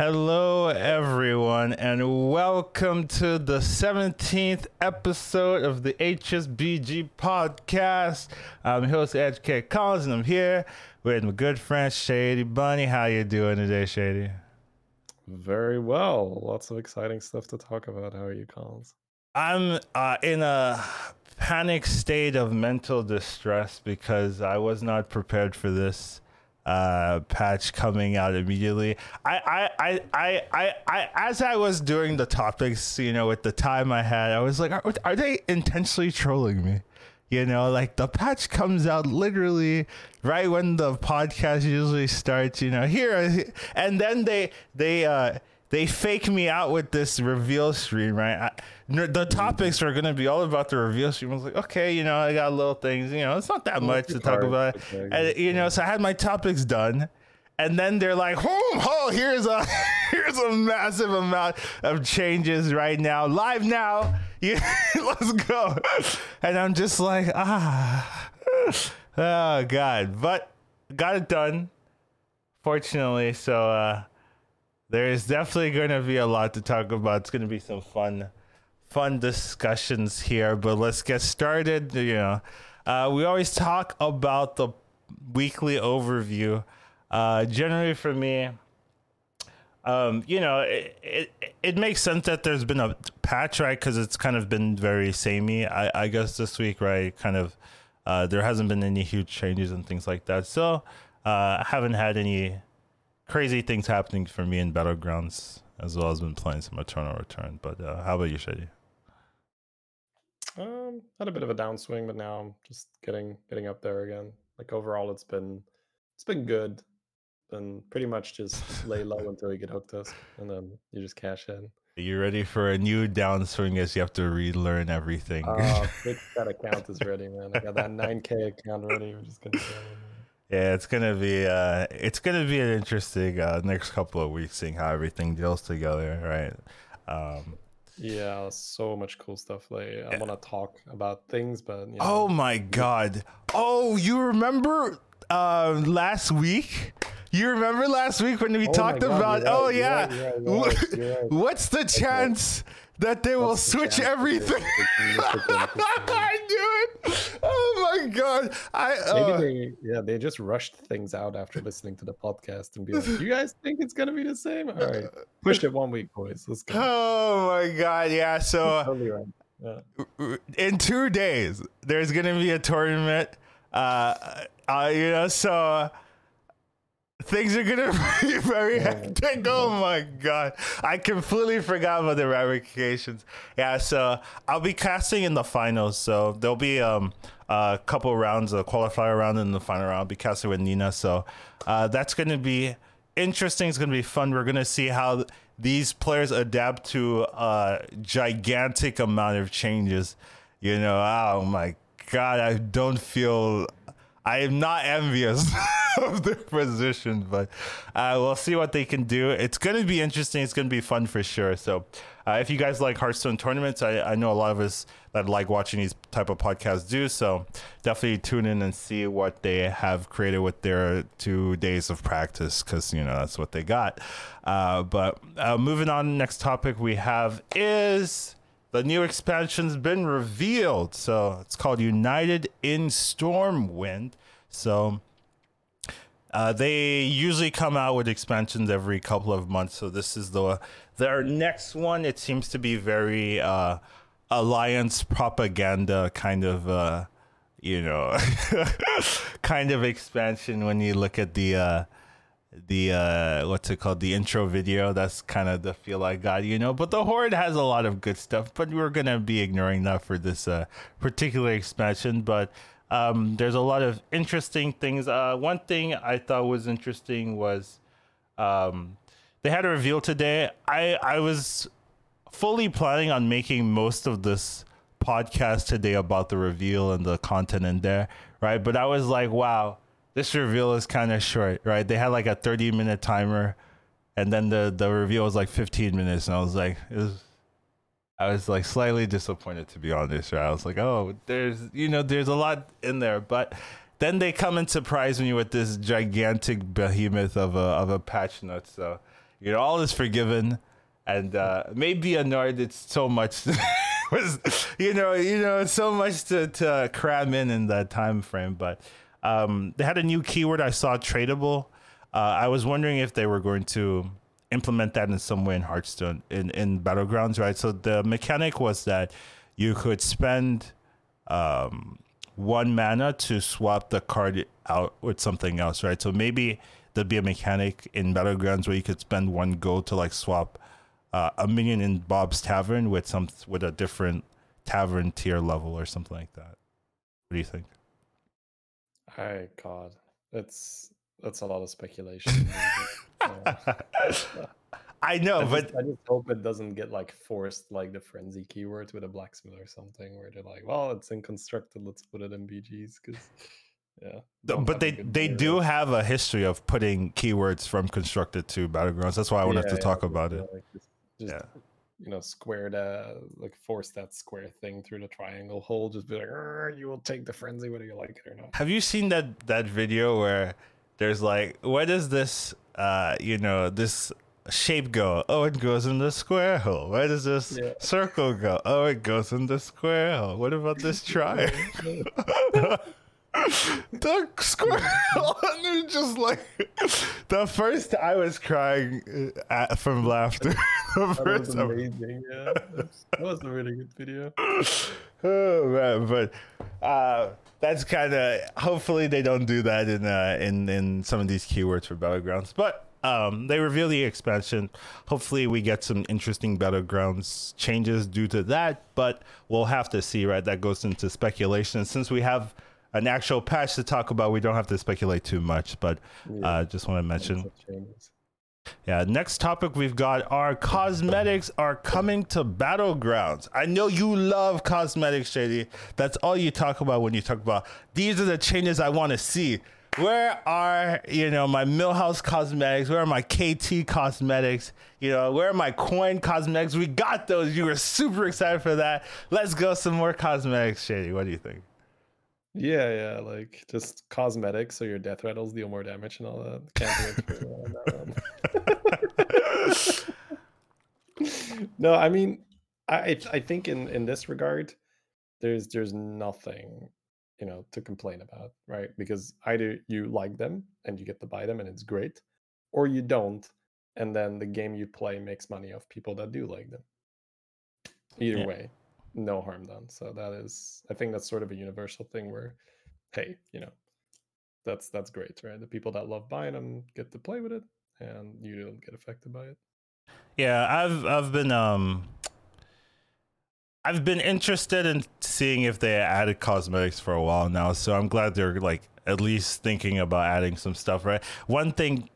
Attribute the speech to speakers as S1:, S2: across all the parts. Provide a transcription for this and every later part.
S1: Hello, everyone, and welcome to the 17th episode of the HSBG podcast. I'm your host Edge K. Collins, and I'm here with my good friend Shady Bunny. How you doing today, Shady?
S2: Very well. Lots of exciting stuff to talk about. How are you, Collins?
S1: I'm uh, in a panic state of mental distress because I was not prepared for this uh, patch coming out immediately. I, I, I, I, I, as I was doing the topics, you know, with the time I had, I was like, are, are they intentionally trolling me? You know, like the patch comes out literally right when the podcast usually starts. You know, here, and then they they uh they fake me out with this reveal stream, right? I, the topics are gonna be all about the reveal stream. I was like, okay, you know, I got little things, you know, it's not that much to talk about, and you know, so I had my topics done, and then they're like, oh, oh, here's a here's a massive amount of changes right now, live now. Yeah, let's go. And I'm just like, ah, oh god, but got it done. Fortunately, so uh, there is definitely going to be a lot to talk about. It's going to be some fun fun discussions here, but let's get started. You know, uh, we always talk about the weekly overview. Uh, generally, for me, um, you know, it, it, it makes sense that there's been a patch, right? Because it's kind of been very samey. I, I guess this week, right? Kind of, uh, there hasn't been any huge changes and things like that. So, uh, I haven't had any crazy things happening for me in Battlegrounds, as well as been playing some Eternal Return. But uh, how about you, Shady?
S2: Um, had a bit of a downswing, but now I'm just getting getting up there again. Like overall, it's been it's been good. And pretty much just lay low until you get Hooktusk, and then you just cash in.
S1: Are you ready for a new downswing as you have to relearn everything?
S2: Uh, that account is ready, man. I got that 9K account ready. We're just gonna
S1: yeah, it's gonna be uh, it's gonna be an interesting uh, next couple of weeks, seeing how everything deals together, right? Um,
S2: yeah, so much cool stuff. Like I want to talk about things, but
S1: you know, oh my god! Oh, you remember uh, last week? You remember last week when we oh talked god, about? Right, oh yeah, right, what's the chance that they will switch everything. I knew it. Oh my god! I
S2: uh, maybe they yeah they just rushed things out after listening to the podcast and be like, "You guys think it's gonna be the same? All right, pushed it one week, boys. Let's go."
S1: Oh my god! Yeah. So totally right. Yeah. in two days, there's gonna be a tournament. Uh, uh you know, so things are gonna be very hectic. Oh my god, I completely forgot about the ramifications. Yeah, so I'll be casting in the finals. So there'll be um a couple rounds, a qualifier round, and the final round. I'll be casting with Nina. So uh, that's gonna be interesting. It's gonna be fun. We're gonna see how these players adapt to a gigantic amount of changes. You know, oh my god, I don't feel I am not envious of their position, but uh, we'll see what they can do. It's going to be interesting. It's going to be fun for sure. So, uh, if you guys like Hearthstone tournaments, I, I, know a lot of us that like watching these type of podcasts do. So, definitely tune in and see what they have created with their two days of practice, because you know that's what they got. Uh, but uh, moving on, next topic we have is the new expansion's been revealed. So it's called United in Stormwind. So uh, they usually come out with expansions every couple of months. So this is the their next one. It seems to be very uh, alliance propaganda kind of. Uh, you know, kind of expansion when you look at the uh, the uh what's it called? The intro video. That's kind of the feel i got you know? But the horde has a lot of good stuff but we're gonna be ignoring that for this uh particular expansion. But um there's a lot of interesting things. Uh one thing i thought was interesting was um they had a reveal today. I i was fully planning on making most of this podcast today about the reveal and the content in there right? But i was like wow this reveal is kind of short, right? They had like a 30 minute timer, and then the the reveal was like 15 minutes, and I was like, it was, I was like slightly disappointed to be honest. Right? I was like, oh, there's you know, there's a lot in there, but then they come and surprise me with this gigantic behemoth of a of a patch note. So You know, all is forgiven, and uh, maybe annoyed. It's so much. was you know you know so much to, to cram in in that time frame but um, they had a new keyword i saw tradable uh, i was wondering if they were going to implement that in some way in hearthstone in, in battlegrounds right so the mechanic was that you could spend um, one mana to swap the card out with something else right so maybe there'd be a mechanic in battlegrounds where you could spend one gold to like swap uh, a minion in Bob's Tavern with some with a different tavern tier level or something like that. What do you think?
S2: Hi God, that's that's a lot of speculation.
S1: I know,
S2: I
S1: but
S2: just, I just hope it doesn't get like forced like the frenzy keywords with a blacksmith or something, where they're like, "Well, it's in constructed, let's put it in BGs." Because yeah,
S1: but they they do have a history of putting keywords from constructed to battlegrounds. That's why I wanted
S2: yeah,
S1: to
S2: yeah,
S1: talk about it.
S2: Like just, just
S1: Yeah.
S2: You know, square the like force that square thing through the triangle hole. Just be like, you will take the frenzy whether you like it or not.
S1: Have you seen that that video where there's like, where does this uh you know this shape go? Oh, it goes in the square hole. Where does this
S2: Yeah.
S1: circle go? Oh, it goes in the square hole. What about this triangle? the squirrel, and they're just like the first I was crying uh, at, from laughter. the
S2: That was amazing. Yeah, that was a really good video.
S1: oh man, but uh, that's kind of hopefully they don't do that in uh, in in some of these keywords for battlegrounds. But um, they reveal the expansion. Hopefully, we get some interesting battlegrounds changes due to that. But we'll have to see. Right, that goes into speculation. Since we have an actual patch to talk about, we don't have to speculate too much. But uh, just want to mention.
S2: Lots of changes.
S1: Yeah, next topic we've got our cosmetics are coming to battlegrounds. I know you love cosmetics, Shady. That's all you talk about when you talk about these are the changes I want to see. Where are, you know, my Millhouse cosmetics? Where are my KT cosmetics? You know, where are my coin cosmetics? We got those. You were super excited for that. Let's go some more cosmetics, Shady. What do you think?
S2: Yeah, yeah, like just cosmetics, so your death rattles deal more damage and all that. Can't wait for that no, I mean, I I I think in in this regard, there's there's nothing you know to complain about, right? Because either you like them and you get to buy them and it's great, or you don't, and then the game you play makes money off people that do like them. Either
S1: Yeah.
S2: way, no harm done. So that is, I think that's sort of a universal thing where, hey, you know, that's that's great, right? The people that love buying them get to play with it, and you don't get affected by it.
S1: Yeah, I've I've been um I've been interested in seeing if they added cosmetics for a while now, so I'm glad they're like at least thinking about adding some stuff, right? One thing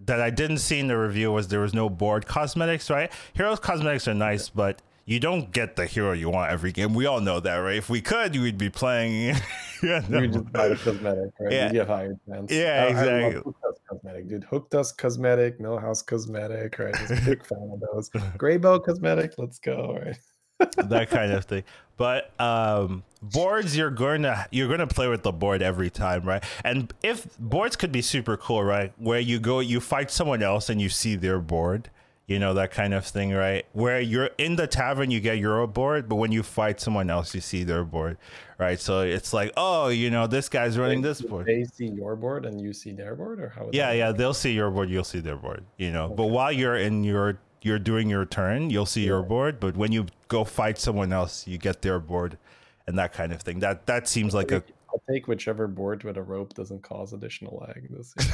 S1: that I didn't see in the review was there was no board cosmetics, right? Heroes cosmetics are nice, but you don't get the hero you want every game. We all know that, right? If we could, we'd be playing. yeah, no.
S2: You just buy the cosmetic, right?
S1: Yeah.
S2: You get higher chance.
S1: Yeah,
S2: I- I love
S1: exactly.
S2: Hooktusk cosmetic, dude. Hooktusk cosmetic, Millhouse cosmetic, right? Just a big fan of those. Greybough cosmetic, let's go, right?
S1: that kind of thing. But um, boards, you're to you're going to play with the board every time, right? And if boards could be super cool, right? Where you go, you fight someone else and you see their board, you know that kind of thing, right? Where you're in the tavern, you get your board, but when you fight someone else, you see their board, right? So it's like, oh, you know, this guy's running this board.
S2: They see your board and you see their board, or how?
S1: Yeah, yeah,
S2: work?
S1: they'll see your board, you'll see their board, you know. But while you're in your you're doing your turn, you'll see your board, but when you go fight someone else, you get their board and that kind of thing. That that seems like a
S2: I'll take whichever board with a rope doesn't cause additional lag. This is,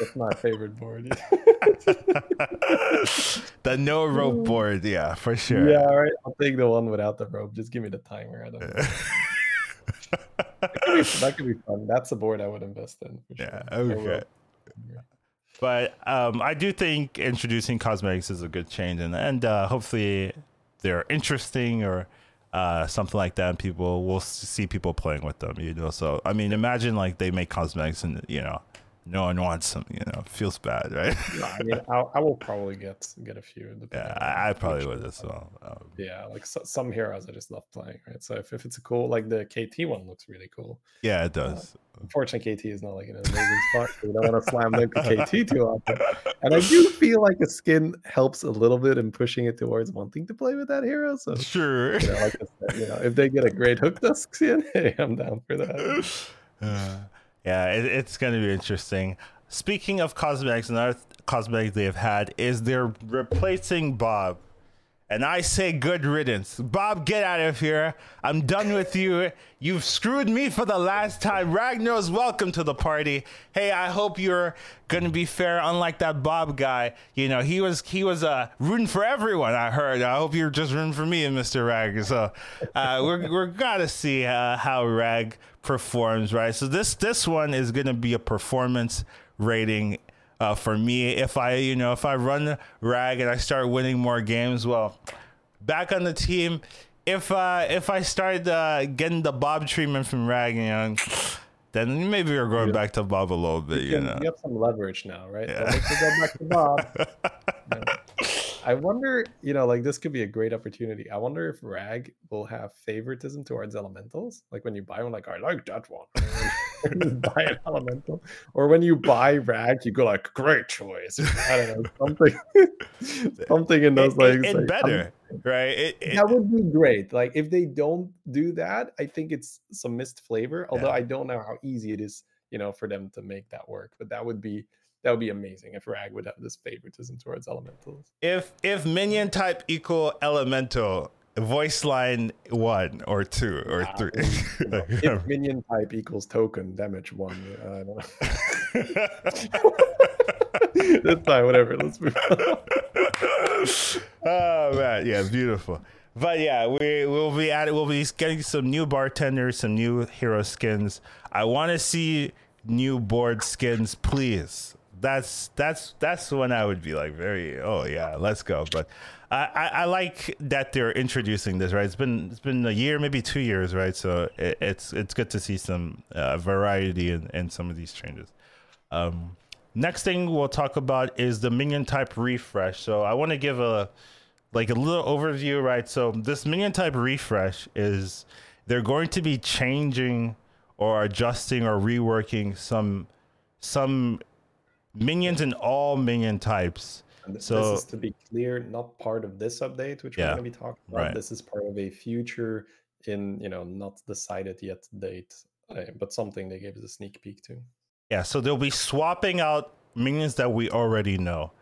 S2: that's, my favorite board.
S1: the no rope board, yeah, for sure.
S2: Yeah, all right. I'll take the one without the rope. Just give me the timer. I don't know. that, could be, that could be fun. That's a board I would invest in.
S1: Yeah,
S2: sure. No
S1: okay. But um, I do think introducing cosmetics is a good change, and and uh, hopefully they're interesting or uh, something like that. And people will see people playing with them, you know. So I mean, imagine like they make cosmetics and you know no one wants them. You know, feels bad, right?
S2: no, I mean, I'll, I will probably get get a few.
S1: Yeah, I, I probably would as well.
S2: Um, yeah, like so, some heroes I just love playing, right? So if, if it's a cool, like the KT one looks really cool.
S1: Yeah, it uh, does.
S2: Uh, unfortunately, KT is not like an amazing spot. So we don't want to slam link KT too often. And I do feel like a skin helps a little bit in pushing it towards wanting to play with that hero. So
S1: sure,
S2: you know, like said, you know if they get a great hook dusk skin, hey, I'm down for that.
S1: Uh, yeah, it, it's going to be interesting. Speaking of cosmetics, another cosmetic they've had is they're replacing Bob. And I say good riddance. Bob, get out of here. I'm done with you. You've screwed me for the last time. Ragnaros welcome to the party. Hey, I hope you're gonna be fair, unlike that Bob guy. You know, he was he was uh rooting for everyone, I heard. I hope you're just rooting for me and Mr. Rag. So uh we're we're gotta see uh, how Rag performs, right? So this this one is gonna be a performance rating uh, for me. If I, you know, if I run rag and I start winning more games, well, back on the team. If uh, if I start uh, getting the Bob treatment from rag, you know, then maybe we're going back to Bob a little bit. You,
S2: you
S1: know,
S2: you have some leverage now, right? Yeah. So go back to Bob. yeah. I wonder, you know, like this could be a great opportunity. I wonder if Rag will have favoritism towards elementals. Like when you buy one, like I like that one. buy an elemental, or when you buy Rag, you go like great choice. I don't know something, something in those
S1: like,
S2: like
S1: better, right? It,
S2: it, that would be great. Like if they don't do that, I think it's some missed flavor. Although yeah. I don't know how easy it is, you know, for them to make that work. But that would be that would be amazing if Rag would have this favoritism towards elementals.
S1: If if minion type equal elemental, voice line one or two or nah, three.
S2: if minion type equals token damage one, uh, I don't know. That's fine, whatever. Let's move on.
S1: oh man, yeah, beautiful. But yeah, we will be at it. We'll be getting some new bartenders, some new hero skins. I want to see new board skins, please that's that's that's when I would be like very oh yeah let's go. But I, I, I like that they're introducing this right. It's been it's been a year maybe two years right. So it, it's it's good to see some uh, variety in, in some of these changes. Um, next thing we'll talk about is the minion type refresh. So I want to give a like a little overview right. So this minion type refresh is they're going to be changing or adjusting or reworking some some minions in all minion types.
S2: And so this is to be clear, not part of this update, which yeah, we're going to be talking about. Right. This is part of a future in you know not decided yet date, uh, but something they gave us a sneak peek to.
S1: Yeah, so they'll be swapping out minions that we already know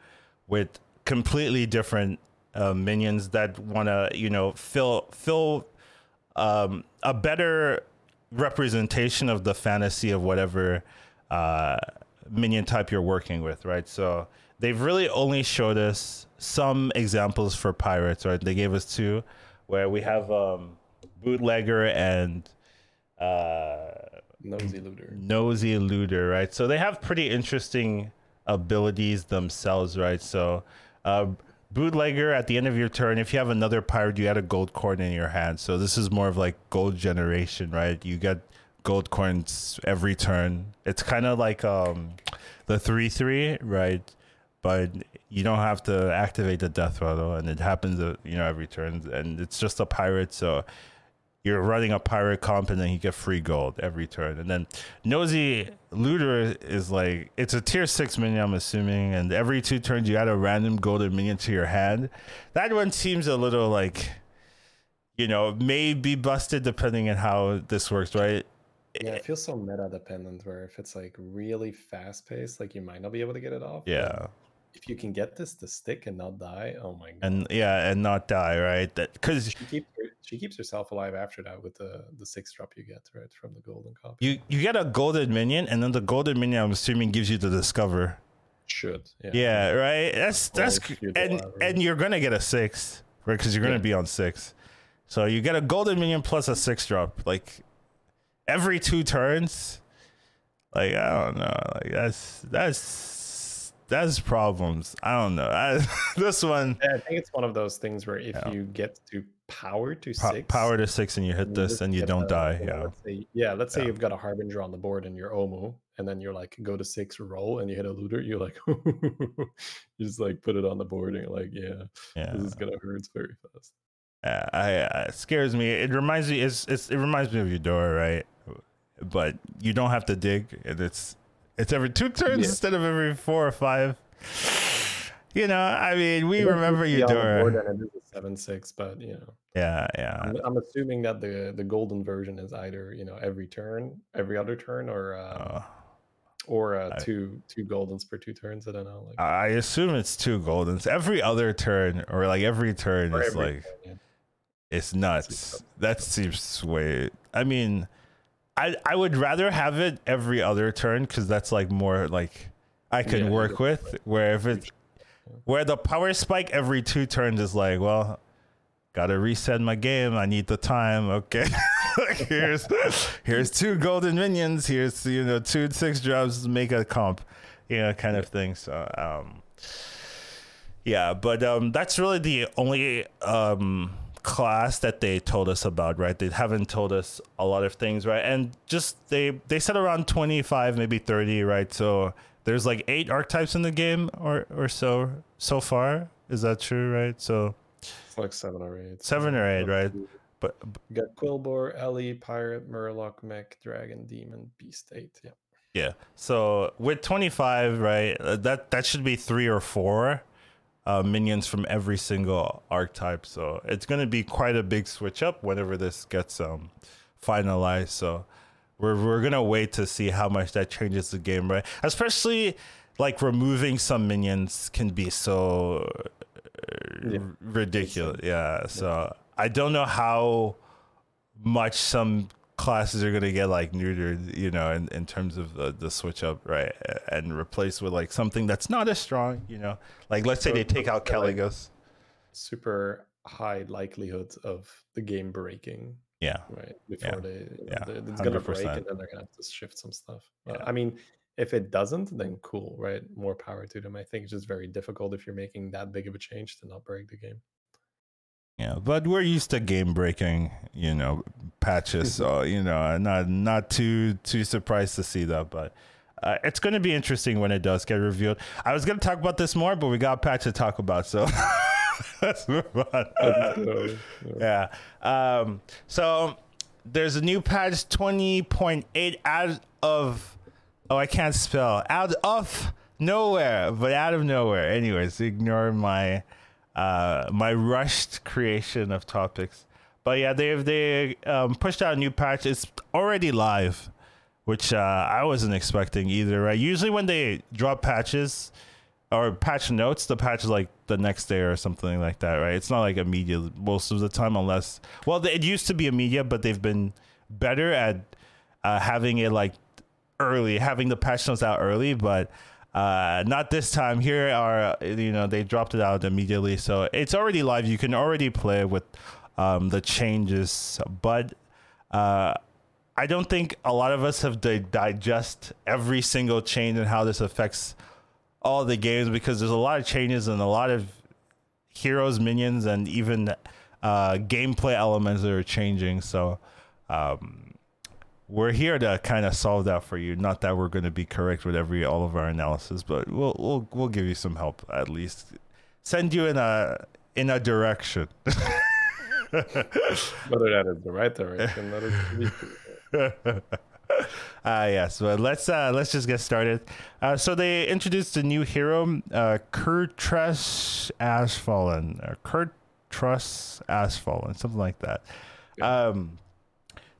S1: with completely different uh, minions that want to you know fill fill um, a better representation of the fantasy of whatever uh, minion type you're working with, right? So they've really only showed us some examples for pirates, right? They gave us two, where we have um, bootlegger and uh,
S2: nosy looter.
S1: Nosy looter, right? So they have pretty interesting abilities themselves, right? So. Uh, bootlegger at the end of your turn if you have another pirate you add a gold coin in your hand so this is more of like gold generation right you get gold coins every turn. It's kind of like um, the three three, right? But you don't have to activate the death rattle, and it happens, uh, you know, every turn. And it's just a pirate, so you're running a pirate comp, and then you get free gold every turn. And then nosy looter is like it's a tier six minion, I'm assuming, and every two turns you add a random golden minion to your hand. That one seems a little like you know, may be busted depending on how this works, right?
S2: Yeah, it eh, feels so meta dependent where if it's like really fast paced, like you might not be able to get it off.
S1: Yeah.
S2: If you can get this to stick and not die, oh my god.
S1: And yeah, and not die, right? That because
S2: she keeps she keeps herself alive after that with the the six drop you get right from the golden copy.
S1: You you get a golden minion, and then the golden minion, I'm assuming, gives you the discover.
S2: Should
S1: yeah, yeah right. That's that's and and you're gonna get a six, right? Because you're gonna yeah. be on six. So you get a golden minion plus a six drop. Like every two turns. Like I don't know. Like that's that's that's problems. I don't know. I, this one.
S2: Yeah, I think it's one of those things where if yeah. you get to power to six,
S1: power to six, and you hit this, and you don't a, die. yeah.
S2: Let's say, yeah. Let's say yeah. you've got a harbinger on the board and you're Omu, and then you're like go to six roll and you hit a looter, you're like you just like put it on the board and you're like, yeah, yeah. this is gonna hurt very fast.
S1: Uh, I uh, it scares me. It reminds me. It's, it's it reminds me of Eudora, right? But you don't have to dig, and it's it's every two turns yeah. instead of every four or five. You know, I mean, we remember Eudora.
S2: And it is a seven six, but you know.
S1: Yeah, yeah.
S2: I'm, I'm, assuming that the the golden version is either you know every turn, every other turn, or uh, uh, or uh, two two goldens per two turns. I don't know.
S1: Like, I assume it's two goldens every other turn, or like every turn is like. Turn, yeah. It's nuts. That seems way. I mean, I I would rather have it every other turn because that's like more like I can yeah, work with. Where if it's where the power spike every two turns is like, well, gotta reset my game. I need the time. Okay, here's here's two golden minions. Here's you know two six drops. Make a comp, you know, kind of thing. So um, yeah, but um, that's really the only um class that they told us about, right? They haven't told us a lot of things, right? And just they they said around 25, maybe 30, right? So there's like eight archetypes in the game or or so so far. Is that true, right? So
S2: it's like seven or eight.
S1: Seven or eight, right? But,
S2: but you got Quilboar, Ellie, Pirate, Murloc, Mech, Dragon, Demon, Beast eight. Yeah.
S1: Yeah. So with 25, right? Uh, that that should be three or four uh, minions from every single archetype. So it's going to be quite a big switch up whenever this gets um, finalized. So we're we're gonna wait to see how much that changes the game, right? Especially like removing some minions can be so uh, yeah. ridiculous. Yeah. So I don't know how much some classes are going to get like neutered, you know, in, in terms of the, the switch up, right? And replaced with like something that's not as strong, you know, like let's say they take out Kalecgos. Like
S2: super high likelihood of the game breaking.
S1: Yeah.
S2: Right. Before yeah. they, yeah. They, it's going to break and then they're going to have to shift some stuff. Yeah. I mean, if it doesn't, then cool, right? More power to them. I think it's just very difficult if you're making that big of a change to not break the game.
S1: Yeah, but we're used to game breaking, you know, patches, so you know, not not too too surprised to see that, but uh, it's going to be interesting when it does get revealed. I was going to talk about this more, but we got a patch to talk about, so let's move on. yeah. Um, so there's a new patch 20.8 out of oh I can't spell out of nowhere, but out of nowhere. Anyways, ignore my uh, my rushed creation of topics. But yeah, they've they um, pushed out a new patch. It's already live, which uh, I wasn't expecting either. Right? Usually when they drop patches or patch notes, the patch is like the next day or something like that. Right? It's not like immediate most of the time, unless well, it used to be immediate, but they've been better at uh, having it like early, having the patch notes out early, but uh, not this time. Here are you know they dropped it out immediately, so it's already live. You can already play with um, the changes, but uh, I don't think a lot of us have to digest every single change and how this affects all the games because there's a lot of changes and a lot of heroes, minions, and even uh, gameplay elements that are changing. So. Um, we're here to kind of solve that for you. Not that we're going to be correct with every all of our analysis, but we'll we'll we'll give you some help at least. Send you in a in a direction.
S2: Whether that is the right direction, that is.
S1: Uh, yes, but let's uh, let's just get started. Uh, so they introduced a new hero, uh, Kurtrus Ashfallen, or Kurtrus Ashfallen, something like that. Um,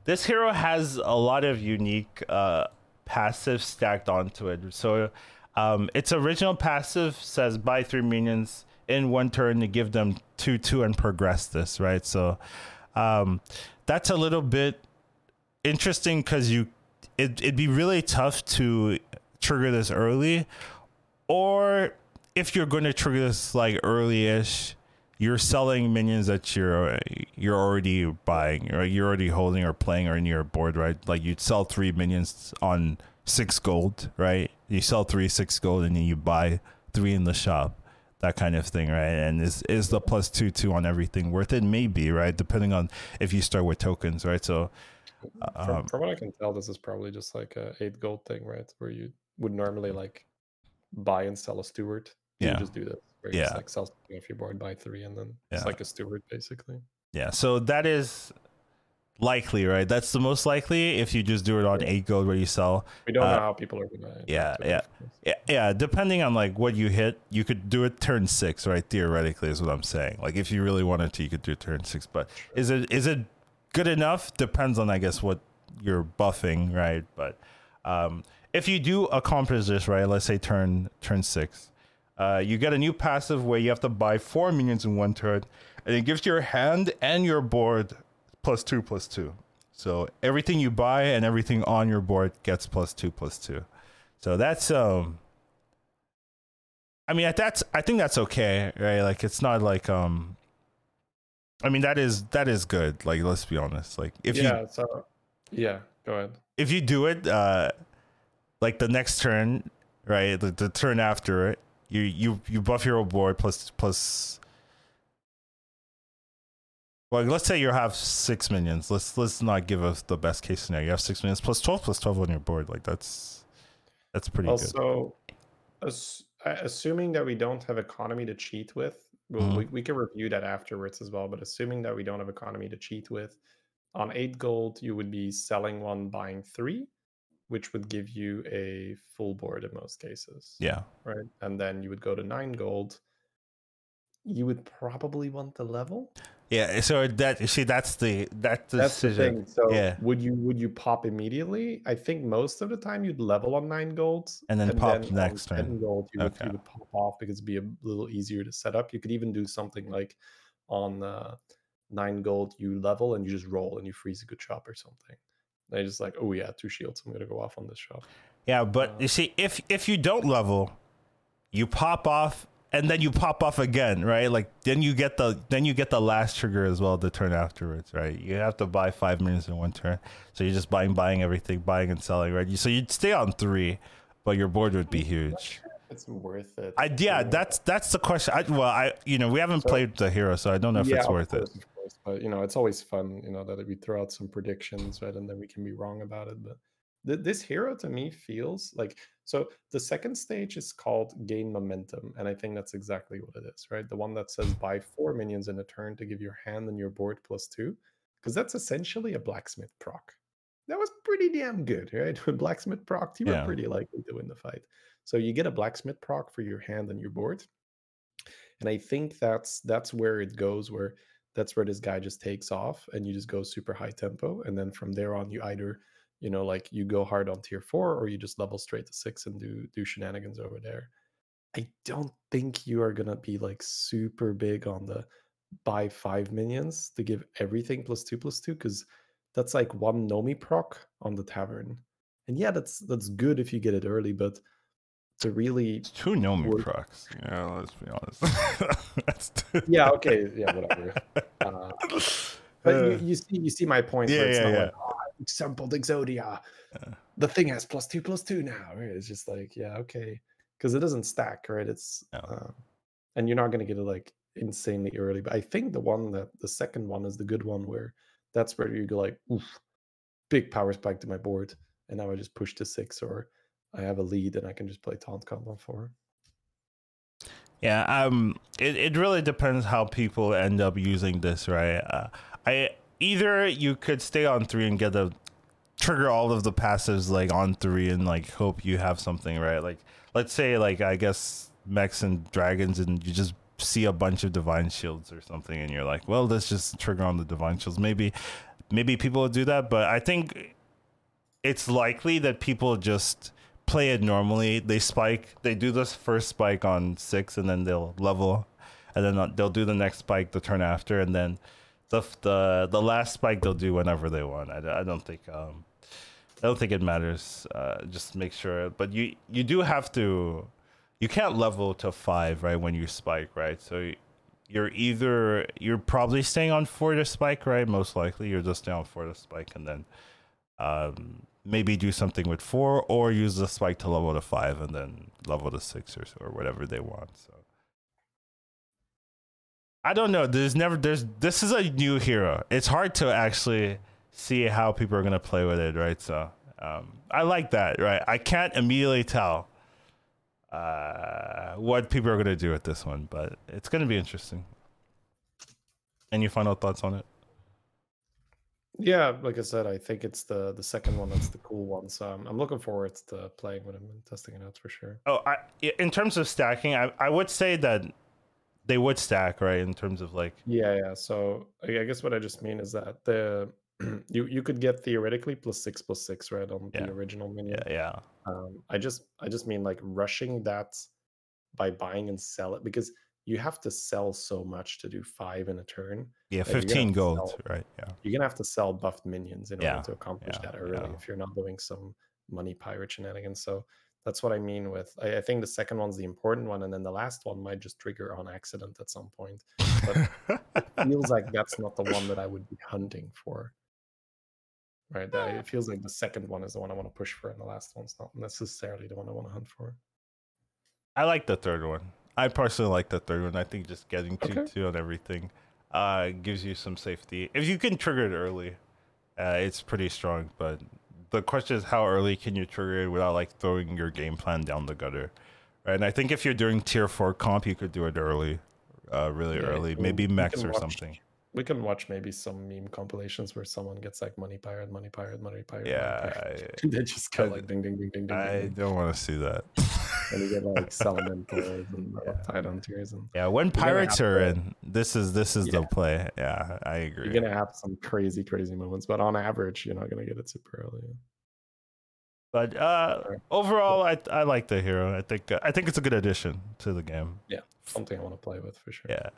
S1: this hero has a lot of unique uh, passives stacked onto it. So um, its original passive says buy three minions in one turn to give them two two and progress this right. So um, that's a little bit interesting because you it, it'd be really tough to trigger this early, or if you're going to trigger this like early-ish you're selling minions that you're you're already buying or you're already holding or playing or in your board, right? Like you'd sell three minions on six gold, right? You sell three six gold and then you buy three in the shop, that kind of thing, right? And is is the plus two two on everything worth it? Maybe, right? Depending on if you start with tokens, right? So
S2: from, um, from what I can tell, this is probably just like a eight gold thing, right? Where you would normally like buy and sell a steward. You
S1: yeah.
S2: just do this. Where
S1: yeah.
S2: Just, like sell something off your board, buy three, and then yeah. it's like a steward basically.
S1: Yeah. So that is likely, right? That's the most likely if you just do it on eight gold where you sell.
S2: We don't uh, know how people are gonna.
S1: Yeah, yeah, yeah, yeah. Depending on like what you hit, you could do it turn six, right? Theoretically, is what I'm saying. Like if you really wanted to, you could do turn six. But is it is it good enough? Depends on I guess what you're buffing, right? But um, if you do accomplish this, right? Let's say turn turn six. Uh, you get a new passive where you have to buy four minions in one turn, and it gives your hand and your board plus two plus two. So everything you buy and everything on your board gets plus two plus two. So that's um I mean that's I think that's okay, right? Like it's not like um I mean that is that is good. Like let's be honest. Like if
S2: yeah,
S1: you
S2: so yeah, go ahead.
S1: If you do it uh like the next turn, right? The, the turn after it, you you you buff your old board plus plus well, let's say you have six minions. Let's let's not give us the best case scenario. You have six minions plus twelve plus twelve on your board. Like that's that's pretty
S2: also, good. Also, assuming that we don't have economy to cheat with, well, mm-hmm. we, we can review that afterwards as well. But assuming that we don't have economy to cheat with, on eight gold you would be selling one, buying three, which would give you a full board in most cases.
S1: Yeah.
S2: Right, and then you would go to nine gold. You would probably want the level.
S1: Yeah, so that you see that's the that's the
S2: that's
S1: decision.
S2: the thing. So
S1: yeah.
S2: would you would you pop immediately? I think most of the time you'd level on nine golds
S1: and then and pop then next turn.
S2: Ten gold you, okay. would, you would pop off because it'd be a little easier to set up. You could even do something like on uh, nine gold you level and you just roll and you freeze a good shop or something. And I just like oh yeah two shields I'm gonna go off on this shop.
S1: Yeah, but uh, you see if if you don't level, you pop off and then you pop off again, right? Like then you get the then you get the last trigger as well the turn afterwards, right? You have to buy five minutes in one turn, so you're just buying, buying everything, buying and selling, right? So you'd stay on three, but your board would be huge.
S2: It's worth it.
S1: I yeah, that's that's the question. I, well, I you know we haven't so, played the hero, so I don't know if yeah, it's worth
S2: course,
S1: it.
S2: Course, but you know it's always fun, you know, that we throw out some predictions, right, and then we can be wrong about it, but this hero to me feels like so the second stage is called gain momentum and i think that's exactly what it is right? The one that says buy four minions in a turn to give your hand and your board plus two because that's essentially a blacksmith proc. That was pretty damn good right? When blacksmith proc you were yeah. pretty likely to win the fight. So you get a blacksmith proc for your hand and your board and i think that's that's where it goes where that's where this guy just takes off and you just go super high tempo and then from there on you either you know like you go hard on tier four or you just level straight to six and do do shenanigans over there. I don't think you are gonna be like super big on the buy five minions to give everything plus two plus two because that's like one nomi proc on the tavern. And yeah that's that's good if you get it early but to really
S1: it's two nomi work... procs yeah let's be honest.
S2: Yeah okay yeah whatever. Uh, but uh, you, you, see you see my point
S1: yeah, yeah, yeah. Like,
S2: example Exodia. Yeah. The thing has plus two plus two now. Right? It's just like, yeah, okay. Because it doesn't stack, right? It's no. uh, and you're not gonna get it like insanely early. But I think the one that the second one is the good one where that's where you go like, oof, big power spike to my board. And now I just push to six or I have a lead and I can just play taunt comp on four.
S1: Yeah, um, it, it really depends how people end up using this, right? Uh, I either you could stay on three and get a trigger all of the passives like on three and like hope you have something right. Like let's say like I guess mechs and dragons and you just see a bunch of divine shields or something and you're like, well, let's just trigger on the divine shields. Maybe maybe people will do that, but I think it's likely that people just play it normally. They spike, they do this first spike on six, and then they'll level, and then they'll do the next spike the turn after, and then the the the last spike they'll do whenever they want. I, I don't think um I don't think it matters. Uh, just make sure. But you you do have to. You can't level to five right when you spike right. So you're either you're probably staying on four to spike right. Most likely you're just on four to spike and then um, maybe do something with four or use the spike to level to five and then level to six or or whatever they want. So. I don't know. There's never there's this is a new hero. It's hard to actually see how people are gonna play with it, right? So um, I like that, right? I can't immediately tell uh, what people are gonna do with this one, but it's gonna be interesting. Any final thoughts on it?
S2: Yeah, like I said, I think it's the the second one that's the cool one. So I'm, I'm looking forward to playing with him and testing it out for sure.
S1: Oh, I, in terms of stacking, I, I would say that they would stack, right? In terms of like
S2: Yeah, yeah. So I guess what I just mean is that the you you could get theoretically plus six plus six right on
S1: Yeah.
S2: the original minion.
S1: yeah, yeah,
S2: Um, I just I just mean like rushing that by buying and sell it because you have to sell so much to do five in a turn.
S1: yeah, fifteen gold,
S2: sell-
S1: right? Yeah,
S2: You're gonna have to sell buffed minions in
S1: Yeah,
S2: order to accomplish
S1: yeah,
S2: that early if you're not doing some money pirate shenanigans. So that's what I mean with I, I think the second one's the important one, and then the last one might just trigger on accident at some point. Feels like that's not the one that I would be hunting for. Right. that- It feels like the second one is the one I want to push for, and the last one's not necessarily the one I want to hunt for.
S1: I like the third one. I personally like the third one. I think just getting two
S2: Okay.
S1: two on everything uh, gives you some safety. If you can trigger it early, uh, it's pretty strong. But the question is, how early can you trigger it without like throwing your game plan down the gutter? Right. And I think if you're doing tier four comp, you could do it early, uh, really
S2: Yeah,
S1: early, maybe max or
S2: watch-
S1: something.
S2: We can watch maybe some meme compilations where someone gets like money pirate, money pirate, money pirate. money
S1: Yeah,
S2: pirate.
S1: I,
S2: they just go like ding ding ding ding ding.
S1: I
S2: ding.
S1: don't want to see that.
S2: And you get like Salamentals and
S1: Yeah.
S2: uh, Titan and
S1: yeah, when pirates are in, this is this is the play. Yeah, I agree.
S2: you're gonna have some crazy, crazy moments. But on average, you're not gonna get it super early.
S1: But uh, overall, I I like the hero. I think I think it's a good addition to the game.
S2: Yeah, something I want to play with for sure.
S1: Yeah.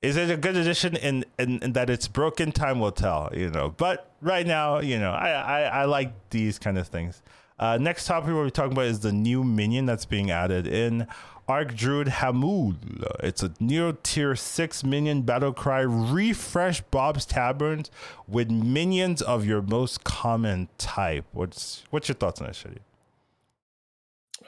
S1: Is it a good addition in, in, in that it's broken? Time will tell, you know. But right now, you know, I, I, I like these kind of things. Uh, next topic we're talking about is the new minion that's being added in Archdruid Hamuul. It's a Neo Tier 6 minion battle cry. Refresh Bob's Taverns with minions of your most common type. What's what's your thoughts on that, Shady?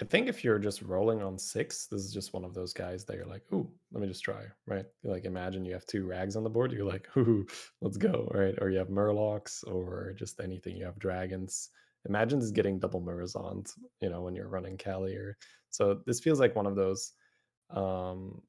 S2: I think if you're just rolling on six, this is just one of those guys that you're like, ooh, let me just try, right? Like imagine you have two rags on the board, you're like, ooh, let's go, right? Or you have murlocs or just anything. You have dragons. Imagine just getting double Murozonds, you know, when you're running Cali or so this feels like one of those um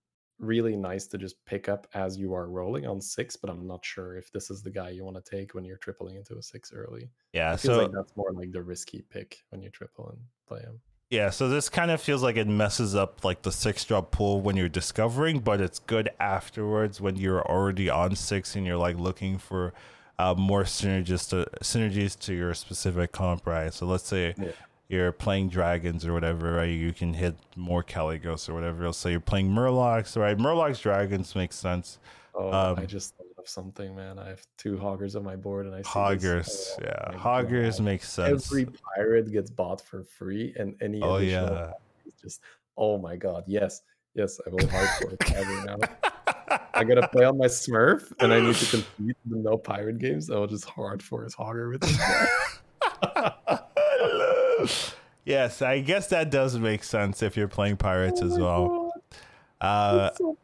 S2: really nice to just pick up as you are rolling on six, but I'm not sure if this is the guy you want to take when you're tripling into a six early.
S1: Yeah,
S2: feels
S1: so
S2: like that's more like the risky pick when you triple and play him.
S1: Yeah, so this kind of feels like it messes up like the six drop pool when you're discovering, but it's good afterwards when you're already on six and you're like looking for uh, more synergies to synergies to your specific comp, right? So let's say
S2: Yeah.
S1: you're playing dragons or whatever, right? You can hit more Kalecgos or whatever else. So you're playing Murlocs, right? Murlocs dragons makes sense.
S2: Oh, I
S1: Um,
S2: just thought of something, man. I have two hoggers on my board, and I see this-
S1: Hoggers,
S2: oh
S1: yeah, Hoggers
S2: God.
S1: makes sense.
S2: Every pirate gets bought for free, and any
S1: oh yeah.
S2: is just oh my god, yes, yes, I will hardcore every now. I gotta play on my Smurf, and I need to compete the no pirate games. I will just hard force Hogger with this
S1: yes, I guess that does make sense if you're playing pirates
S2: Oh
S1: as well. Uh,
S2: so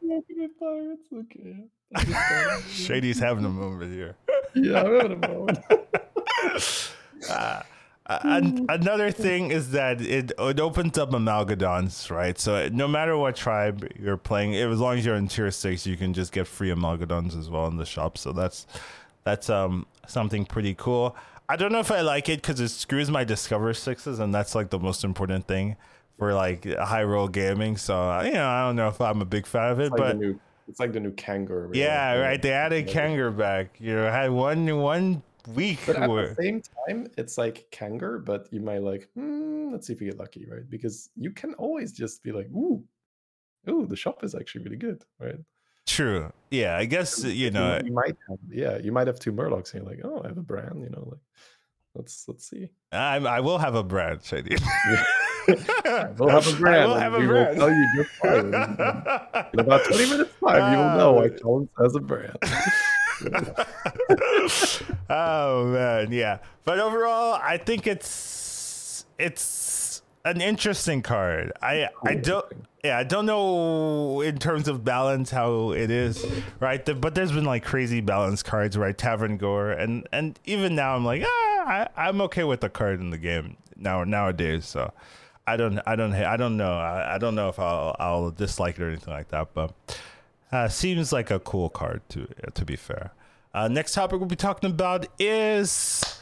S2: pirates. Okay. I just thought of it.
S1: Shady's having a moment here.
S2: Yeah, I'm having a moment.
S1: Uh, an- another thing is that it, it opens up amalgadons, right? So no matter what tribe you're playing, as long as you're in tier six, you can just get free amalgadons as well in the shop. So that's that's um something pretty cool. I don't know if I like it because it screws my discover sixes, and that's like the most important thing for like high roll gaming. So uh, you know, I don't know if I'm a big fan of it,
S2: like
S1: but
S2: new, it's like the new kangaroo.
S1: yeah, right. They added Khadgar back. You know, I had one one week
S2: But at the same time, it's like Khadgar, but you might like, hmm, let's see if we get lucky, right? Because you can always just be like, ooh, ooh, the shop is actually really good, right?
S1: true. Yeah, I guess you know.
S2: you, might have, yeah, you might have two Murlocs, and you're like, oh, I have a brand, you know, like, let's let's see.
S1: I, I will have a brand, Shady.
S2: We'll have a brand. We'll
S1: have a
S2: we
S1: brand.
S2: Will tell you. In- about 20 minutes time, you will know why Jones as a brand.
S1: Oh man, yeah. But overall, I think it's it's an interesting card. I I don't. yeah, I don't know in terms of balance how it is, right? But there's been like crazy balance cards, right? Tavern Gore, and and even now I'm like, ah, I, I'm okay with the card in the game now nowadays. So I don't, I don't, I don't know, I, I don't know if I'll I'll dislike it or anything like that, but uh, seems like a cool card to to be fair. Uh, next topic we'll be talking about is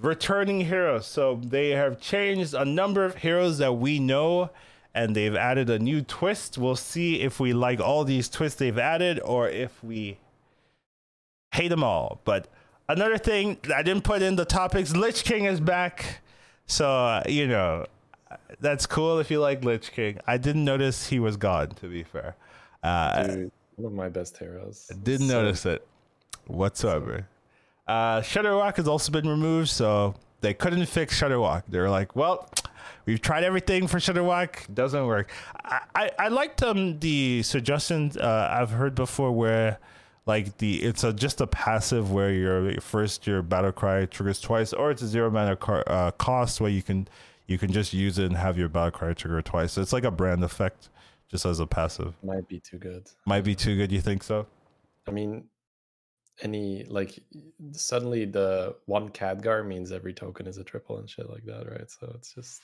S1: returning heroes. So they have changed a number of heroes that we know and they've added a new twist. We'll see if we like all these twists they've added or if we hate them all. But another thing I didn't put in the topics Lich King is back. So, uh, you know, that's cool if you like Lich King. I didn't notice he was gone, to be fair.
S2: Uh, one of my best heroes.
S1: I didn't so, notice it whatsoever. So. Uh, Shudderwock has also been removed, so they couldn't fix Shudderwock. They were like, well, We've tried everything for Shudderwock, doesn't work. I, I, I liked um, the suggestions uh, I've heard before where like the it's a just a passive where your first your battle cry triggers twice, or it's a zero mana car, uh, cost where you can you can just use it and have your battle cry trigger twice. So it's like a Brann effect, just as a passive.
S2: Might be too good.
S1: Might be too good. You think so?
S2: I mean, any like suddenly the one Khadgar means every token is a triple and shit like that, right? So it's just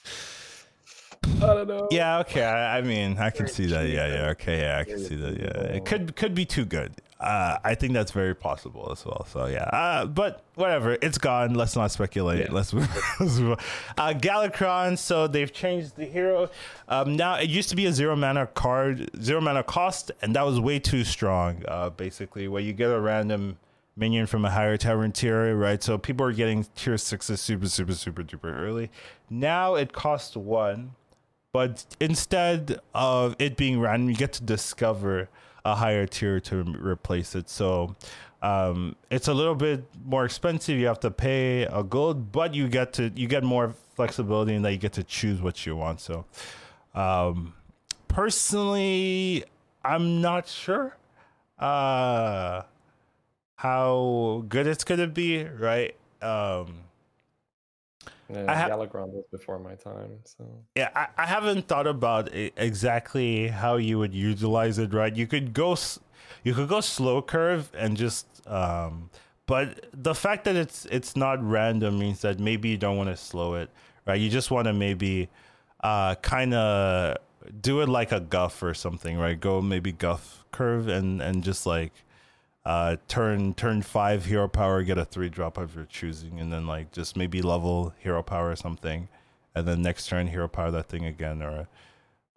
S2: I don't know.
S1: Yeah, okay. I, I mean, I can see that. Yeah, yeah. Okay, yeah, I can see that. Yeah, it could could be too good. Uh, I think that's very possible as well. So yeah, uh, but whatever, it's gone. Let's not speculate. Yeah. Let's move. let's move uh, Galakrond. So they've changed the hero. Um, now it used to be a zero mana card, zero mana cost, and that was way too strong. Uh, basically, where you get a random minion from a higher tavern tier, right? So people are getting tier sixes super, super, super duper early. Now it costs one, but instead of it being random, you get to discover a higher tier to replace it. So um, it's a little bit more expensive. You have to pay a gold, but you get to you get more flexibility in that you get to choose what you want. So um, personally, I'm not sure. Uh, how good it's gonna be, right? Um,
S2: yeah, I ha- Galakrond was before my time, so
S1: yeah, I, I haven't thought about exactly how you would utilize it. Right, you could go, you could go slow curve and just, um, but the fact that it's it's not random means that maybe you don't want to slow it, right? You just want to maybe, uh, kind of do it like a guff or something, right? Go maybe guff curve and and just like uh, turn turn five hero power, get a three drop of your choosing, and then like just maybe level hero power or something, and then next turn hero power that thing again or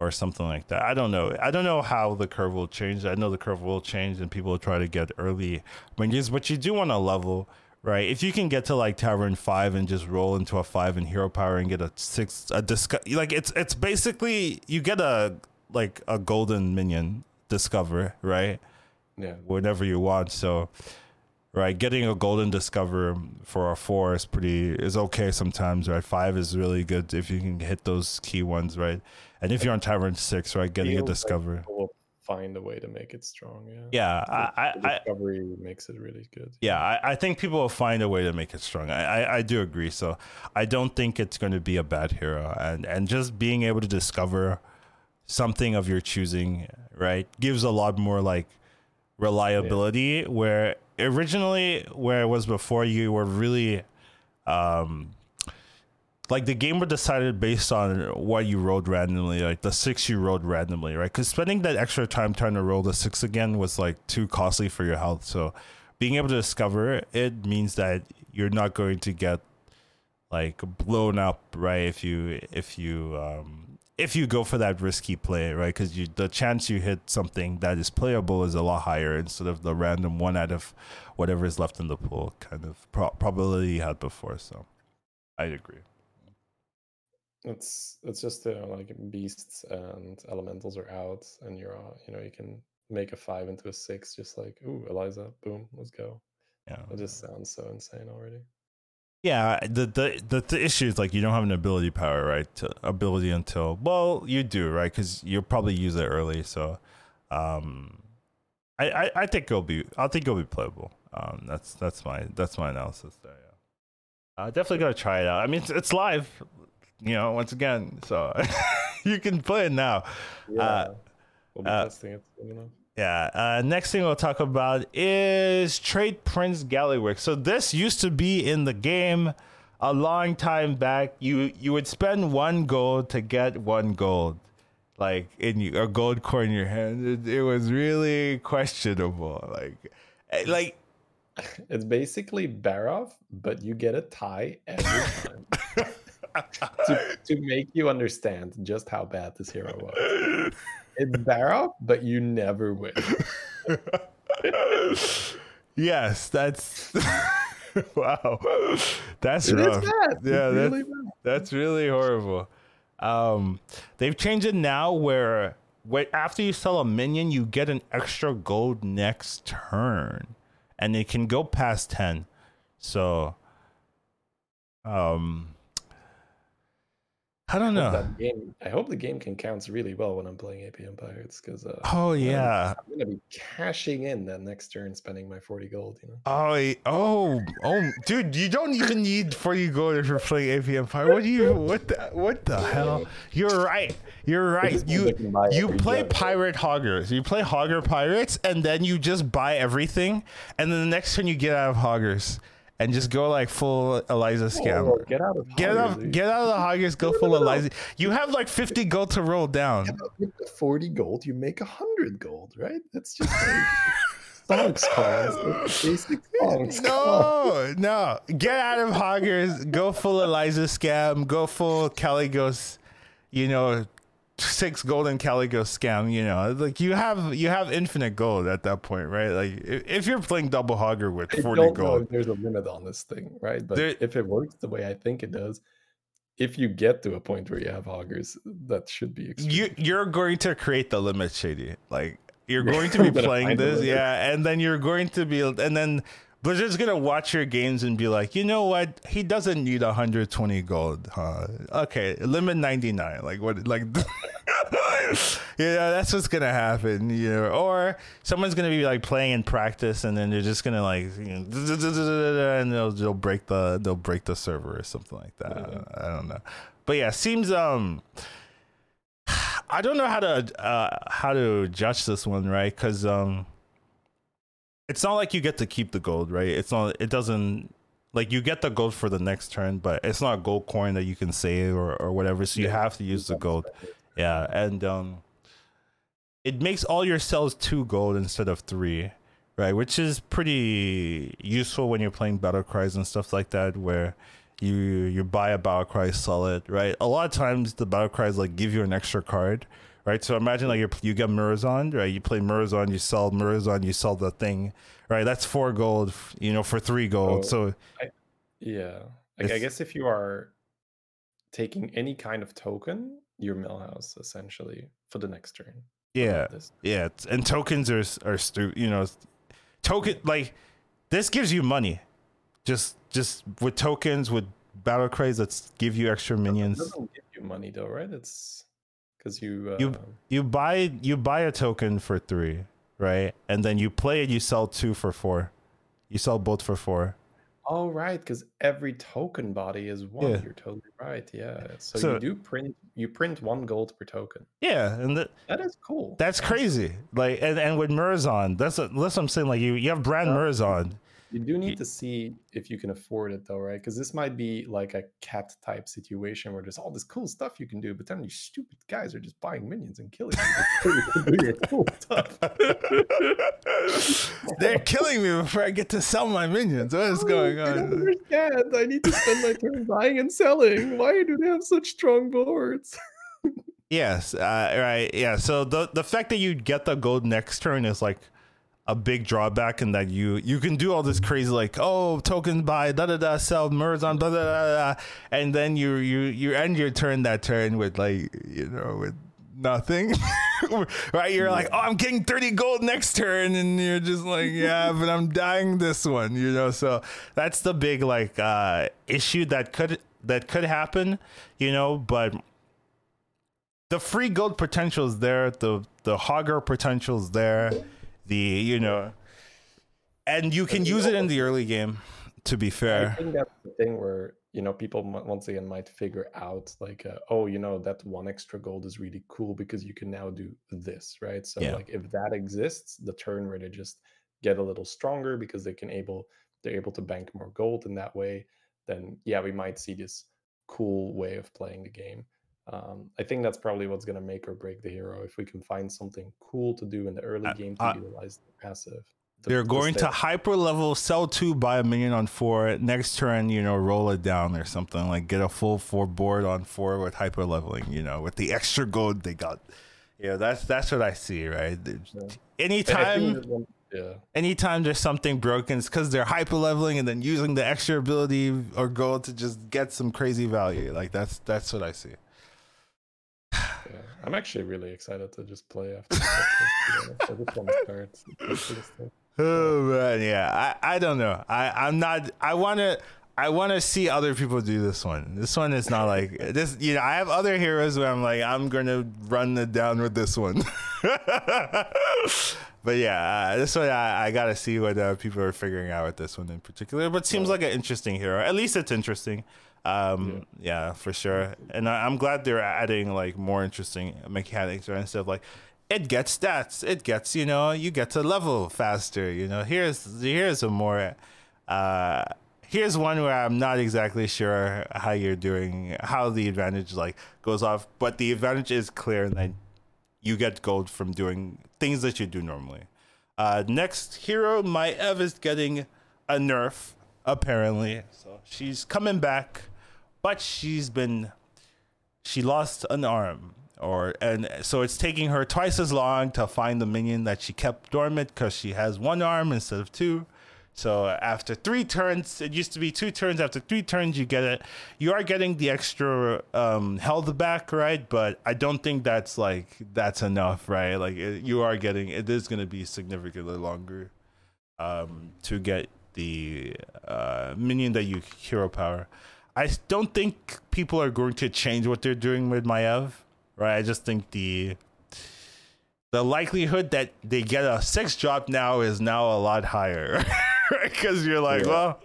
S1: or something like that. I don't know. I don't know how the curve will change. I know the curve will change and people will try to get early. Just but you do want to level, right? If you can get to like Tavern five and just roll into a five in hero power and get a six a disco- like it's it's basically you get a like a golden minion discover, right?
S2: Yeah.
S1: whenever you want. So, right, getting a golden discover for a four is pretty is okay sometimes. Right, five is really good if you can hit those key ones. Right, and if you're on tavern six, right, getting a discover.
S2: Will find a way to make it strong. Yeah.
S1: Yeah, I,
S2: I, discovery I, makes it really good.
S1: Yeah, I, I think people will find a way to make it strong. I, I, I do agree. So I don't think it's going to be a bad hero, and and just being able to discover something of your choosing, right, gives a lot more like reliability yeah. where originally where it was before you were really um like the game was decided based on what you rolled randomly, like the six you rolled randomly, right? Because spending that extra time trying to roll the six again was like too costly for your health. So being able to discover it means that you're not going to get like blown up, right? If you if you um if you go for that risky play, right? Because the chance you hit something that is playable is a lot higher instead of the random one out of whatever is left in the pool kind of pro- probability you had before. So, I agree.
S2: It's it's just uh, like beasts and elementals are out, and you're you know you can make a five into a six, just like ooh Eliza, boom, let's go.
S1: Yeah,
S2: it just sounds so insane already.
S1: Yeah, the, the the the issue is like you don't have an ability power, right? To ability until well, you do, right? Because you'll probably use it early. So, um, I, I I think it'll be I think it'll be playable. Um, that's that's my that's my analysis there. Yeah, uh, definitely gotta try it out. I mean, it's, it's live, you know. Once again, so you can play it now.
S2: Yeah.
S1: Uh,
S2: we'll be
S1: uh,
S2: testing it soon enough.
S1: Yeah. Uh, next thing we'll talk about is Trade Prince Gallywix. So this used to be in the game a long time back. You you would spend one gold to get one gold, like in a gold coin in your hand. It, it was really questionable. Like, eh, like
S2: It's basically Barov, but you get a tie every time. to, to make you understand just how bad this hero was. It's Barov, but you never win.
S1: yes, that's wow. That's
S2: It
S1: rough.
S2: bad.
S1: Yeah, that's-
S2: really bad.
S1: That's really horrible. Um, they've changed it now where wait, after you sell a minion, you get an extra gold next turn, and it can go past ten. So, um, I don't
S2: I hope
S1: know.
S2: game, I hope the game can count really well when I'm playing APM Pirates because uh,
S1: Oh yeah.
S2: I'm gonna be cashing in that next turn, spending my 40 gold. You know,
S1: Oh, oh, oh, dude! You don't even need forty gold if you're playing AP Empire. What do you? What the? What the hell? You're right. You're right. You you play pirate hoggers. You play hogger pirates, and then you just buy everything, and then the next turn you get out of hoggers and just go like full Eliza scam.
S2: Get out of
S1: Get out,
S2: dude.
S1: get out of the hoggers. Go full Eliza. You have like fifty gold to roll down.
S2: 40 gold, you make 100 gold, right? That's just like stonks coins. That's basic stonks.
S1: No, no. Get out of hoggers. Go full Eliza scam. Go full Kalecgos. You know, six golden Kalecgos scam. You know, like you have you have infinite gold at that point, right? Like if, if you're playing double hogger with
S2: I
S1: forty
S2: don't know
S1: gold,
S2: if there's a limit on this thing, right? But
S1: There-
S2: if it works the way I think it does, if you get to a point where you have hoggers, that should be extreme.
S1: you you're going to create the limit, shady. Like you're going to be playing this, yeah, and then you're going to be, and then. Blizzard's gonna watch your games and be like, you know what? He doesn't need 120 gold, huh? Okay, limit 99. Like what? Like, yeah, that's what's gonna happen, you know. Or someone's gonna be like playing in practice, and then they're just gonna like, you know, and they'll they'll break the they'll break the server or something like that. I don't- I don't know, but yeah, seems um. I don't know how to uh, how to judge this one, right? Because um, it's not like you get to keep the gold, right? It's not. It doesn't like you get the gold for the next turn, but it's not a gold coin that you can save or or whatever. So you
S2: Yeah,
S1: have to use the gold. Yeah, and um, it makes all your cells two gold instead of three, right? Which is pretty useful when you're playing battle cries and stuff like that, where you you buy a battle cry, sell it, right? A lot of times the battle cries like give you an extra card, right? So imagine like you you get Murozond, right? You play Murozond, you sell Murozond, you sell the thing, right? That's four gold, you know, for three gold.
S2: Oh.
S1: So
S2: Yeah. Like, I guess if you are taking any kind of token, you're Millhouse essentially for the next turn.
S1: yeah, Yeah, and tokens are are stu- you know, token like this gives you money. Just just with tokens with battle craze that give you extra
S2: It
S1: minions.
S2: doesn't give you money though, right? It's because you, uh,
S1: You- You buy you buy a token for 3, right? And then you play it you sell 2 for 4. You sell both for 4.
S2: Oh right, because every token body is one.
S1: Yeah.
S2: You're totally right. Yeah. So,
S1: So-
S2: you do print you print one gold per token.
S1: Yeah, and that
S2: That is cool.
S1: that's crazy. Like and, and with Murozond, that's what, that's what I'm saying like you you have brand
S2: Yeah.
S1: Murozond.
S2: You do need to see if you can afford it though, right? Because this might be like a cat type situation where there's all this cool stuff you can do, but then these stupid guys are just buying minions and killing you you can do your cool.
S1: They're killing me before I get to sell my minions. What is going
S2: I
S1: on?
S2: understand. I need to spend my turn buying and selling. Why do they have such strong boards?
S1: Yes, uh, right. Yeah. So the the fact that you get the gold next turn is like a big drawback in that you you can do all this crazy like oh token buy da da da sell Murozond da da da da and then you you you end your turn that turn with like you know with nothing. Right? You're like oh i'm getting 30 gold next turn. And you're just like yeah but i'm dying this one you know? So that's the big like uh issue that could that could happen you know? But the free gold potential is there. The the hogger potential is there the you know and you can use it in the early game to be fair, I
S2: think that's the thing where you know people once again might figure out like uh, oh you know that one extra gold is really cool because you can now do this right? So yeah. like if that exists the turn where they just get a little stronger because they can able they're able to bank more gold in that way then yeah we might see this cool way of playing the game um, I think that's probably what's going to make or break the hero if we can find something cool to do in the early game to uh, utilize the passive.
S1: They're going to hyper level, sell two, buy a minion on four. Next turn, you know, roll it down or something like get a full four board on four with hyper leveling. You know, with the extra gold they got. Yeah, that's that's what I see. Right. Yeah. Anytime. Yeah. Anytime there's something broken, it's because they're hyper leveling and then using the extra ability or gold to just get some crazy value. Like that's that's what I see.
S2: I'm actually really excited to just play after. I just want
S1: to start. Oh man, yeah. I, I don't know. I I'm not. I want to. I want to see other people do this one. This one is not like this. You know, I have other heroes where I'm like, I'm gonna run it down with this one. but yeah, uh, this one I, I gotta see what uh, people are figuring out with this one in particular. But seems like an interesting hero. At least it's interesting. Um, yeah. yeah. for sure. And I, am glad they're adding like more interesting mechanics or instead of like it gets stats. It gets, you know, you get to level faster. You know, here's here's a more uh here's one where I'm not exactly sure how you're doing how the advantage like goes off, but the advantage is clear and then you get gold from doing things that you do normally. Uh next hero, Maiev is getting a nerf, apparently. So she's coming back, but she's been she lost an arm or and so it's taking her twice as long to find the minion that she kept dormant because she has one arm instead of two. So after three turns, it used to be two turns. After three turns, you get it. You are getting the extra um, health back, right? But I don't think that's like that's enough, right? Like it, you are getting it is going to be significantly longer um, to get the uh, minion that you hero power. I don't think people are going to change what they're doing with Maiev right? I just think the the likelihood that they get a six drop now is now a lot higher, right? Because you're like, yeah. well,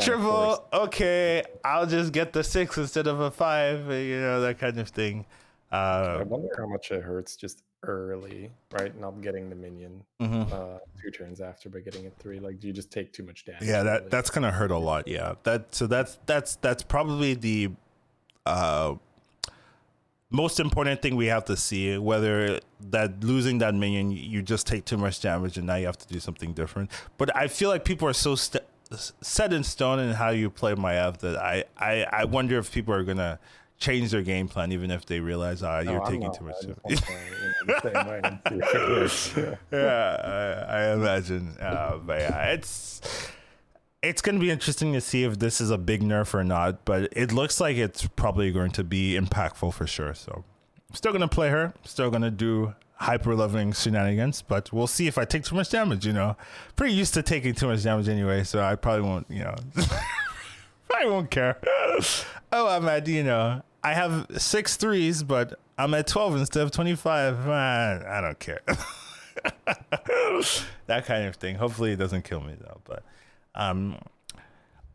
S1: triple, okay, I'll just get the six instead of a five, you know, that kind of thing.
S2: Uh, I wonder how much it hurts just early, right? Not getting the minion mm-hmm. uh, two turns after, but getting it three. Like, do you just take too much damage?
S1: Yeah, that really? that's gonna hurt a lot. Yeah, that so that's that's that's probably the uh most important thing we have to see whether that losing that minion you just take too much damage and now you have to do something different but i feel like people are so st- set in stone in how you play Maiev that I, I i wonder if people are gonna change their game plan even if they realize ah oh, you're taking not, too much yeah I, I imagine uh, but yeah it's it's going to be interesting to see if this is a big nerf or not, but it looks like it's probably going to be impactful for sure. So, I'm still going to play her, still going to do hyper loving shenanigans, but we'll see if I take too much damage. You know, pretty used to taking too much damage anyway, so I probably won't, you know, I won't care. oh, I'm at, you know, I have six threes, but I'm at 12 instead of 25. I don't care. that kind of thing. Hopefully, it doesn't kill me though, but. Um,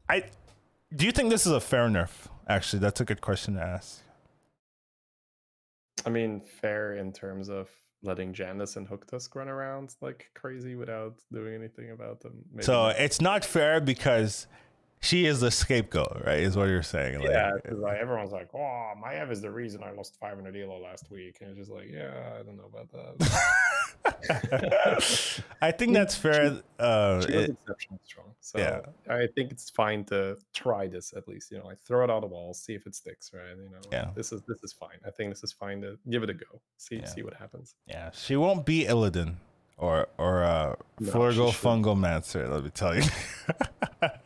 S1: I do you think this is a fair nerf? Actually, that's a good question to ask.
S2: I mean, fair in terms of letting Janus and Hooktusk run around like crazy without doing anything about them.
S1: Maybe so it's not fair because she is the scapegoat, right? Is what you're saying?
S2: Yeah, because like, like, everyone's like, "Oh, Maiev is the reason I lost 500 elo last week," and it's just like, "Yeah, I don't know about that."
S1: I think that's fair. Uh,
S2: she was it, exceptionally strong. So yeah. I think it's fine to try this at least. You know, like throw it out the wall, see if it sticks, right? You know, like, yeah. This is this is fine. I think this is fine to give it a go. See yeah. see what happens.
S1: Yeah, she won't be Illidan or or uh, no, Flurgle Fungal Mancer. Let me tell you.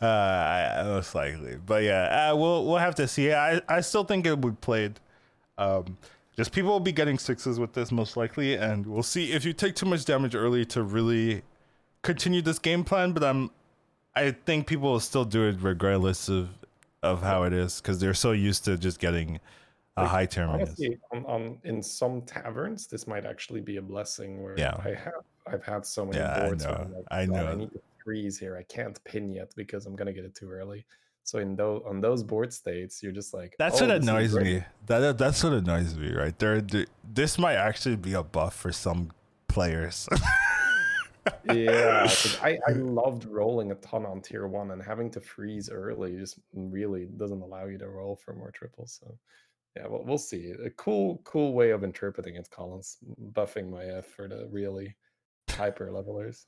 S1: uh, I, most likely, but yeah, uh, we'll we'll have to see. I I still think it would be played. Um, just people will be getting sixes with this most likely, and we'll see if you take too much damage early to really continue this game plan. But I'm, I think people will still do it regardless of of how it is because they're so used to just getting a like, high terminus.
S2: Honestly, on, on, in some taverns, this might actually be a blessing. Where yeah. I have I've had so many yeah, boards.
S1: I know. Like, I know. I need
S2: to freeze here. I can't pin yet because I'm gonna get it too early. So in those on those board states, you're just like
S1: that's
S2: oh,
S1: what annoys me. That that's what annoys me, right there. This might actually be a buff for some players.
S2: yeah, I, I loved rolling a ton on tier one and having to freeze early just really doesn't allow you to roll for more triples. So yeah, well, we'll see. A cool, cool way of interpreting it, Collins. Buffing Maiev for the really hyper levelers.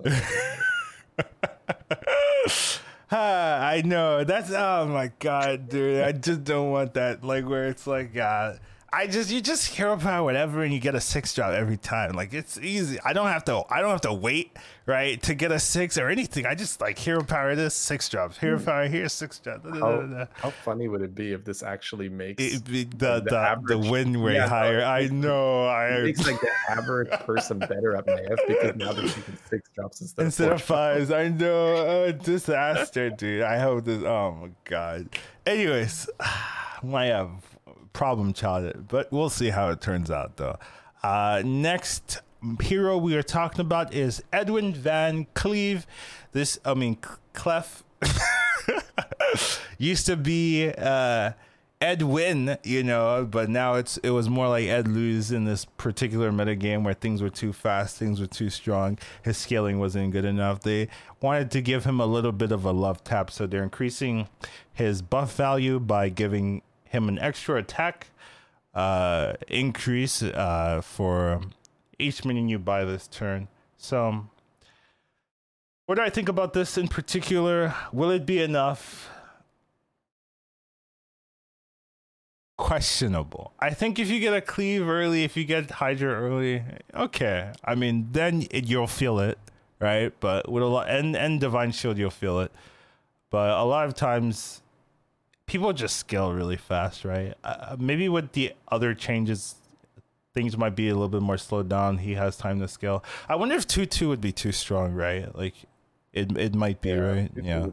S1: I know that's oh my god, dude. I just don't want that. Like where it's like, uh, I just you just hero power whatever and you get a six drop every time. Like it's easy. I don't have to I don't have to wait, right, to get a six or anything. I just like hero power this six drops. Hero hmm. power here six drops.
S2: How, how funny would it be if this actually makes
S1: it, the the, the, average, the win rate yeah, higher? No, I know. I
S2: makes like the average person better at math because now they're taking six drops instead,
S1: instead
S2: of,
S1: of fives. I know. Oh, disaster, dude. I hope this oh my god. Anyways, Maiev problem child, but we'll see how it turns out though. Uh, next hero we are talking about is Edwin VanCleef. This, I mean, Cleef used to be uh, Edwin, you know, but now it's it was more like Ed lose in this particular metagame where things were too fast, things were too strong, his scaling wasn't good enough. They wanted to give him a little bit of a love tap, so they're increasing his buff value by giving him an extra attack uh, increase uh, for each minion you buy this turn. So, what do I think about this in particular? Will it be enough? Questionable. I think if you get a cleave early, if you get Hydra early, okay. I mean, then it, you'll feel it, right? But with a lot and and Divine Shield, you'll feel it. But a lot of times, people just scale really fast, right? Uh, maybe with the other changes, things might be a little bit more slowed down. He has time to scale. I wonder if two two would be too strong, right? Like, it it might be, yeah, right? Yeah.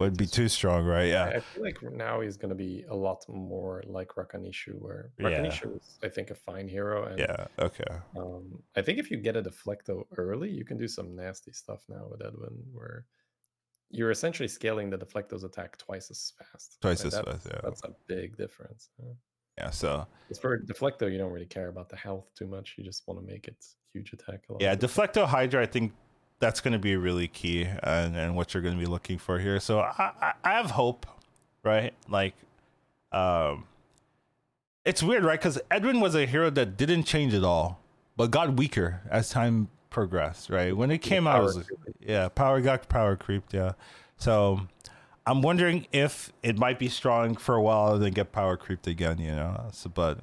S1: Would be too strong, right? Yeah.
S2: I feel like now he's going to be a lot more like Rakanishu, where Rakanishu yeah. is, I think, a fine hero. And,
S1: yeah. Okay.
S2: Um, I think if you get a deflecto early, you can do some nasty stuff now with Edwin, where you're essentially scaling the deflecto's attack twice as fast.
S1: Twice as fast, yeah.
S2: That's a big difference.
S1: Yeah. yeah so
S2: it's for deflecto, you don't really care about the health too much. You just want to make it huge attack.
S1: yeah, deflecto Hydra, I think that's going to be really key and, and what you're going to be looking for here. So I, I have hope, right? Like, um, it's weird, right? Because Edwin was a hero that didn't change at all, but got weaker as time progressed, right? When it came out, it was, yeah, power got power creeped, yeah. So I'm wondering if it might be strong for a while and then get power creeped again, you know. So, but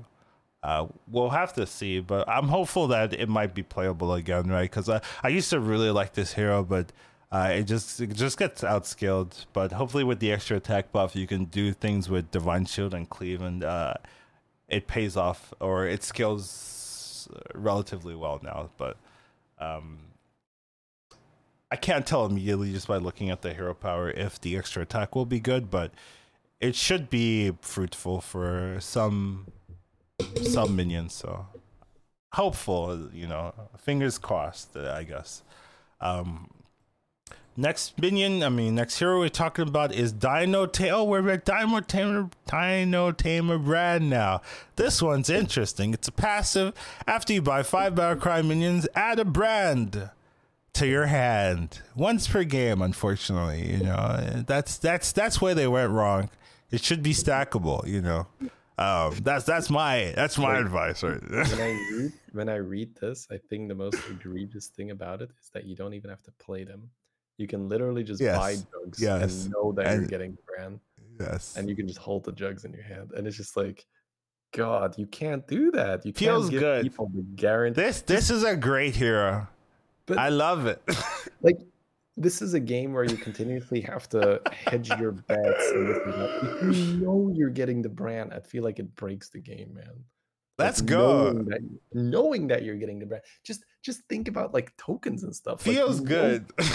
S1: uh, we'll have to see. But I'm hopeful that it might be playable again, right? Because I, I used to really like this hero, but uh, it just it just gets outscaled. But hopefully, with the extra attack buff, you can do things with Divine Shield and Cleave, and uh, it pays off or it scales relatively well now. But um, I can't tell immediately just by looking at the hero power if the extra attack will be good, but it should be fruitful for some some minions. So hopeful, you know, fingers crossed. I guess. Um, Next minion, I mean, next hero we're talking about is Dino Tail. We're at Dino Tamer, Dino Tamer Brann now. This one's interesting. It's a passive. After you buy five Battlecry minions, add a Brann to your hand once per game. Unfortunately, you know that's that's that's where they went wrong. It should be stackable. You know, um, that's that's my that's my advice. Right.
S2: when I read when I read this, I think the most egregious thing about it is that you don't even have to play them. You can literally just yes. buy jugs yes. and know that and, you're getting the Brann.
S1: Yes.
S2: And you can just hold the jugs in your hand. And it's just like, God, you can't do that. You
S1: Feels
S2: can't give
S1: good.
S2: people the guarantee.
S1: This this is a great hero. But I love it.
S2: like this is a game where you continuously have to hedge your bets and If you know you're getting the Brann, I feel like it breaks the game, man.
S1: Let's go.
S2: Knowing that, knowing that, you're getting the Brann. Just just think about like tokens and stuff.
S1: Feels
S2: like,
S1: good.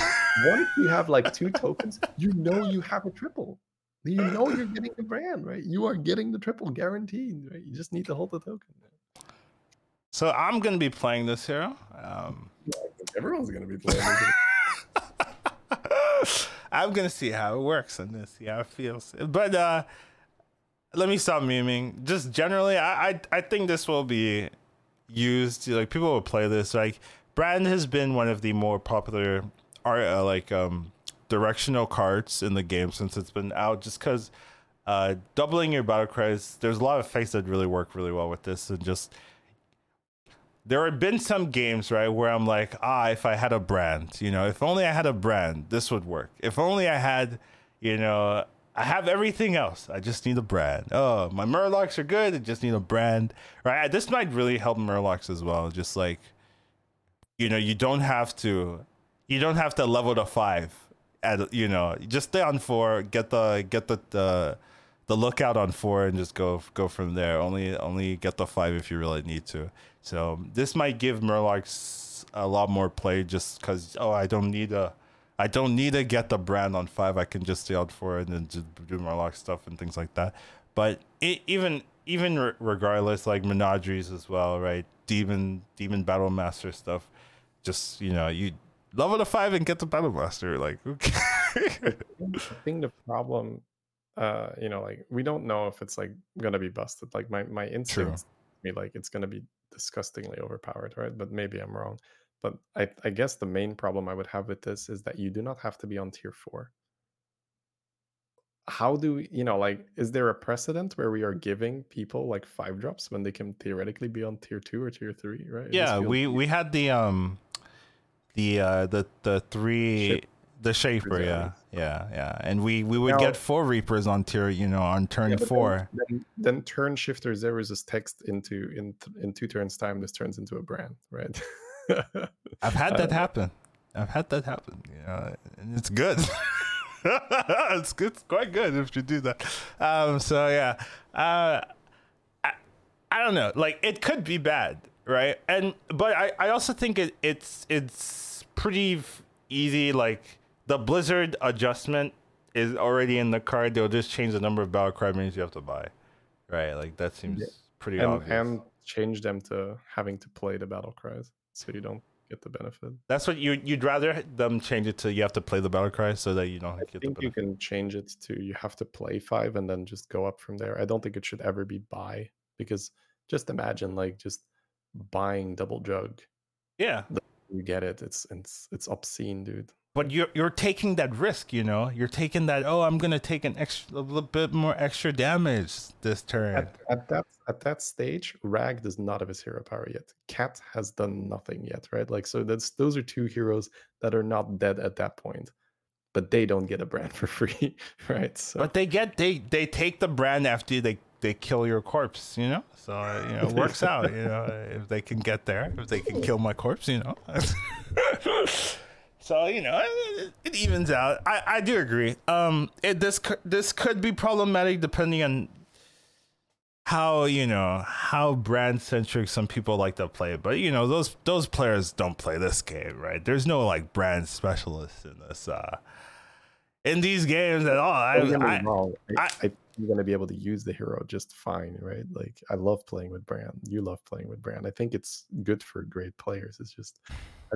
S2: What if you have like two tokens? You know you have a triple. You know you're getting the Brann, right? You are getting the triple guaranteed, right? You just need to hold the token.
S1: So I'm gonna be playing this hero. Um,
S2: everyone's gonna be playing.
S1: I'm gonna see how it works on this, see how it feels. But uh, let me stop memeing. Just generally, I, I I think this will be used. Like people will play this. Like Brann has been one of the more popular art uh, like um directional cards in the game since it's been out. Just because uh, doubling your battle cries, there's a lot of effects that really work really well with this, and just there have been some games right where I'm like, ah, if I had a Brann, you know, if only I had a Brann, this would work. If only I had, you know, I have everything else. I just need a Brann. Oh, my Murlocs are good. I just need a Brann, right? This might really help Murlocs as well. Just like, you know, you don't have to, you don't have to level to five. At you know, just stay on four. Get the get the the, the lookout on four and just go go from there. Only only get the five if you really need to. So this might give Murlocs a lot more play just because oh I don't need a I don't need to get the Brann on five. I can just stay out for it and then just do my lock stuff and things like that. But it, even even re- regardless, like menageries as well, right? Demon demon battle master stuff. Just you know you level to five and get the battle master. Like okay.
S2: I think the problem, uh, you know, like we don't know if it's like gonna be busted. Like my my instinct me like it's gonna be disgustingly overpowered, right? But maybe I'm wrong. But I, I guess the main problem I would have with this is that you do not have to be on tier four. How do we, you know, like, is there a precedent where we are giving people like five drops when they can theoretically be on tier two or tier three, right?
S1: Yeah, we we had the um, the uh, the the three. Ship the Shaper, yeah, yeah, yeah, and we we would now, get four Reapers on tier, you know, on turn yeah, four.
S2: Then, then, then, turn Shifter Zerus is text into in in two turns time. This turns into a Brann, right?
S1: I've had that uh, happen. I've had that happen. Yeah, and it's good. it's good. It's quite good if you do that. Um, so yeah, uh, I, I don't know. Like it could be bad, right? And but I I also think it it's it's pretty easy. Like the Blizzard adjustment is already in the card. They'll just change the number of battle cry minis you have to buy, right? Like that seems yeah. pretty
S2: and,
S1: obvious.
S2: And change them to having to play the battle cries, so you don't get the benefit.
S1: That's what you you'd rather them change it to you have to play the battle cry so that you don't I
S2: get think you can change it to you have to play five and then just go up from there. I don't think it should ever be buy because just imagine like just buying double jug.
S1: Yeah.
S2: You get it. It's it's it's obscene, dude
S1: but you're you're taking that risk, you know. You're taking that. Oh, I'm gonna take an extra, a little bit more extra damage this turn.
S2: At, at, that at that stage, Rag does not have his hero power yet. Cat has done nothing yet, right? Like so, that's those are two heroes that are not dead at that point, but they don't get a Brann for free, right?
S1: So. But they get they they take the Brann after they they kill your corpse, you know. So uh, you know, it works out, you know, if they can get there, if they can kill my corpse, you know. So you know, it, it evens out. I, I do agree. Um, it, this this could be problematic depending on how you know how Brann centric some people like to play. But you know, those those players don't play this game, right? There's no like Brann specialists in this uh in these games at all. I, I,
S2: I, I you're going to be able to use the hero just fine, right? Like I love playing with Brann. You love playing with Brann. I think it's good for great players. It's just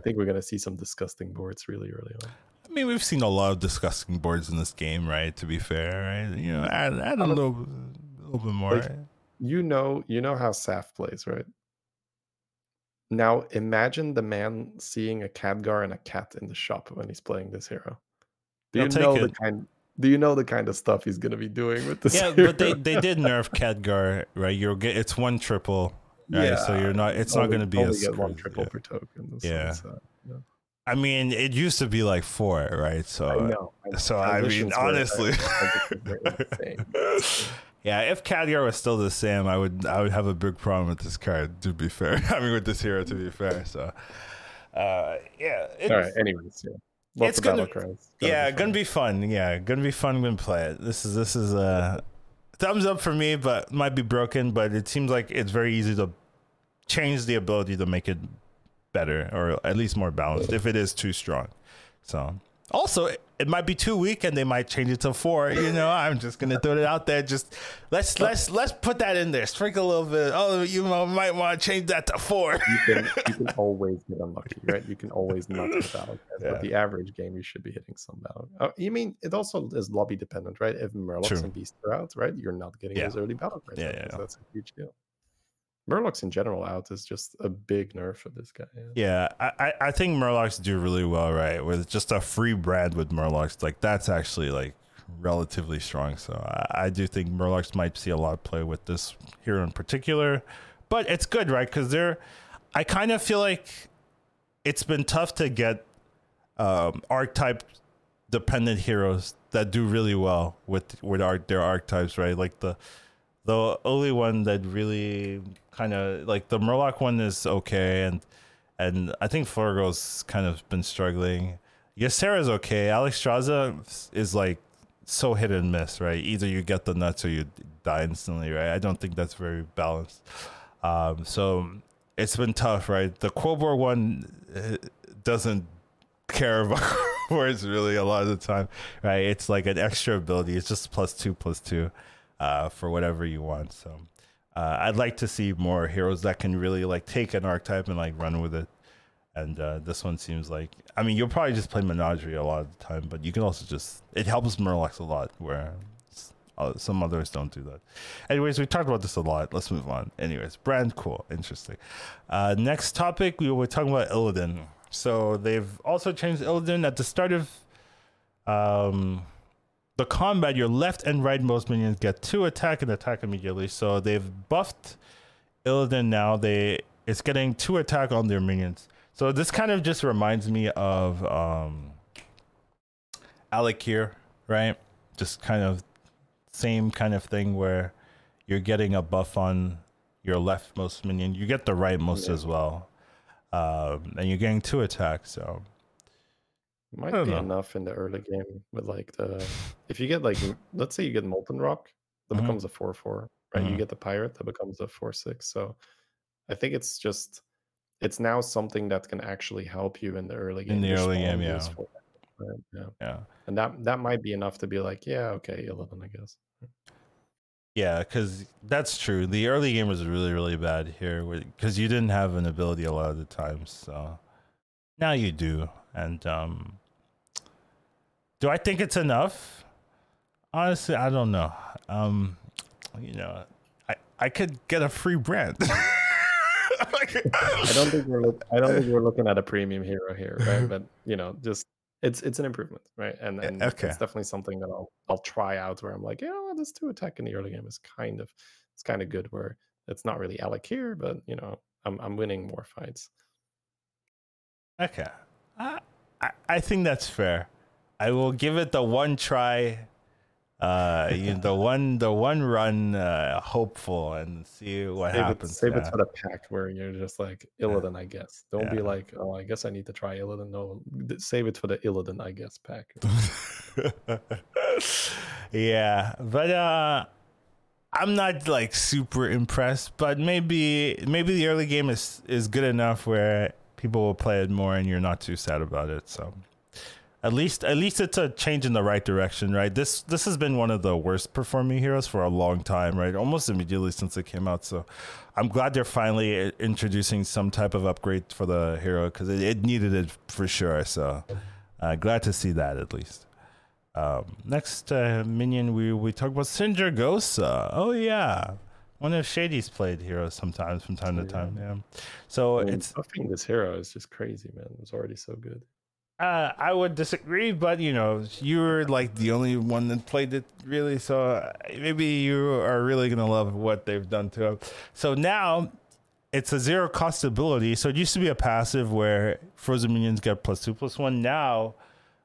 S2: I think we're going to see some disgusting boards really early on.
S1: I mean, we've seen a lot of disgusting boards in this game, right? To be fair, right? You know, add, add a little, a little bit more. Like,
S2: you know, you know how Saf plays, right? Now imagine the man seeing a Khadgar and a cat in the shop when he's playing this hero. Do you know it. the kind? Do you know the kind of stuff he's going to be doing with this?
S1: Yeah, hero? but they, they did nerf Khadgar, right? You'll get it's one triple, right? Yeah, so you're not. It's not going to be
S2: a get one triple yeah. per token.
S1: Yeah. Yeah. I mean, it used to be like four, right? So, I know, I know. so I mean, honestly, yeah. If Khadgar was still the same, I would I would have a big problem with this card. To be fair, I mean, with this hero, to be fair. So, uh, yeah.
S2: All right. Anyways, yeah.
S1: Lots it's gonna, gonna yeah, be gonna be fun. Yeah, gonna be fun when play it. This is this is a thumbs up for me, but might be broken. But it seems like it's very easy to change the ability to make it better or at least more balanced if it is too strong. So Also, it might be too weak, and they might change it to four. You know, I'm just gonna throw it out there. Just let's let's let's put that in there. Sprinkle a little bit. Oh, you might want to change that to four.
S2: you can you can always get unlucky, right? You can always not hit battle yeah. but the average game you should be hitting some battle. Oh, you mean it also is lobby dependent, right? If Murlocs True. and Beasts are out, right, you're not getting yeah. those early battle cards. Yeah, yeah, yeah. that's a huge deal. Murlocs in general out is just a big nerf for this guy.
S1: Yeah, yeah I, I think Murlocs do really well, right? With just a free Brann with Murlocs, like that's actually like relatively strong. So I, I do think Murlocs might see a lot of play with this hero in particular, but it's good, right? Because they're, I kind of feel like it's been tough to get um, archetype dependent heroes that do really well with with our, their archetypes, right? Like the the only one that really kind of like the Murloc one is okay, and and I think Flurgo's kind of been struggling. Ysera's okay. Alexstrasza is like so hit and miss, right? Either you get the nuts or you die instantly, right? I don't think that's very balanced. Um, so it's been tough, right? The Quobor one uh, doesn't care about words really a lot of the time, right? It's like an extra ability. It's just plus two, plus two uh, for whatever you want. So uh, I'd like to see more heroes that can really like take an archetype and like run with it. And uh, this one seems like, I mean, you'll probably just play Menagerie a lot of the time, but you can also just, it helps Murlocs a lot where uh, some others don't do that. Anyways, we talked about this a lot. Let's move on. Anyways, Brann cool, interesting. Uh, next topic, we were talking about Illidan. So they've also changed Illidan at the start of um, the combat, your left and right most minions get two attack and attack immediately. So they've buffed Illidan now. They it's getting two attack on their minions. So this kind of just reminds me of um Al'Akir, right? Just kind of same kind of thing where you're getting a buff on your leftmost minion. You get the rightmost yeah. as well. Um, and you're getting two attacks. So
S2: might be know. enough in the early game with like the if you get like let's say you get molten rock that mm-hmm. becomes a four four right mm-hmm. you get the pirate that becomes a four six so I think it's just it's now something that can actually help you in the early game
S1: in the early game yeah.
S2: right? yeah yeah and that that might be enough to be like yeah okay 11 I guess
S1: yeah because that's true the early game was really really bad here because you didn't have an ability a lot of the times so now you do and um do I think it's enough? Honestly, I don't know. Um, you know, I I could get a free Brann.
S2: I don't think we're look, I don't think we're looking at a premium hero here, right? But you know, just it's it's an improvement, right? And and okay. it's definitely something that I'll I'll try out where I'm like, you know, this two attack in the early game is kind of it's kind of good where it's not really Al'Akir, but you know, I'm I'm winning more fights.
S1: Okay, I I, I think that's fair. I will give it the one try, uh, you know, the one the one run uh, hopeful and see what
S2: save
S1: happens.
S2: It, save yeah. it for the pack where you're just like Illidan, I guess. Don't yeah. be like, oh, I guess I need to try Illidan. No, save it for the Illidan, I guess pack.
S1: yeah, but uh, I'm not like super impressed. But maybe maybe the early game is is good enough where people will play it more and you're not too sad about it. So at least at least it's a change in the right direction, right? This this has been one of the worst performing heroes for a long time, right? Almost immediately since it came out. So I'm glad they're finally introducing some type of upgrade for the hero because it, it, needed it for sure. So uh, glad to see that at least. Um, next uh, minion, we we talk about Sindragosa. Oh yeah, one of Shady's played heroes sometimes from time to time. Yeah. So I mean, it's
S2: buffing this hero is just crazy, man. It was already so good.
S1: Uh, I would disagree, but you know, you were like the only one that played it really, so uh, maybe you are really gonna love what they've done to him. So now it's a zero cost ability. So it used to be a passive where frozen minions get plus two plus one. Now,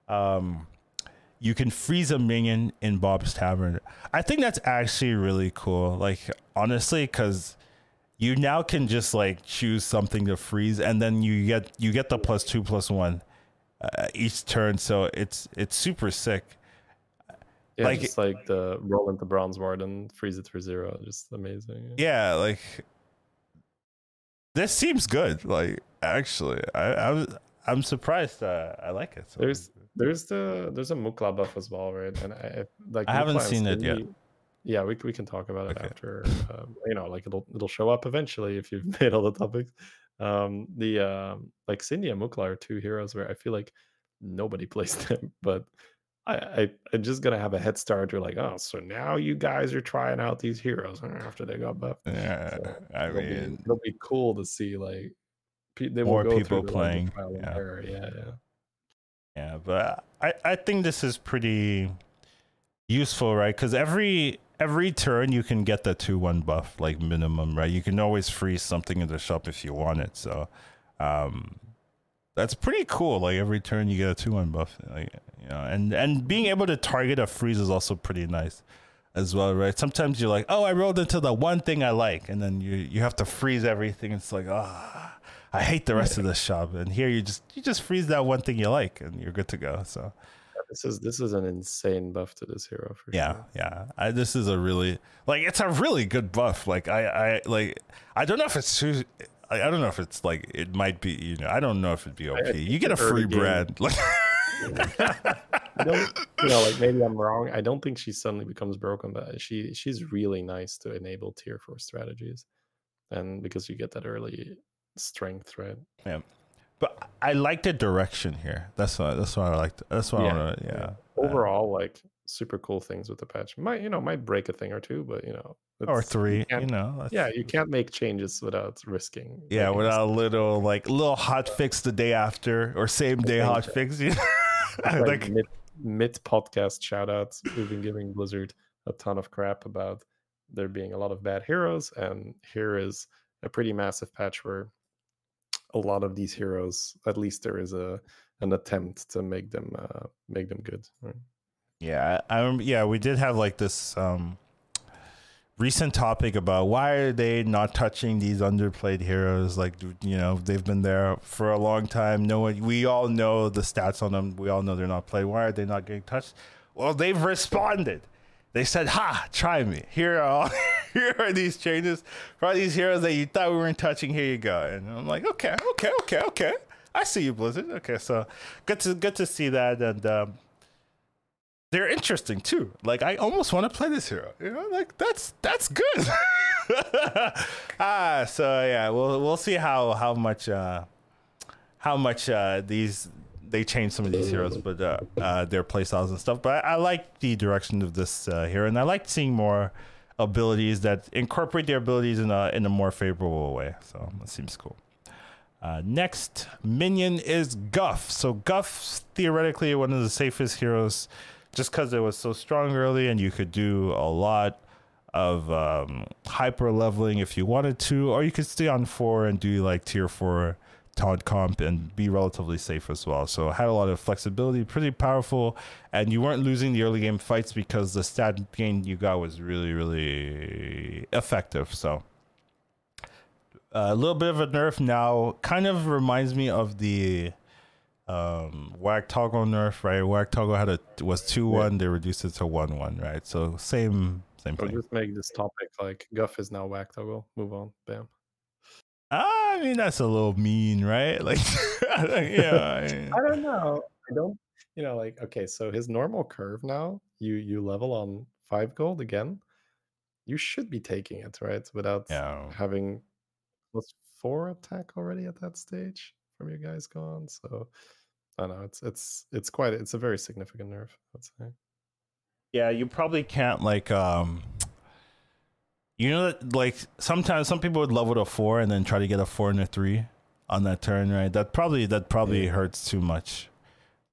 S1: um, you can freeze a minion in Bob's Tavern. I think that's actually really cool. Like honestly, because you now can just like choose something to freeze, and then you get you get the plus two plus one uh, each turn. So it's it's super sick.
S2: Yeah, like, just like the roll into bronze ward and freeze it for zero. Just amazing.
S1: Yeah, like this seems good. Like actually, I, I was I'm surprised. Uh, I like it.
S2: So. There's There's the there's a Mukla buff as well, right? And I like
S1: I haven't seen it yet.
S2: Yeah, we we can talk about it okay. after. Um, you know, like it'll it'll show up eventually if you've made all the topics. Um, the um, like Cindy and Mukla are two heroes where I feel like nobody plays them, but I, I I'm just gonna have a head start. You're like, oh, so now you guys are trying out these heroes after they got buffed.
S1: Yeah, so I
S2: it'll
S1: mean,
S2: be, it'll be cool to see like
S1: they more people playing.
S2: Yeah. yeah, yeah,
S1: yeah. But I I think this is pretty useful, right? Because every every turn you can get the two one buff like minimum, right? You can always freeze something in the shop if you want it. So um that's pretty cool. Like every turn you get a two one buff. Like you know, and and being able to target a freeze is also pretty nice as well, right? Sometimes you're like, oh, I rolled into the one thing I like, and then you you have to freeze everything. It's like, ah, oh, I hate the rest of the shop. And here you just you just freeze that one thing you like, and you're good to go. So
S2: this is this is an insane buff to this hero for
S1: yeah,
S2: sure.
S1: Yeah, I, this is a really like it's a really good buff. Like I I like I don't know if it's too I, I don't know if it's like it might be. You know, I don't know if it'd be OP. You get a free bread. Like,
S2: you know, like maybe I'm wrong. I don't think she suddenly becomes broken, but she she's really nice to enable tier four strategies, and because you get that early strength, right?
S1: Yeah, but I like the direction here. That's why. That's why I like. That's why yeah. I want to. Yeah.
S2: Overall, like super cool things with the patch. Might you know might break a thing or two, but you know
S1: or three. You, you know,
S2: yeah, you can't make changes without risking.
S1: Yeah, without a little like little hot fix the day after or same day hot fix. You
S2: know? like, like mid, mid podcast shout outs. We've been giving Blizzard a ton of crap about there being a lot of bad heroes, and here is a pretty massive patch where a lot of these heroes, at least there is a an attempt to make them uh, make them good. Right?
S1: Yeah, I, I yeah, we did have like this um recent topic about why are they not touching these underplayed heroes? Like you know they've been there for a long time. No one we all know the stats on them. We all know they're not played. Why are they not getting touched? Well they've responded. They said ha try me. Here are here are these changes for all these heroes that you thought we weren't touching here you go and i'm like okay okay okay okay i see you blizzard okay so good to good to see that and um, they're interesting too. Like I almost want to play this hero. You know, like that's that's good. ah, so yeah, we'll we'll see how how much uh how much uh these they change some of these heroes, but uh, uh their playstyles and stuff. But I, I like the direction of this uh, hero, and I like seeing more abilities that incorporate their abilities in a in a more favorable way. So it seems cool. Uh, next minion is Guff. So Guff theoretically one of the safest heroes just because it was so strong early and you could do a lot of um, hyper leveling if you wanted to, or you could stay on four and do like tier four taunt comp and be relatively safe as well. So had a lot of flexibility, pretty powerful, and you weren't losing the early game fights because the stat gain you got was really, really effective. So a little bit of a nerf now, kind of reminds me of the um Wagtoggle nerf, right? Wagtoggle had a was two one, yeah. they reduced it to one one, right? So same same
S2: thing. just make this topic like Guff is now Wagtoggle. Move on, bam.
S1: I mean that's a little mean, right? Like yeah.
S2: I don't know. I don't you know, like okay, so his normal curve now, you you level on five gold again. You should be taking it, right? Without yeah. having plus four attack already at that stage from your guys gone. So I don't know. It's it's it's quite it's a very significant nerf. I'd say.
S1: Yeah, you probably can't like um. You know that like sometimes some people would level to four and then try to get a four and a three on that turn, right? That probably that probably yeah. hurts too much,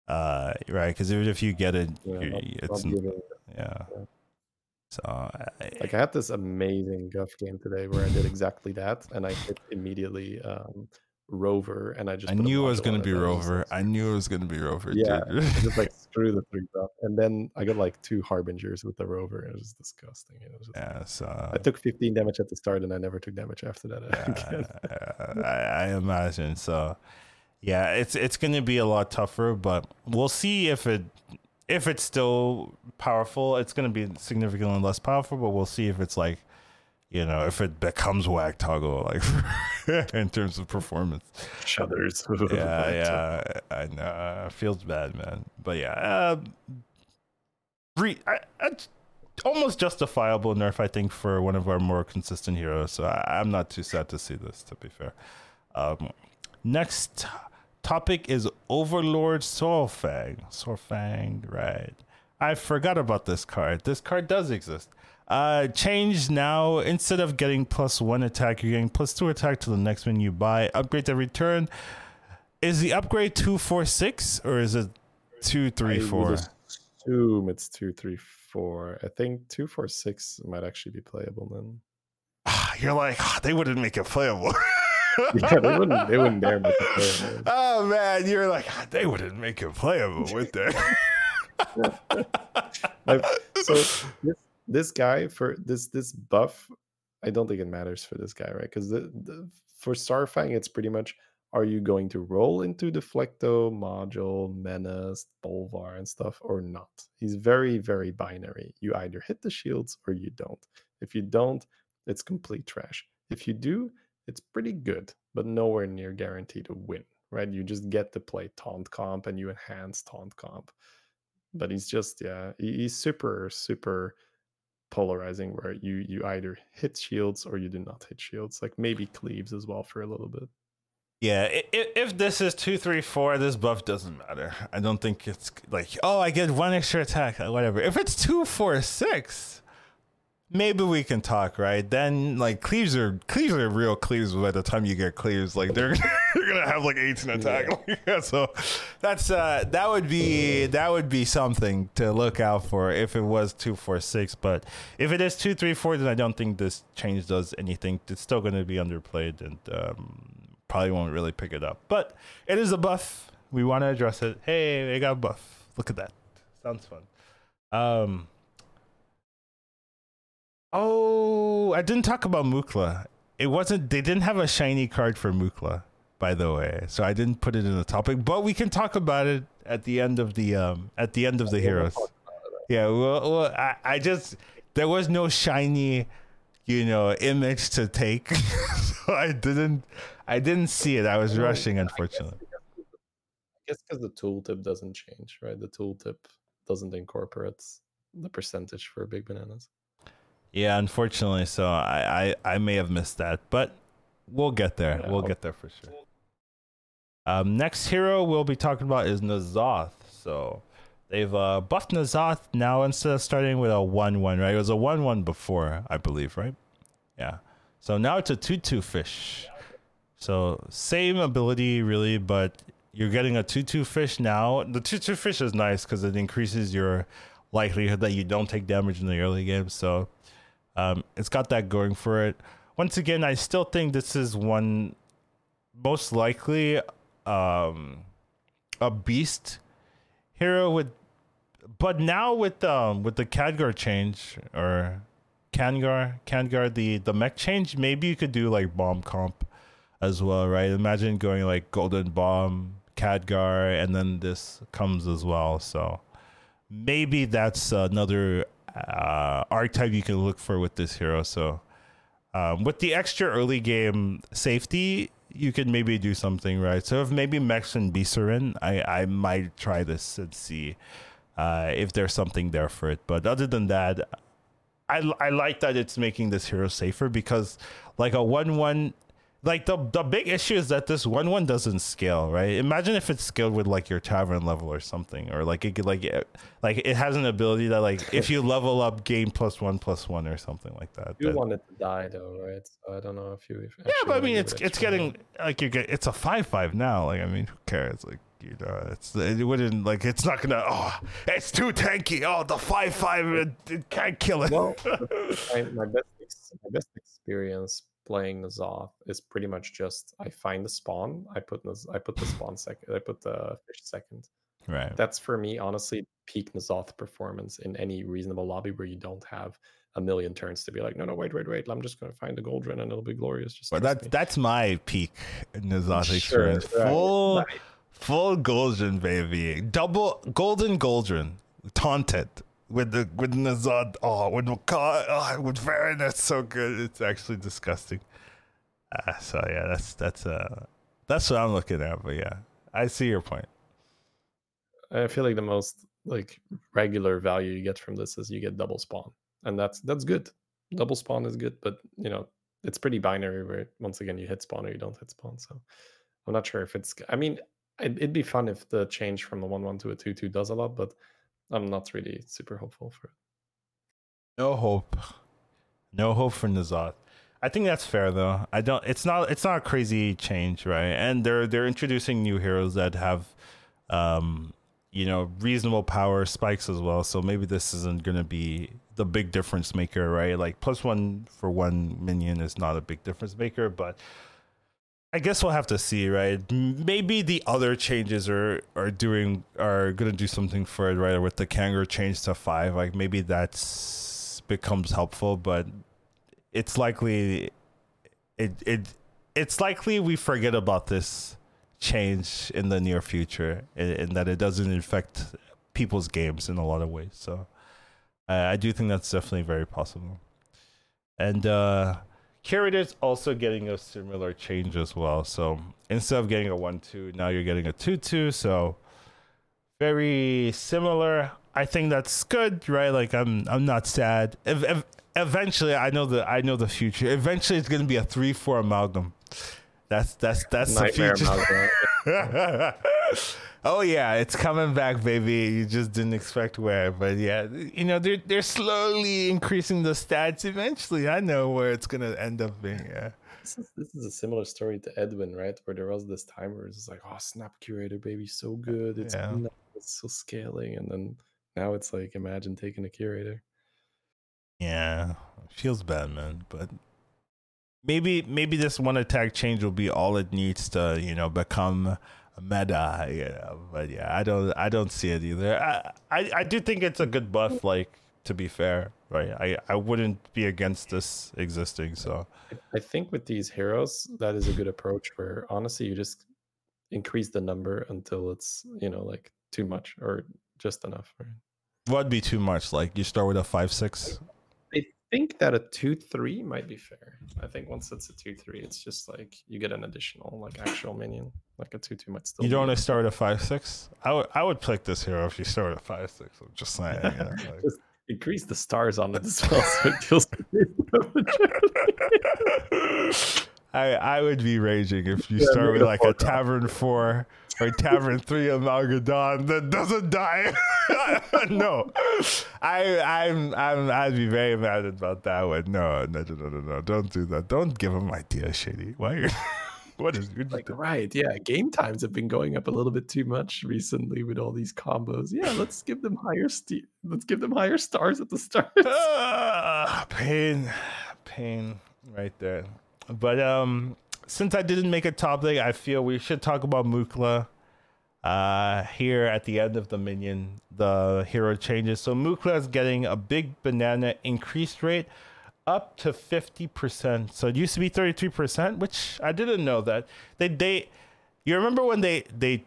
S1: uh, right? Because even if you get it, yeah, it's yeah. yeah. So I,
S2: like I had this amazing Guff game today where I did exactly that, and I hit immediately um, Rover, and I just
S1: I knew it was gonna be Rover. I knew it was gonna be Rover.
S2: Yeah, just like screw the three up, and then I got like two harbingers with the Rover. It was disgusting. It was just,
S1: yeah, so
S2: I uh took 15 damage at the start, and I never took damage after that.
S1: Yeah, I, I imagine so. Yeah, it's it's gonna be a lot tougher, but we'll see if it if it's still powerful. It's gonna be significantly less powerful, but we'll see if it's like you know if it becomes Wagtoggle like in terms of performance.
S2: Shudders.
S1: yeah, yeah, I know. It Feels bad, man. But yeah, uh, re- I, I, almost justifiable nerf, I think, for one of our more consistent heroes. So I, am not too sad to see this, to be fair. Um, next topic is Overlord Saurfang. Saurfang, right. I forgot about this card. This card does exist. Uh, change now. Instead of getting plus one attack, you're getting plus two attack to the next one you buy. Upgrade every turn. Is the upgrade two four six or is it two three
S2: Assume it's two three four. I think two four six might actually be playable then.
S1: You're like oh, they wouldn't make it playable.
S2: yeah, they wouldn't. They wouldn't dare make it playable.
S1: Oh man, you're like oh, they wouldn't make it playable, would they?
S2: so this, this guy for this this buff, I don't think it matters for this guy, right? Because the, the, for Saurfang, it's pretty much are you going to roll into Deflecto, Module, Menace, Bolvar, and stuff, or not? He's very, very binary. You either hit the shields or you don't. If you don't, it's complete trash. If you do, it's pretty good, but nowhere near guaranteed to win, right? You just get to play taunt comp and you enhance taunt comp. But he's just, yeah, he's super, super polarizing where you you either hit shields or you do not hit shields like maybe cleaves as well for a little bit
S1: yeah, if, if this is two, three, four, this buff doesn't matter. I don't think it's like, oh, I get one extra attack, uh, whatever. If it's two, four, six, maybe we can talk, right? Then like cleaves are cleaves are real cleaves by the time you get cleaves. Like they're you're gonna have like 18 attack. Yeah. so that's uh that would be that would be something to look out for if it was two, four, six. But if it is two, three, four, then I don't think this change does anything. It's still gonna be underplayed and um probably won't really pick it up. But it is a buff. We want to address it. Hey, they got a buff. Look at that. Sounds fun. Um. Oh, I didn't talk about Mukla. It wasn't. They didn't have a shiny card for Mukla, by the way. So I didn't put it in the topic. But we can talk about it at the end of the um at the end of the heroes. Yeah. Well, well I, I just there was no shiny you know image to take so i didn't i didn't see it i was rushing unfortunately
S2: i guess because the tooltip doesn't change right the tooltip doesn't incorporate the percentage for big bananas
S1: yeah unfortunately so i i, I may have missed that but we'll get there yeah, we'll get there for sure um next hero we'll be talking about is N'Zoth so They've uh, buffed N'Zoth now instead of starting with a 1 1, right? It was a 1 1 before, I believe, right? Yeah. So now it's a 2 2 fish. So same ability, really, but you're getting a 2 2 fish now. The 2 2 fish is nice because it increases your likelihood that you don't take damage in the early game. So um, it's got that going for it. Once again, I still think this is one most likely um, a beast hero with but now with um with the Khadgar change or Kangor Kangor the the mech change, maybe you could do like bomb comp as well, right? Imagine going like Golden Bomb, Khadgar, and then this comes as well. So maybe that's another uh, archetype you can look for with this hero. So um, with the extra early game safety, you could maybe do something right. So if maybe Mex and Bisarin, I I might try this and see uh, if there's something there for it. But other than that, I I like that it's making this hero safer because like a one one like the the big issue is that this one one doesn't scale, right? Imagine if it's scaled with like your tavern level or something, or like it could like it, like it has an ability that like if you level up, gain plus one plus one or something like that.
S2: You
S1: that,
S2: want it to die though, right? So I don't know if you.
S1: yeah, but I mean, it's it's getting like you get it's a five five now. Like I mean, who cares? Like you know, it's it wouldn't like it's not gonna. Oh, it's too tanky. Oh, the five five it, it can't kill it.
S2: Well, my, my best my best experience playing N'Zoth is pretty much just I find the spawn, I put the I put the spawn second, I put the fish second.
S1: Right.
S2: That's for me, honestly, peak N'Zoth performance in any reasonable lobby where you don't have a million turns to be like, no, no, wait, wait, wait. I'm just gonna find the Goldrinn and it'll be glorious. Just
S1: but that's that's my peak N'Zoth experience. Sure, full right. full Goldrinn, baby. Double golden Goldrinn. Taunted with the with N'Zoth. Oh, with Makai, oh, with Varan, that's so good. It's actually disgusting. Uh, so yeah, that's that's uh that's what I'm looking at. But yeah, I see your point.
S2: I feel like the most like regular value you get from this is you get double spawn, and that's that's good. Double spawn is good, but you know it's pretty binary where once again you hit spawn or you don't hit spawn. So I'm not sure if it's. I mean, it'd be fun if the change from the one one to a two two does a lot, but I'm not really super hopeful for it.
S1: No hope. No hope for N'Zoth. I think that's fair though. I don't. It's not. It's not a crazy change, right? And they're they're introducing new heroes that have, um, you know, reasonable power spikes as well. So maybe this isn't gonna be the big difference maker, right? Like plus one for one minion is not a big difference maker, but I guess we'll have to see, right? Maybe the other changes are are doing are gonna do something for it, right? With the Kangor change to five, like maybe that's becomes helpful, but it's likely it it it's likely we forget about this change in the near future, and, that it doesn't affect people's games in a lot of ways. So uh, I do think that's definitely very possible, and. uh Curator's also getting a similar change as well. So instead of getting a 1 2, now you're getting a 2 2. So very similar. I think that's good, right? Like I'm I'm not sad. If, if, eventually I know the I know the future. Eventually it's gonna be a 3 4 amalgam. That's that's that's Nightmare the future. Oh yeah, it's coming back, baby. You just didn't expect where, but yeah, you know they're they're slowly increasing the stats. Eventually, I know where it's gonna end up being. Yeah.
S2: This is, this is a similar story to Edwin, right? Where there was this time where it's like, oh, Snap Curator, baby, so good. It's, yeah. it's so scaling, and then now it's like, imagine taking a curator.
S1: Yeah, feels bad, man. But maybe maybe this one attack change will be all it needs to, you know, become meta, you know. But yeah, I don't I don't see it either. I, I, I do think it's a good buff, like to be fair, right? I, I wouldn't be against this existing. So
S2: I think with these heroes, that is a good approach where honestly you just increase the number until it's, you know, like too much or just enough. Right?
S1: What'd be too much? Like you start with a five six?
S2: I think that a two three might be fair. I think once it's a two three, it's just like you get an additional like actual minion. Like a two two might still.
S1: You don't want to start a five six. I would I would pick this hero if you start a five six. I'm just saying. You know, like... just
S2: increase the stars on it as well, so it feels.
S1: I I would be raging if you yeah, start with like a tavern four or tavern three Amalgadon that doesn't die. no, I I'm I'm I'd be very mad about that one. No, no, no, no, no, don't do that. Don't give him ideas, Shady. Why? Are, what is
S2: like right? Yeah, game times have been going up a little bit too much recently with all these combos. Yeah, let's give them higher st- Let's give them higher stars at the start.
S1: uh, pain, pain, right there. But um, since I didn't make a topic, I feel we should talk about Mukla. Uh, here at the end of the minion, the hero changes. So Mukla is getting a big banana increased rate up to 50%. So it used to be 33%, which I didn't know that. They they you remember when they they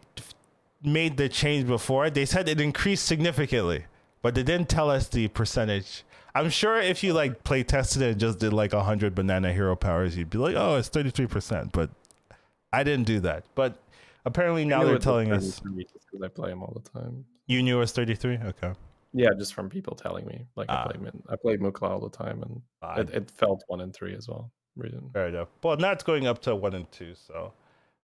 S1: made the change before? They said it increased significantly, but they didn't tell us the percentage. I'm sure if you like play tested it and just did like 100 banana hero powers, you'd be like, "Oh, it's 33%." But I didn't do that. But apparently now they're telling us
S2: because I play them all the time.
S1: You knew it was 33? Okay.
S2: Yeah, just from people telling me. Like ah. I played I play Mukla all the time, and ah. it, it, felt one and three as well.
S1: Reason. Fair enough. Well, now it's going up to one and two, so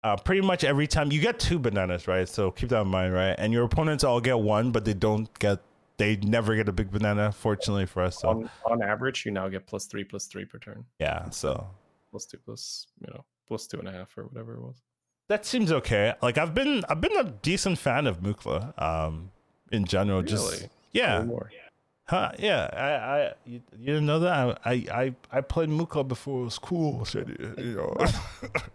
S1: uh, pretty much every time you get two bananas, right? So keep that in mind, right? And your opponents all get one, but they don't get they never get a big banana, fortunately for us. So
S2: on, on average, you now get plus three, plus three per turn.
S1: Yeah, so
S2: plus two, plus you know, plus two and a half or whatever it was.
S1: That seems okay. Like I've been, I've been a decent fan of Mukla, um, in general. Really? Just yeah. Huh, yeah, I, I, you, you, didn't know that I, I, I played Mukla before it was cool, you know.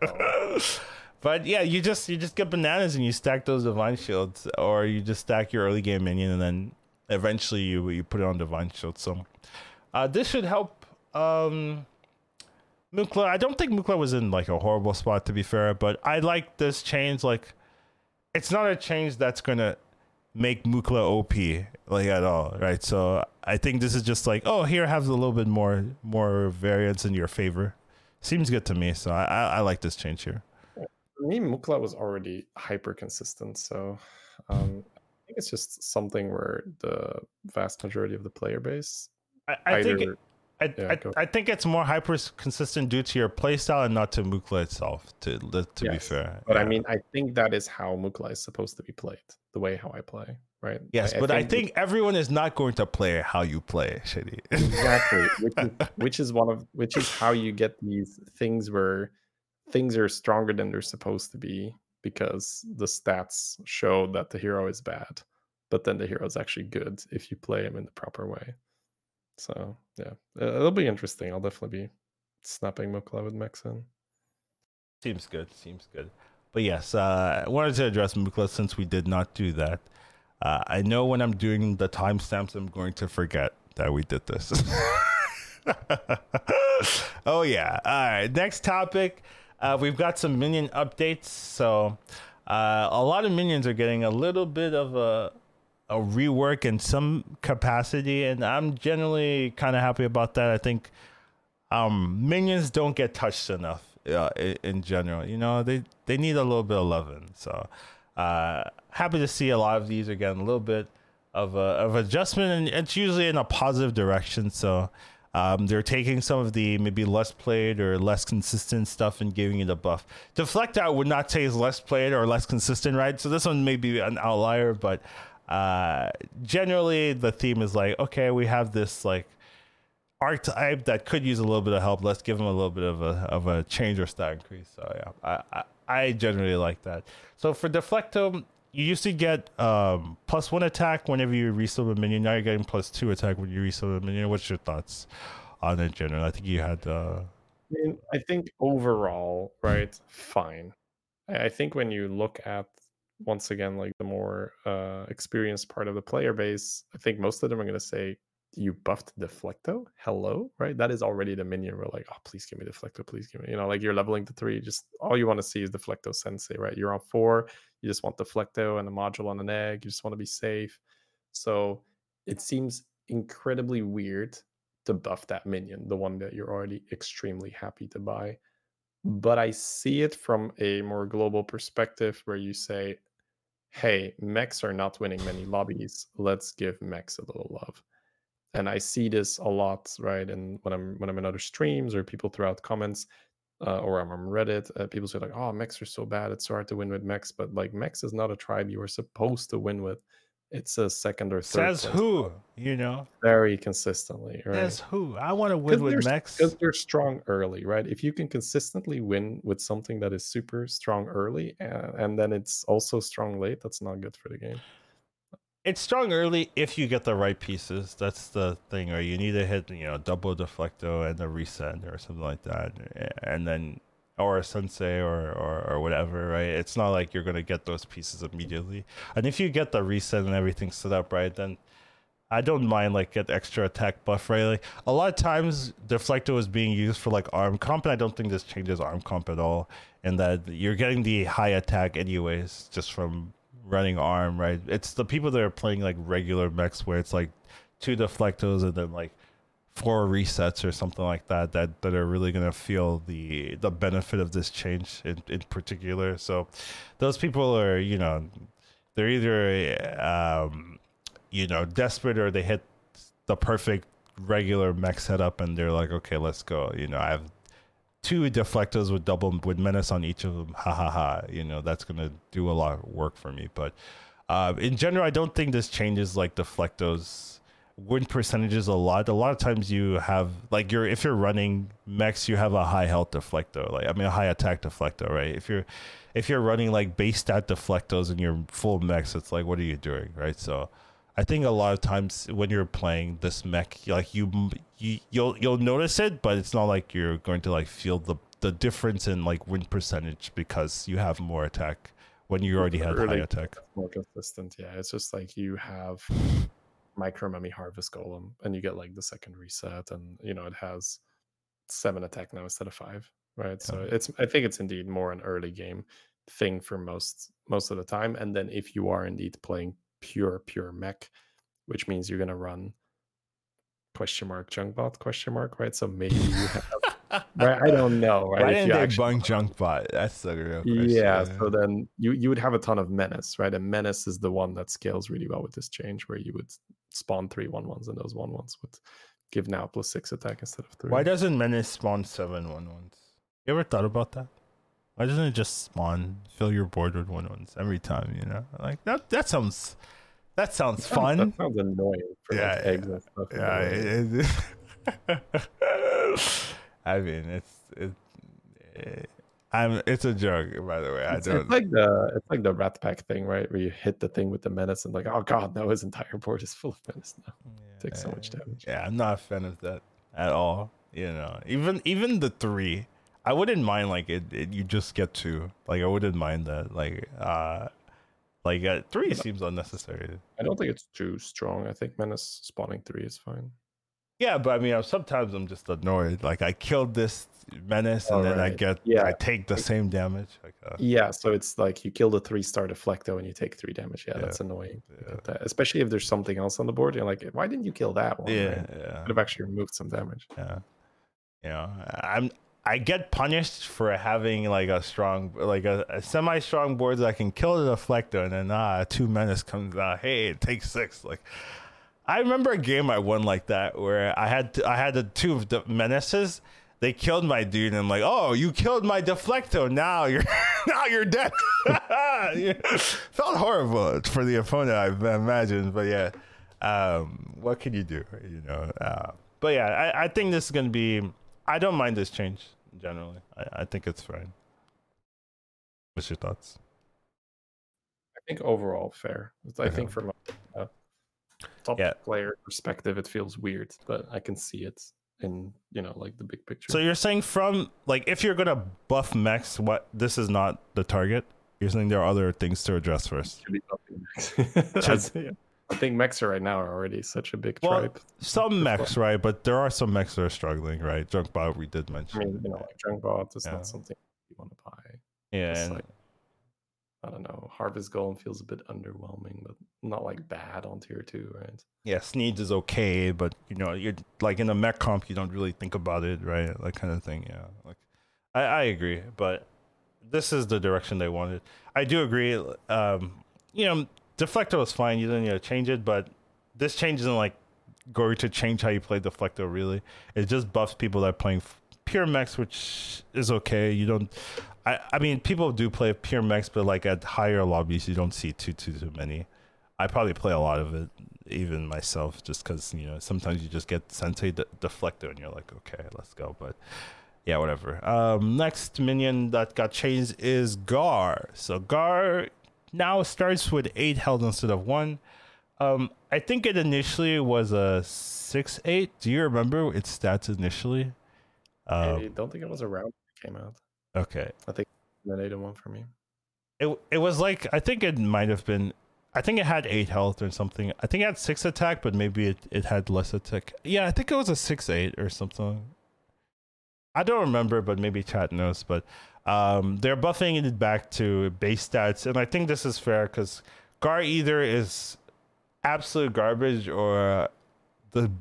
S1: but yeah, you just, you just get bananas and you stack those divine shields, or you just stack your early game minion and then eventually you you put it on divine shield. So uh, this should help. Um, Mukla, I don't think Mukla was in like a horrible spot to be fair, but I like this change. Like, it's not a change that's gonna make Mukla OP like at all, right? So I think this is just like, oh, here have a little bit more more variance in your favor. seems good to me. So I, I, I like this change here.
S2: For me, Mukla was already hyper consistent, so um, I think it's just something where the vast majority of the player base.
S1: I, I either, think. It, I, yeah, I, I, think it's more hyper consistent due to your playstyle and not to Mukla itself. To to yes, be fair,
S2: but yeah. I mean, I think that is how Mukla is supposed to be played. The way how I play, right?
S1: Yes, I, but I think, I think everyone is not going to play how you play, Shady.
S2: exactly, which is, which is one of which is how you get these things where things are stronger than they're supposed to be because the stats show that the hero is bad, but then the hero is actually good if you play him in the proper way. So yeah, it'll be interesting. I'll definitely be snapping Mukla with Mexen.
S1: Seems good. Seems good. But yes, uh, I wanted to address Mukla since we did not do that. Uh, I know when I'm doing the timestamps, I'm going to forget that we did this. oh yeah. All right. Next topic. Uh, we've got some minion updates. So uh, a lot of minions are getting a little bit of a a rework in some capacity, and I'm generally kind of happy about that. I think um, minions don't get touched enough uh, in, in, general. You know, they they need a little bit of loving. So uh, happy to see a lot of these are getting a little bit of a, of adjustment, and it's usually in a positive direction. So. Um, they're taking some of the maybe less played or less consistent stuff and giving it a buff. Deflecto would not say is less played or less consistent, right? So this one may be an outlier, but uh, generally the theme is like, okay, we have this like archetype that could use a little bit of help. Let's give them a little bit of a of a change or stat increase. So yeah, I, I, I generally like that. So for Deflecto, you used to get um, plus one attack whenever you resummon a minion. Now you're getting plus two attack when you resummon a minion. What's your thoughts on it, general? I think you had. Uh...
S2: I, mean, I think overall, right, fine. I think when you look at once again like the more uh, experienced part of the player base i think most of them are going to say you buffed deflecto? Hello? Right? That is already the minion we're like oh please give me deflecto please give me you know like you're leveling to three just all you want to see is deflecto sensei right? You're on four you just want deflecto and a module on an egg you just want to be safe. So it seems incredibly weird to buff that minion the one that you're already extremely happy to buy. But I see it from a more global perspective where you say, hey, mechs are not winning many lobbies. Let's give mechs a little love. And I see this a lot, right? And when I'm when I'm in other streams or people throw out comments, uh, or I'm on Reddit, uh, people say like, "Oh, mechs are so bad. It's so hard to win with mechs." But like, mechs is not a tribe you are supposed to win with it's a second or third.
S1: Says who? You know,
S2: very consistently. Right?
S1: Says who? I want to win with mechs
S2: because they're strong early, right? If you can consistently win with something that is super strong early and, and then it's also strong late, that's not good for the game.
S1: It's strong early if you get the right pieces. That's the thing, or you need to hit, you know, double deflecto and a reset or something like that, and then or a sensei or, or, or whatever, right? It's not like you're gonna get those pieces immediately. And if you get the reset and everything set up right, then I don't mind like get extra attack buff, right? Like a lot of times Deflecto is being used for like arm comp, and I don't think this changes arm comp at all. And that you're getting the high attack anyways, just from running arm, right? It's the people that are playing like regular mechs where it's like two deflectos and then like four resets or something like that that that are really going to feel the the benefit of this change in, in particular. So those people are you know they're either um you know desperate or they hit the perfect regular mech setup and they're like okay let's go. You know i have two deflectors with double with menace on each of them. Ha ha ha. You know that's going to do a lot of work for me. But uh, in general i don't think this changes like deflectos win percentages a lot. A lot of times you have like you're if you're running mechs, you have a high health deflector. Like I mean a high attack deflector, right? If you're if you're running like base stat deflectos and you're full mechs, it's like what are you doing, right? So I think a lot of times when you're playing this mech, like you you you'll you'll notice it, but it's not like you're going to like feel the the difference in like win percentage because you have more attack when you already had high attack.
S2: More consistent, yeah. It's just like you have micro mummy harvest golem and you get like the second reset and you know it has seven attack now instead of five right yeah. so it's i think it's indeed more an early game thing for most most of the time and then if you are indeed playing pure pure mech which means you're going to run question mark junk bot question mark right so maybe you have right? I don't know. Right?
S1: Why didn't they actually... bunk Junkbot? That's the real question.
S2: Yeah. So then you you would have a ton of menace, right? And menace is the one that scales really well with this change, where you would spawn three one ones, and those one ones would give now plus six attack instead of three.
S1: Why doesn't menace spawn seven one ones? You ever thought about that? Why doesn't it just spawn, fill your board with one ones every time? You know, like that. That sounds. That sounds that fun.
S2: Sounds, that sounds annoying. For yeah, like eggs and stuff. Yeah.
S1: It, I mean, it's it, it, I'm. It's a joke, by the way. I
S2: it's,
S1: don't.
S2: It's like the it's like the rat pack thing, right? Where you hit the thing with the menace and like, oh god, now his entire board is full of menace now. Yeah, Takes so much damage.
S1: Yeah, I'm not a fan of that at all. You know, even even the three I wouldn't mind like it, it, You just get two. Like I wouldn't mind that. Like uh, like uh, three seems unnecessary.
S2: I don't think it's too strong. I think menace spawning three is fine.
S1: Yeah, but I mean, I'm, sometimes I'm just annoyed. Like I killed this menace, and then I get yeah, I take the same damage. Like,
S2: uh, yeah, so it's like you kill the three star deflecto and you take three damage. Yeah, yeah that's annoying. Yeah. Especially if there's something else on the board. You're like, why didn't you kill that one?
S1: Yeah, right? yeah.
S2: Could have actually removed some damage.
S1: Yeah. You know, I'm I get punished for having like a strong, like a, a semi strong board that I can kill the deflector, and then ah, two menace comes out. Hey, it takes six. Like, I remember a game I won like that where I had to, I had the two of the menaces. They killed my dude, and I'm like, oh, you killed my deflecto. Now you're now you're dead. Felt horrible for the opponent, I imagine. But yeah, um, what can you do? You know. Uh, but yeah, I, I think this is gonna be. I don't mind this change generally. I, I think it's fine. What's your thoughts?
S2: I think overall fair. I think from a, top yeah. player perspective, it feels weird, but I can see it in you know like the big picture.
S1: So you're saying from like if you're gonna buff Mex, what this is not the target. You're saying there are other things to address first.
S2: I think mechs right now are already such a big
S1: well,
S2: tribe.
S1: Some mechs, right? But there are some mechs that are struggling, right? Junkbot, we did mention.
S2: I mean, you know, like Junkbot is yeah. not something you want to buy.
S1: Yeah.
S2: I don't know. Harvest Golem feels a bit underwhelming, but not like bad on tier two, right?
S1: Yeah, Sneeds is okay, but you know, you're like in a mech comp, you don't really think about it, right? Like kind of thing. Yeah. Like, I, I agree, but this is the direction they wanted. I do agree. Um, you know, Deflector was fine. You didn't need to change it, but this change isn't like going to change how you play Deflector. Really, it just buffs people that are playing pure mechs, which is okay. You don't. I, I mean, people do play pure mechs, but like at higher lobbies, you don't see too too too many. I probably play a lot of it, even myself, just because you know sometimes you just get Sensei de- Deflector and you're like, okay, let's go. But yeah, whatever. Um, next minion that got changed is Garr. So Garr now starts with eight health instead of one. Um, I think it initially was a six eight. Do you remember its stats initially?
S2: Um, I don't think it was around when it came out.
S1: Okay,
S2: I think eight and one for me.
S1: It it was like I think it might have been. I think it had eight health or something. I think it had six attack, but maybe it, it had less attack. Yeah, I think it was a six eight or something. I don't remember, but maybe chat knows. But um, they're buffing it back to base stats, and I think this is fair because Garr either is absolute garbage or the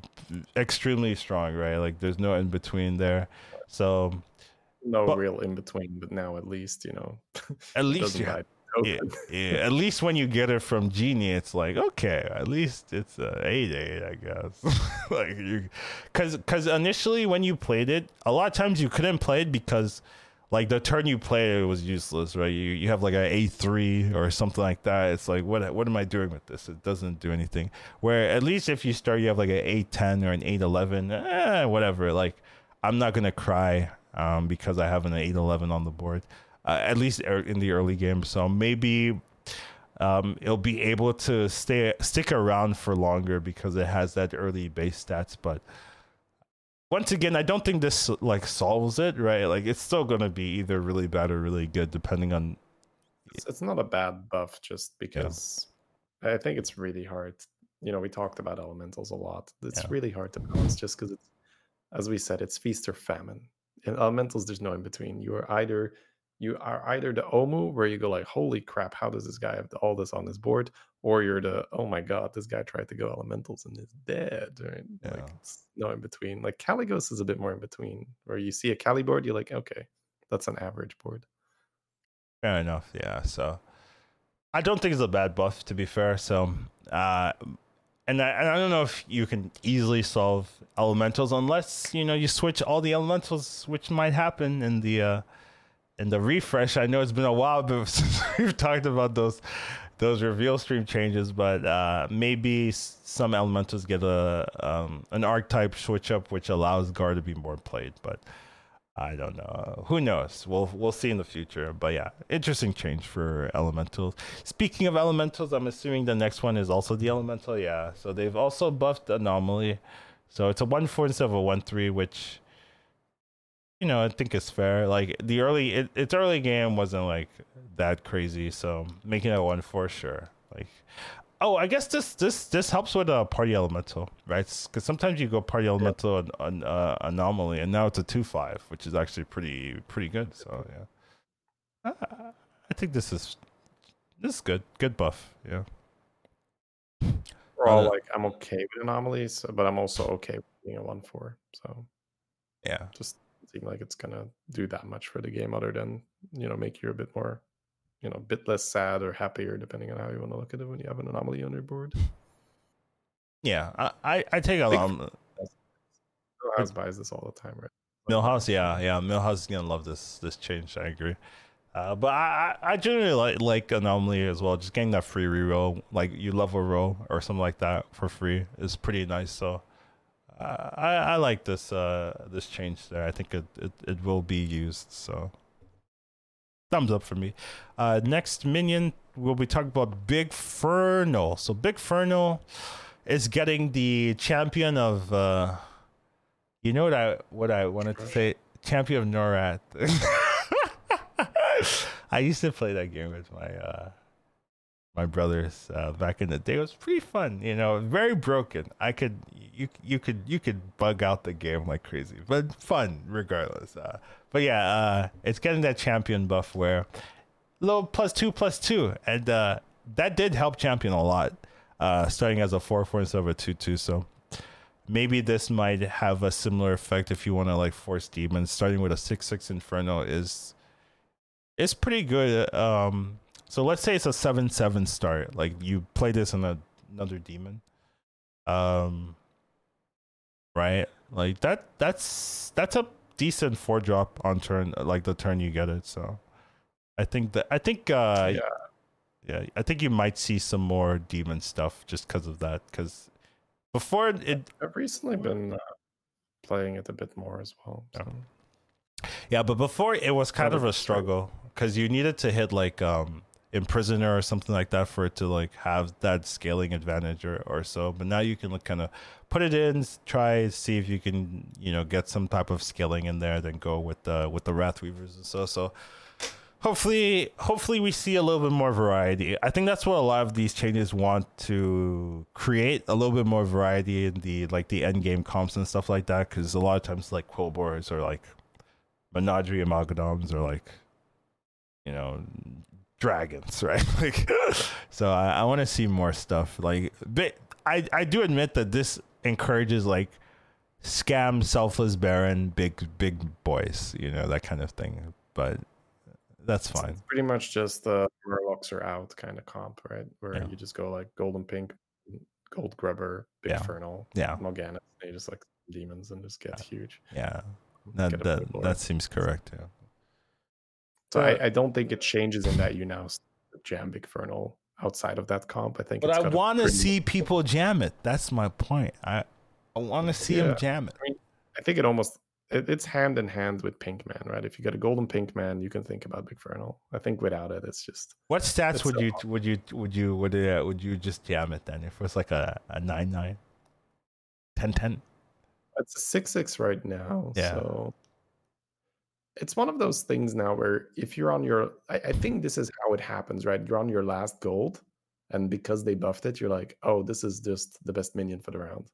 S1: extremely strong, right? Like there's no in between there. So
S2: no but, real in between, but now at least you know.
S1: At least you have, yeah, yeah, At least when you get it from Genie, it's like okay. At least it's a eight eight, I guess. like you, because because initially when you played it, a lot of times you couldn't play it because like the turn you play was useless, right? You you have like an A three or something like that. It's like what what am I doing with this? It doesn't do anything. Where at least if you start, you have like an A ten or an eight eleven, eh, whatever. Like I'm not gonna cry um, because I have an eight eleven on the board, uh, at least er, in the early game. So maybe um, it'll be able to stay stick around for longer because it has that early base stats, but once again, I don't think this like solves it, right? Like it's still gonna be either really bad or really good, depending on.
S2: It's, it's not a bad buff, just because yeah. I think it's really hard. You know, we talked about elementals a lot. It's yeah. really hard to balance, just because it's, as we said, it's feast or famine. Elementals, there's no in between. You are either you are either the Omu where you go like, holy crap, how does this guy have all this on his board? Or you're the oh my god, this guy tried to go elementals and is dead. Right? Yeah. Like it's no in between. Like Kalecgos is a bit more in between, where you see a Cali board, you're like, okay, that's an average board.
S1: Fair enough, yeah. So I don't think it's a bad buff to be fair. So uh and I, and I don't know if you can easily solve elementals unless you know you switch all the elementals, which might happen in the uh, in the refresh. I know it's been a while since we've talked about those those reveal stream changes, but uh, maybe some elementals get a um, an archetype switch up, which allows Garr to be more played. But I don't know. Who knows? We'll we'll see in the future. But yeah, interesting change for elementals. Speaking of elementals, I'm assuming the next one is also the elemental. Yeah. So they've also buffed anomaly. So it's a one four instead of a one three, which you know I think is fair. Like the early it, its early game wasn't like that crazy, so making it a one four sure. Like Oh, I guess this this this helps with a party elemental, right? Because sometimes you go party elemental yeah. an, uh, anomaly, and now it's a two five, which is actually pretty pretty good. So yeah, I, I think this is this is good, good buff. Yeah.
S2: We're all uh, like, I'm okay with anomalies, but I'm also okay with being a one four. So
S1: yeah,
S2: just seem like it's gonna do that much for the game, other than you know make you a bit more you know, a bit less sad or happier, depending on how you want to look at it when you have an anomaly on your board.
S1: Yeah, I, I, I take a lot.
S2: Millhouse buys this all the time, right?
S1: Millhouse, yeah, yeah. Millhouse is gonna love this this change. I agree. Uh, but I, I generally like like anomaly as well. Just getting that free reroll, like you level roll or something like that for free, is pretty nice. So uh, I I like this uh this change there. I think it, it, it will be used. So thumbs up for me. Uh, next minion, we'll be talking about Bigfernal. So Bigfernal is getting the champion of. Uh, you know what I what I wanted to say? Champion of Norrath. I used to play that game with my uh, my brothers uh, back in the day. It was pretty fun, you know, very broken. I could you you could you could bug out the game like crazy, but fun regardless. Uh, but yeah, uh, it's getting that champion buff where little plus two plus two, and uh, that did help champion a lot. Uh, starting as a four four instead of a two two, so maybe this might have a similar effect if you want to like force demons. Starting with a six six inferno is is pretty good. Um, so let's say it's a seven seven start. Like you play this in a, another demon. Um right? Like that that's that's a decent four drop on turn like the turn you get it. So I think that I think uh yeah. Yeah, I think you might see some more demon stuff just because of that. Because before it,
S2: I've recently been uh, playing it a bit more as well. So.
S1: Yeah. yeah, but before it was kind of a struggle because you needed to hit like um imprisoner or something like that for it to like have that scaling advantage or, or so. But now you can like kind of put it in try see if you can you know get some type of scaling in there then go with the with the wrath weavers and so so hopefully hopefully we see a little bit more variety. I think that's what a lot of these changes want to create a little bit more variety in the like the end game comps and stuff like that because a lot of times like quilboars or like Menadri amalgadons or like you know dragons, right? like, so I, I want to see more stuff. Like, but I I do admit that this encourages like scam, selfless baron, big big boys, you know that kind of thing. But that's fine. It's
S2: pretty much just the murlocs are out kind of comp, right? Where yeah. you just go like golden pink, gold grubber, big yeah. infernal,
S1: yeah,
S2: Morgana. You just like demons and just get
S1: yeah.
S2: huge.
S1: Yeah, that that, that seems correct. Yeah.
S2: So I, I, don't think it changes in that you now jam Bigfernal outside of that comp. I think.
S1: But I want to pretty... see people jam it. That's my point. I I want to see yeah. them jam it.
S2: I, mean, I think it almost it, it's hand in hand with Pinkman, right? If you get a golden Pinkman, you can think about Bigfernal. I think without it, it's just.
S1: What stats would so you would you would you would uh, would you just jam it then? If it was like a a nine nine, 10 10?
S2: It's a six six right now. Yeah. So it's one of those things now where if you're on your I, I, think this is how it happens right? You're on your last gold and because they buffed it you're like oh this is just the best minion for the round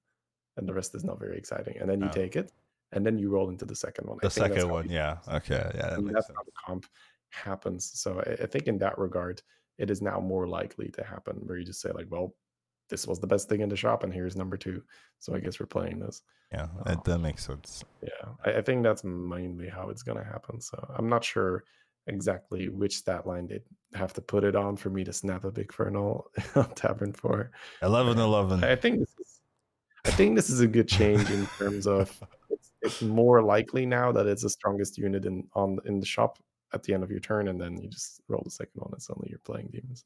S2: and the rest is not very exciting and then you oh. take it and then you roll into the second one.
S1: The second one yeah. okay yeah
S2: that that's not the comp happens. So I, I think in that regard, it is now more likely to happen where you just say like, well, this was the best thing in the shop, and here's number two. So I guess we're playing this.
S1: Yeah, that, um, that makes sense.
S2: Yeah, I, I, think that's mainly how it's gonna happen. So I'm not sure exactly which stat line they'd have to put it on for me to snap a Bigfernal on Tavern for.
S1: 11 11.
S2: I think this is I think this is a good change in terms of it's, it's more likely now that it's the strongest unit in on in the shop at the end of your turn, and then you just roll the second one. It's only you're playing demons.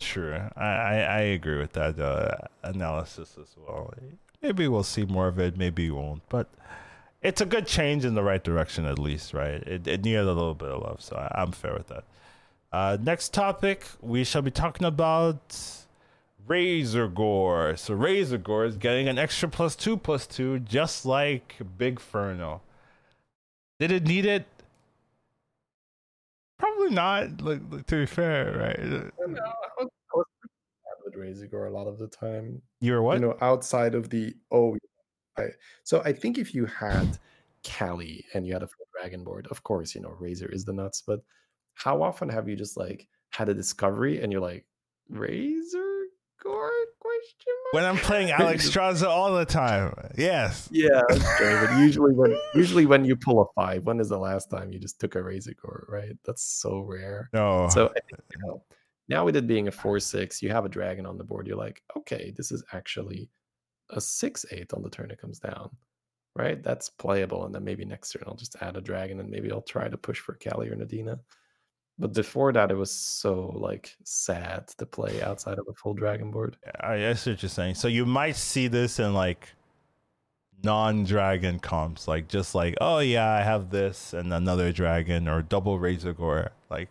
S1: Sure, I, I, I agree with that uh, analysis as well. Maybe we'll see more of it, maybe we won't, but it's a good change in the right direction at least, right? It, it needed a little bit of love, so I, am fair with that. Uh, next topic, we shall be talking about Razorgore. So Razorgore is getting an extra plus two plus two, just like Bigfernal. Did it need it? Probably not. Like, to be fair, right? No, I was,
S2: with Razorgore a lot of the time.
S1: You were what?
S2: You know, outside of the oh, I, so I think if you had Cali and you had a full dragon board, of course, you know, Razor is the nuts. But how often have you just like had a discovery and you're like, Razor Gore? Question
S1: mark? When I'm playing Alexstrasza all the time, yes.
S2: Yeah, okay, but usually when usually when you pull a five, when is the last time you just took a Razorgore? Right? That's so rare.
S1: No.
S2: So think, you know, now with it being a four six, you have a dragon on the board. You're like, okay, this is actually a six eight on the turn it comes down, right? That's playable, and then maybe next turn I'll just add a dragon, and maybe I'll try to push for Cali or Nadina. But before that, it was so like sad to play outside of a full dragon board.
S1: I, I see what you're saying. So you might see this in like non-dragon comps, like just like, oh yeah, I have this and another dragon or double Razorgore, like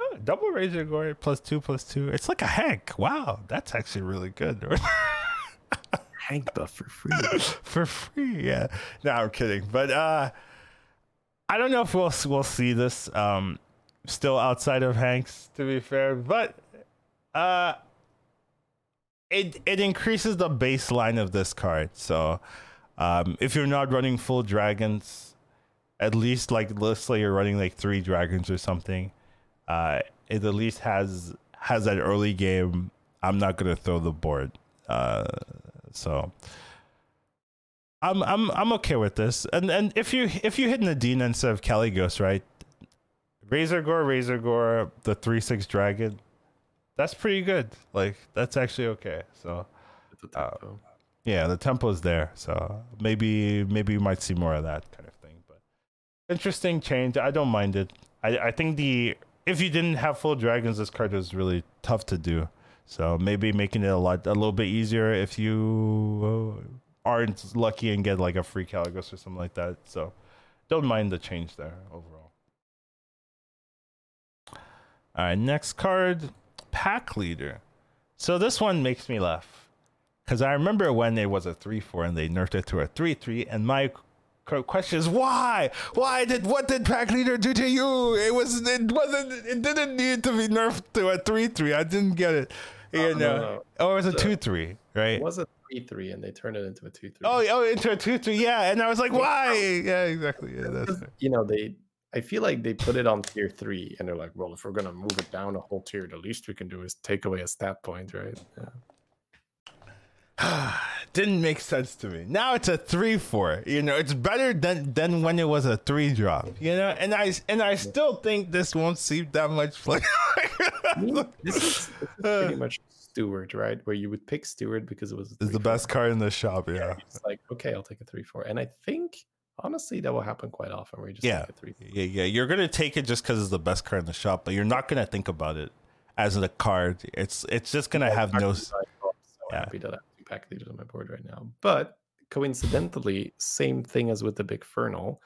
S1: oh, double Razorgore plus two plus two. It's like a hank Wow, that's actually really good.
S2: Hank buff for free.
S1: for free, yeah. No, I'm kidding. But uh I don't know if we'll we'll see this um still outside of Hanks to be fair, but uh it it increases the baseline of this card. So um if you're not running full dragons, at least like let's say you're running like three dragons or something, uh it at least has has that early game I'm not gonna throw the board. Uh so I'm I'm I'm okay with this. And and if you if you hit Nadine instead of Kalecgos, right? Razorgore, Razor Gore, the three six dragon, that's pretty good. Like that's actually okay. So uh, yeah, the tempo is there. So maybe maybe you might see more of that kind of thing. But interesting change. I don't mind it. I I think the if you didn't have full dragons, this card was really tough to do. So maybe making it a lot a little bit easier if you aren't lucky and get like a free Kalecgos or something like that. So don't mind the change there overall. All right, next card, Pack Leader. So this one makes me laugh because I remember when it was a three four and they nerfed it to a three three, and my question is why? Why did what did Pack Leader do to you? It was it wasn't it didn't need to be nerfed to a three three. I didn't get it. Uh, you oh, know, no, no. oh, it was a two three, right?
S2: It was a three three, and they turned it into a two three.
S1: Oh, oh, into a two three, yeah. And I was like, why? Yeah, exactly. Yeah, that's
S2: you know they. I feel like they put it on tier three, and they're like, well, if we're gonna move it down a whole tier, the least we can do is take away a stat point, right?
S1: Yeah. Didn't make sense to me. Now it's a three four. You know, it's better than than when it was a three drop. You know, and I and I still think this won't see that much play.
S2: this is, pretty much Steward, right? Where you would pick Steward because it was
S1: is the best card in the shop. Yeah, yeah
S2: it's like okay, I'll take a three four, and I think honestly that will happen quite often. Where you just
S1: yeah, three, yeah, yeah. You're gonna take it just because it's the best card in the shop, but you're not gonna think about it as a card. It's it's just gonna yeah, have no. So
S2: yeah. happy that I have two pack leaders on my board right now, but coincidentally, same thing as with the Bigfernal,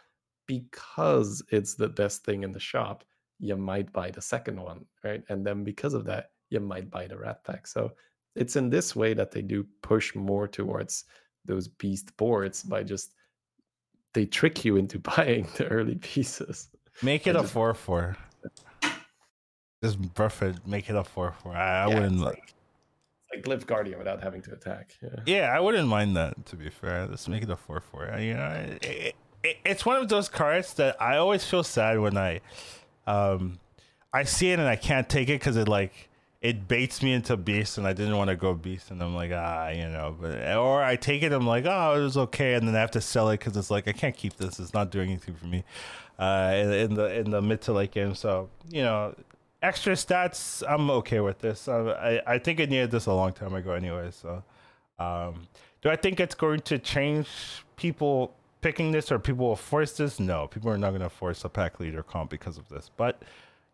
S2: because it's the best thing in the shop you might buy the second one, right? And then because of that, you might buy the rat pack. So it's in this way that they do push more towards those beast boards by just they trick you into buying the early pieces.
S1: Make it a four four. Just perfect. Make it a four four. I, I yeah, wouldn't like
S2: like Glyph Guardian without having to attack.
S1: Yeah. yeah, I wouldn't mind that. To be fair, let's make it a four four. You know, it, it, it's one of those cards that I always feel sad when I, um, I see it and I can't take it because it like it baits me into beast and I didn't want to go beast and I'm like ah you know but or I take it I'm like oh it was okay and then I have to sell it because it's like I can't keep this it's not doing anything for me, uh, in, in the in the mid to late game so you know extra stats I'm okay with this I I think I needed this a long time ago anyway so, um, do I think it's going to change people picking this or people will force this? No, people are not going to force a pack leader comp because of this. But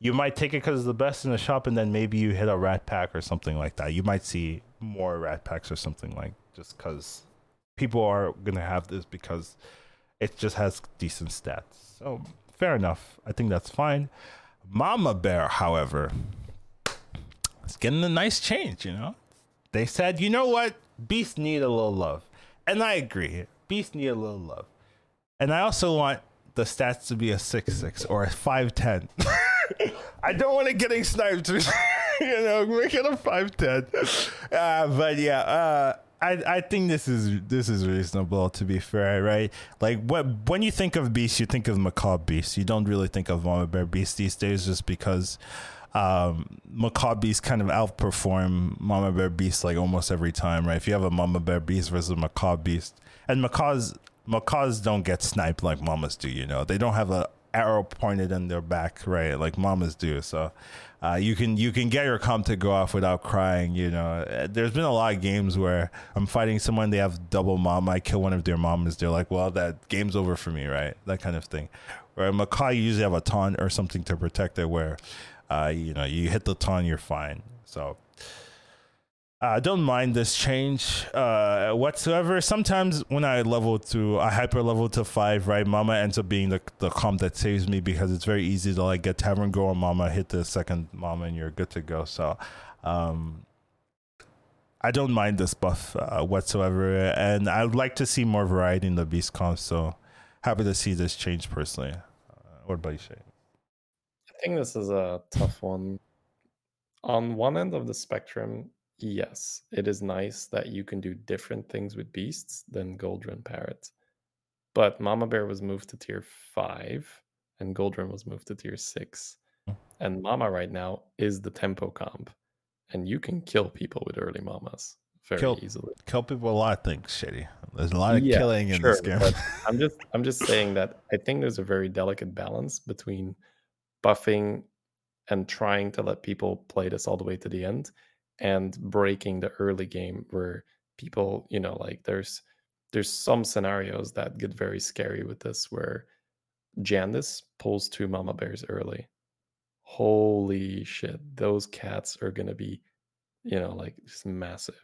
S1: you might take it because it's the best in the shop, and then maybe you hit a rat pack or something like that. You might see more rat packs or something like just because people are to have this because it just has decent stats. So fair enough. I think that's fine. Mama Bear, however, is getting a nice change. You know, they said, you know what, beasts need a little love, and I agree. Beasts need a little love. And I also want the stats to be a six six or a five ten. I don't want it getting sniped. you know, make it a five ten. Uh, but yeah, uh, I I think this is this is reasonable to be fair, right? Like what when you think of beasts, you think of macaw beasts. You don't really think of mama bear beasts these days, just because um, macaw beast kind of outperform mama bear beasts like almost every time, right? If you have a mama bear beast versus a macaw beast, and macaws macaws don't get sniped like mamas do. You know, they don't have a arrow pointed in their back, right? Like mamas do. So uh, you can you can get your comp to go off without crying. You know, there's been a lot of games where I'm fighting someone, they have double mom, I kill one of their mamas, they're like, well, that game's over for me, right? That kind of thing. Where macaw you usually have a taunt or something to protect it, where uh, you know you hit the taunt, you're fine. So I don't mind this change uh, whatsoever. Sometimes when I level to I hyper level to five, right, Mama ends up being the the comp that saves me because it's very easy to like get Tavern Go on Mama, hit the second Mama, and you're good to go. So, um, I don't mind this buff uh, whatsoever, and I'd like to see more variety in the beast comp. So, happy to see this change personally. Uh, what about you, Shay?
S2: I think this is a tough one. On one end of the spectrum, Yes, it is nice that you can do different things with beasts than Goldrinn Parrot. But Mama Bear was moved to tier 5 and Goldrinn was moved to tier 6. Hmm. And Mama right now is the tempo comp. And you can kill people with early Mamas very
S1: kill,
S2: easily.
S1: Kill people a lot of things shitty. There's a lot of yeah, killing in sure, this game.
S2: I'm just I'm just saying that I think there's a very delicate balance between buffing and trying to let people play this all the way to the end and breaking the early game where people you know like there's there's some scenarios that get very scary with this where Jandice pulls two mama bears early. Holy shit, those cats are gonna be, you know, like just massive.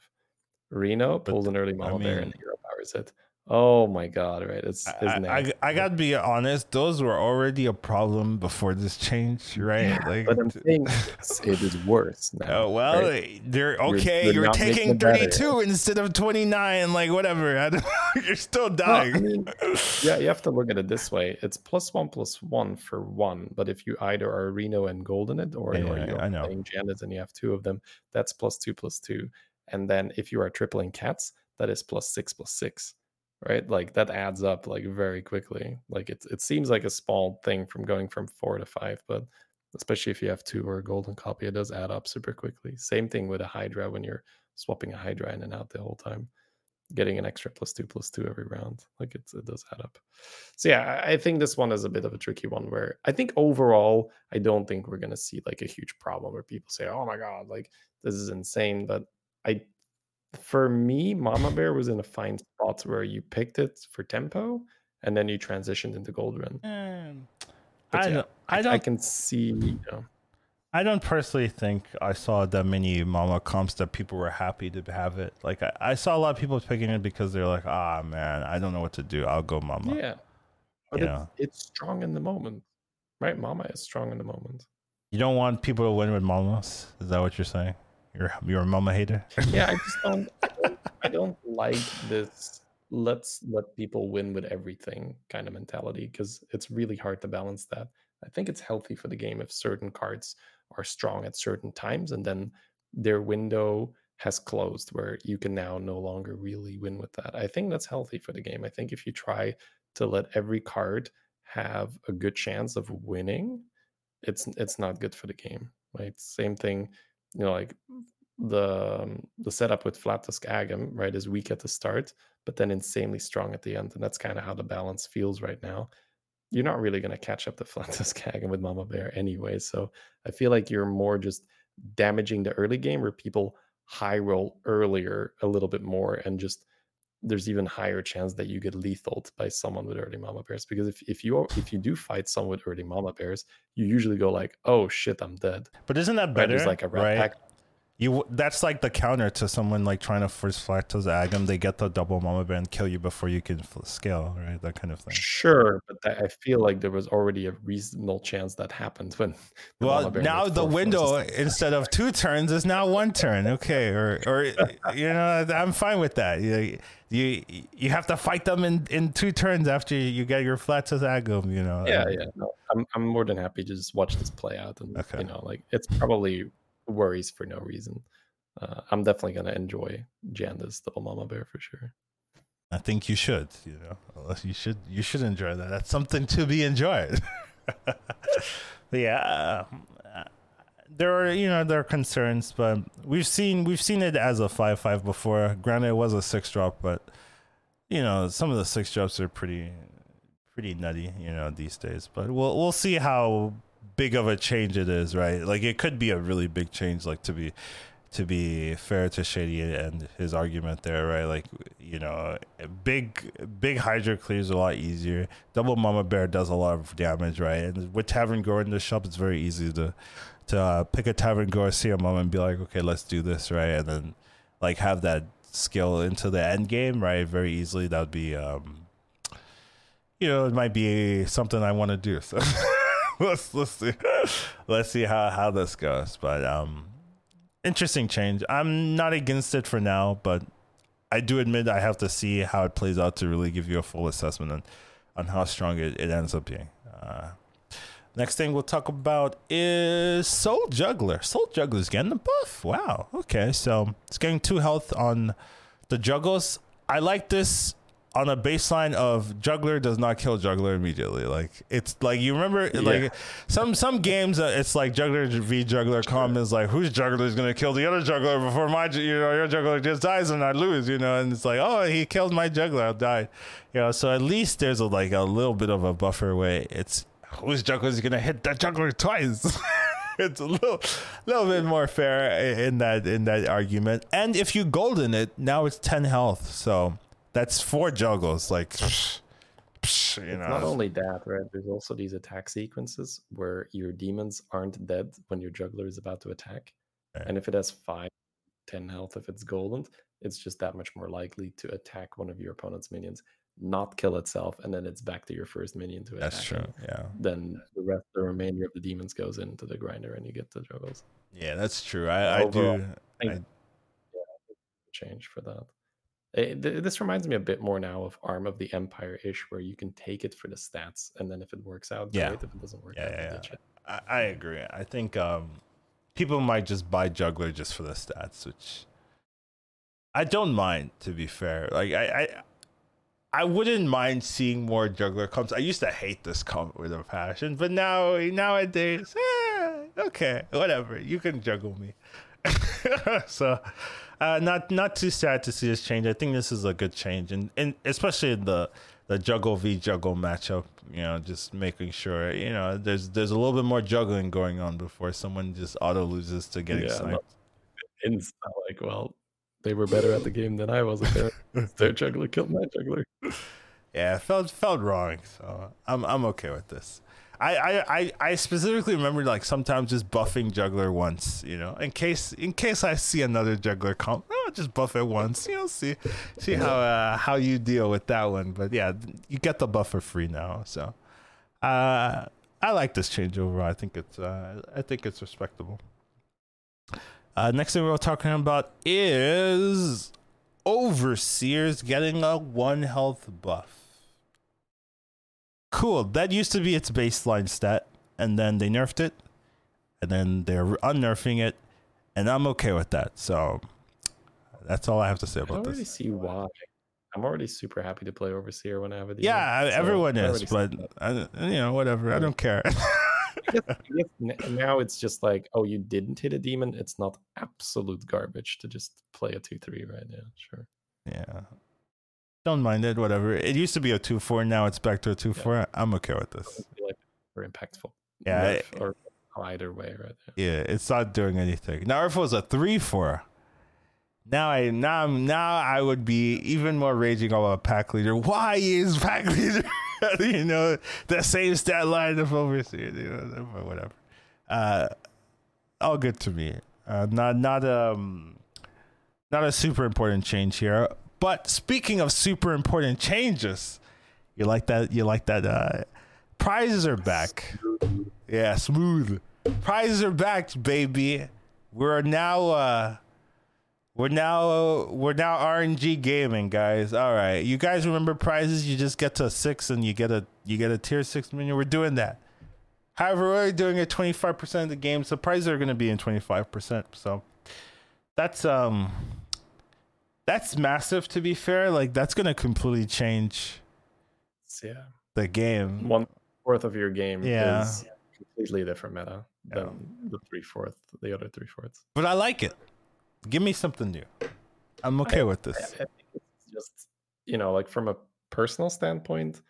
S2: Reno pulls an early mama I mean, bear and hero powers it. Oh my god! Right, it's,
S1: I, I, I, gotta be honest. Those were already a problem before this change, right?
S2: Yeah, like, but I'm saying it is worse now.
S1: Oh well, right? Eh, they're okay. You're, you're taking 32 instead of 29. Like whatever. you're still dying. Well, I mean,
S2: yeah, you have to look at it this way. It's plus one plus one for one. But if you either are Reno and Gold in it, or,
S1: yeah, or you're I know.
S2: playing Jandice and you have two of them, that's plus two plus two. And then if you are tripling cats, that is plus six plus six right? Like that adds up like very quickly. Like it, it seems like a small thing from going from four to five but especially if you have two or a golden copy it does add up super quickly. Same thing with a hydra when you're swapping a hydra in and out the whole time getting an extra plus two plus two every round. Like it does add up. So yeah i think this one is a bit of a tricky one where i think overall i don't think we're to see like a huge problem where people say oh my god like this is insane but i for me, Mama Bear was in a fine spot where you picked it for tempo and then you transitioned into Goldrinn.
S1: Mm, I, yeah, don't, I, don't,
S2: I can see. You know,
S1: I don't personally think I saw that many Mama comps that people were happy to have it. Like I, I saw a lot of people picking it because they're like, ah man, I don't know what to do. I'll go Mama.
S2: Yeah, but it's, it's strong in the moment, right? Mama is strong in the moment.
S1: You don't want people to win with Mamas. Is that what you're saying? You're you're a mama hater.
S2: yeah, I just don't, I don't. I don't like this. Let's let people win with everything kind of mentality because it's really hard to balance that. I think it's healthy for the game if certain cards are strong at certain times and then their window has closed where you can now no longer really win with that. I think that's healthy for the game. I think if you try to let every card have a good chance of winning, it's it's not good for the game. Right? Same thing, you know, like the um, the setup with Flat Tusk Agam, right, is weak at the start, but then insanely strong at the end, and that's kind of how the balance feels right now. You're not really going to catch up to Flat Tusk Agam with Mama Bear anyway, so I feel like you're more just damaging the early game where people high roll earlier a little bit more and just there's even higher chance that you get lethal by someone with early mama bears because if, if you if you do fight someone with early mama bears you usually go like oh shit i'm dead
S1: but isn't that better right? like a right? Pack you that's like the counter to someone like trying to force flat to Agam. They get the double mama bear and kill you before you can scale, right? That kind of thing.
S2: Sure, but that, I feel like there was already a reasonable chance that happened when.
S1: well, now the window instead of two turns is now one turn. Okay, or or you know I'm fine with that. You you you have to fight them in in two turns after you get your flat to Agam. You know.
S2: Yeah, yeah. No, I'm I'm more than happy to just watch this play out and okay. you know like it's probably worries for no reason. Uh, I'm definitely gonna enjoy Janda's little mama bear for sure.
S1: I think you should. You know, you should you should enjoy that. That's something to be enjoyed. yeah, uh, there are you know there are concerns, but we've seen we've seen it as a five five before. Granted, it was a six drop, but you know some of the six drops are pretty pretty nutty. You know these days, but we'll we'll see how big of a change it is, right? Like it could be a really big change, like to be to be fair to Shady and his argument there, right? Like, you know, big big Hydra clears a lot easier. Double Mama Bear does a lot of damage, right? And with Tavern Gore in the shop, it's very easy to to uh, pick a Tavern Gore, see a mom, and be like, okay, let's do this, right? And then like have that skill into the end game, right? Very easily. That would be, um, you know, it might be something I want to do. So. let's let's see let's see how how this goes. But um, interesting change. I'm not against it for now, but I do admit I have to see how it plays out to really give you a full assessment on on how strong it, it ends up being. Uh, next thing we'll talk about is Soul Juggler. Soul Juggler's getting the buff. Wow. Okay, so it's getting two health on the juggles. I like this on a baseline of juggler does not kill juggler immediately. Like it's like you remember yeah. like some some games uh, it's like juggler v juggler com is like whose juggler is gonna kill the other juggler before my you know your juggler just dies and I lose you know and it's like oh he killed my juggler I'll die you know so at least there's a, like a little bit of a buffer way it's whose juggler is gonna hit that juggler twice. it's a little, little bit more fair in that in that argument. And if you golden it, now it's ten health. So that's four juggles. Like, psh,
S2: psh, you know. Not only that, right? There's also these attack sequences where your demons aren't dead when your juggler is about to attack, right. and if it has five, 10 health, if it's golden, it's just that much more likely to attack one of your opponent's minions, not kill itself, and then it's back to your first minion to attack.
S1: That's true. Yeah.
S2: Then the rest, the remainder of the demons goes into the grinder, and you get the juggles.
S1: Yeah, that's true. I, I do. I, yeah,
S2: change for that. It, eh, this reminds me a bit more now of Arm of the Empire ish, where you can take it for the stats, and then if it works out, yeah. great. If it doesn't work
S1: yeah,
S2: out,
S1: yeah, yeah. I, I, agree. I think um, people might just buy Juggler just for the stats, which I don't mind. To be fair, like I, I, I wouldn't mind seeing more Juggler comps. I used to hate this comp with a passion, but now nowadays, eh, okay, whatever. You can juggle me. so uh, not not too sad to see this change. I think this is a good change, and and especially the the juggle v juggle matchup. You know, just making sure you know there's there's a little bit more juggling going on before someone just auto loses to getting yeah, sniped.
S2: It's not like well, they were better at the game than I was. Their, their juggler killed my juggler.
S1: Yeah, felt felt wrong. So I'm I'm okay with this. I, I, I specifically remember like sometimes just buffing juggler once, you know, in case in case I see another juggler come, oh, just buff it once, you know, see see how uh, how you deal with that one. But yeah, you get the buff for free now, so uh, I like this change overall. I think it's uh, I think it's respectable. Uh, next thing we're talking about is overseers getting a one health buff cool. That used to be its baseline stat, and then they nerfed it, and then they're unnerfing it, and I'm okay with that. So that's all I have to say about
S2: this. I don't
S1: this.
S2: really see why. I'm already super happy to play Overseer when I have a demon.
S1: Yeah, so everyone is, but I, you know, whatever. I don't care.
S2: I guess, I guess now it's just like, oh, you didn't hit a demon. It's not absolute garbage to just play a two three right now. Sure.
S1: Yeah. Don't mind it. Whatever. It used to be a two four. Now it's back to a two yeah. four. I'm okay with this.
S2: Like very impactful.
S1: Yeah. It,
S2: or either way, right?
S1: Yeah, it's not doing anything. Now if it was a three four. Now I now now I would be even more raging about pack leader. Why is pack leader you know, the same stat line of overseer, you know, whatever. Uh, all good to me. Uh, not not um not a super important change here. But speaking of super important changes, you like that? You like that? Uh, prizes are back. Yeah, smooth. Prizes are back, baby. We're now uh we're now we're now RNG gaming, guys. All right, you guys remember prizes? You just get to a six and you get a you get a tier six minion. We're doing that. However, we're doing it twenty five percent of the game, so prizes are going to be in twenty five percent. So that's um that's massive. To be fair, like that's going to completely change.
S2: Yeah.
S1: The game.
S2: One fourth of your game. Yeah. Is completely different meta than yeah. the three fourth, the other three fourths.
S1: But I like it. Give me something new. I'm okay
S2: I,
S1: with this. I, I think
S2: it's just you know, like from a personal standpoint,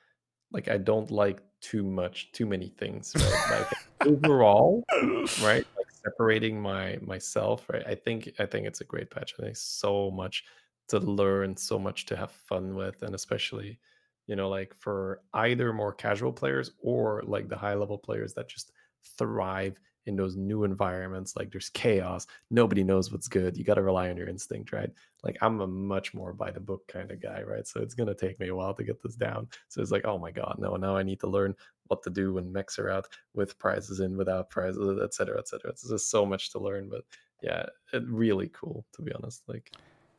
S2: like I don't like too much, too many things. Right? like overall, right? Like separating my myself, right? I think I think it's a great patch. I think so much to learn, so much to have fun with, and especially, you know, like for either more casual players or like the high level players that just thrive in those new environments like there's chaos nobody knows what's good you got to rely on your instinct right? Like i'm a much more by the book kind of guy right? So it's going to take me a while to get this down. So it's like oh my god no now i need to learn what to do when mechs are out with prizes in without prizes etc etc it's just so much to learn but yeah it really cool to be honest like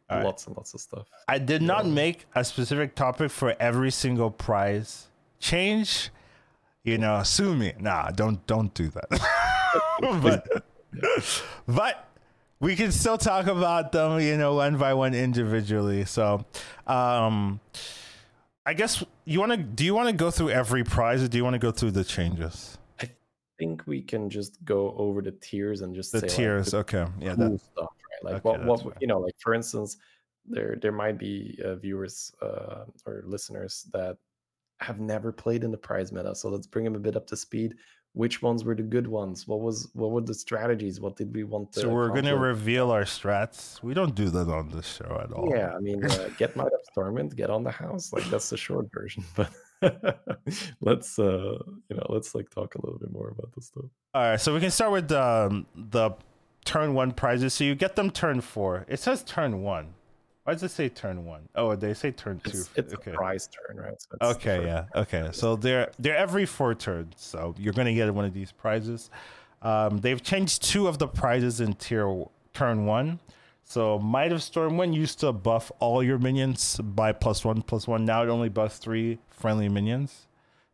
S2: All lots right. and lots of stuff
S1: i did not make a specific topic for every single prize change you know sue me nah don't don't do that but but we can still talk about them, you know, one by one individually. So, um, I guess you want to. Do you want to go through every prize, or do you want to go through the changes?
S2: I think we can just go over the tiers and just
S1: the tiers. Like, the okay, yeah,
S2: cool that, stuff, right? Like okay, what, what you know, like for instance, there there might be uh, viewers uh, or listeners that have never played in the prize meta, so let's bring them a bit up to speed. Which ones were the good ones? What was what were the strategies? What did we want to
S1: so we're going to reveal our strats. We don't do that on this show at all.
S2: Yeah i mean uh, get might of stormwind get on the house like that's the short version but let's uh you know let's like talk a little bit more about this stuff.
S1: All right so we can start with um, the turn one prizes so you get them turn four it says turn one why does it say turn one? Oh, they say turn two.
S2: It's, it's okay. a prize turn, right?
S1: So okay, yeah, okay. So they're they're every four turns, so you're gonna get one of these prizes. Um, they've changed two of the prizes in tier turn one. So Might of Stormwind used to buff all your minions by plus one plus one. Now it only buffs three friendly minions,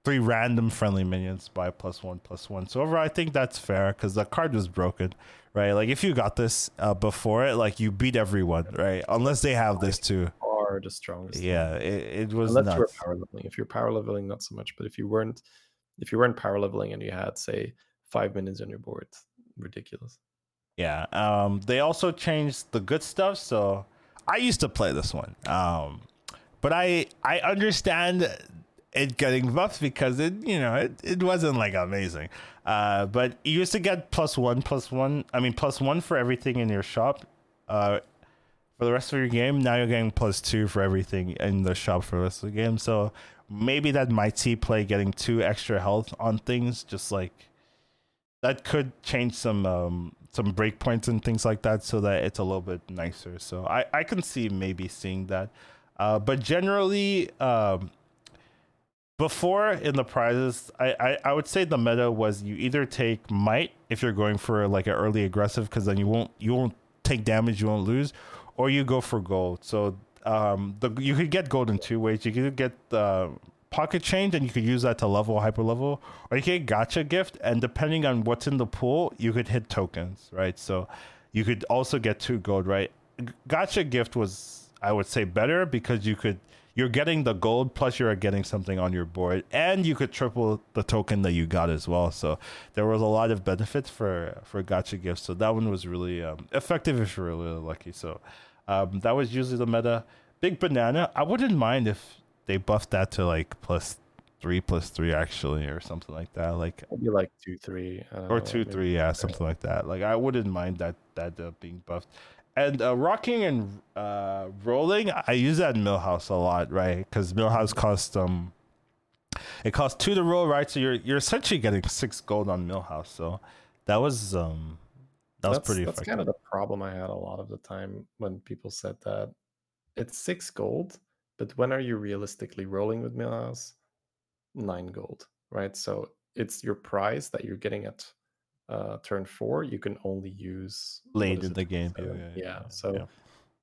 S1: three random friendly minions by plus one plus one. So overall, I think that's fair because the card was broken right? Like if you got this uh, before it, like you beat everyone, right? Unless they have this too.
S2: Are the strongest.
S1: Yeah, it, it was. Unless
S2: nuts. you're power leveling. If you're power leveling, not so much. But if you weren't, if you weren't power leveling and you had say five minutes on your board, ridiculous.
S1: Yeah. Um. They also changed the good stuff. So I used to play this one. Um. But I I understand it getting buffed because it you know it, it wasn't like amazing. Uh, but you used to get plus one plus one i mean plus one for everything in your shop uh, for the rest of your game. Now you're getting plus two for everything in the shop for the rest of the game. So maybe that might see play getting two extra health on things just like that could change some um, some breakpoints and things like that so that it's a little bit nicer. So i i can see maybe seeing that. Uh, but generally um, before in the prizes, I, I, I would say the meta was you either take might if you're going for like an early aggressive because then you won't you won't take damage, you won't lose, or you go for gold. So um, the you could get gold in two ways. You could get the pocket change and you could use that to level hyper level, or you could get gacha gift and depending on what's in the pool, you could hit tokens, right? So you could also get two gold, right? Gacha gift was I would say better because you could you're getting the gold plus you're getting something on your board, and you could triple the token that you got as well. So there was a lot of benefits for for gacha gifts. So that one was really um, effective if you're really lucky. So um, that was usually the meta. Big banana. I wouldn't mind if they buffed that to like plus three plus three actually or something like that like
S2: maybe like two three
S1: or know, two three yeah something like that like i wouldn't mind that that uh, being buffed and uh, rocking and uh, rolling i use that in millhouse a lot right? Because millhouse costs um it costs two to roll right? So you're you're essentially getting six gold on millhouse. So that was um that was pretty
S2: that's effective. kind of the problem i had a lot of the time when people said that. It's six gold but when are you realistically rolling with millhouse? Nine gold, right? So it's your prize that you're getting at uh, turn four. You can only use
S1: late in the game.
S2: Yeah, yeah, yeah, So yeah.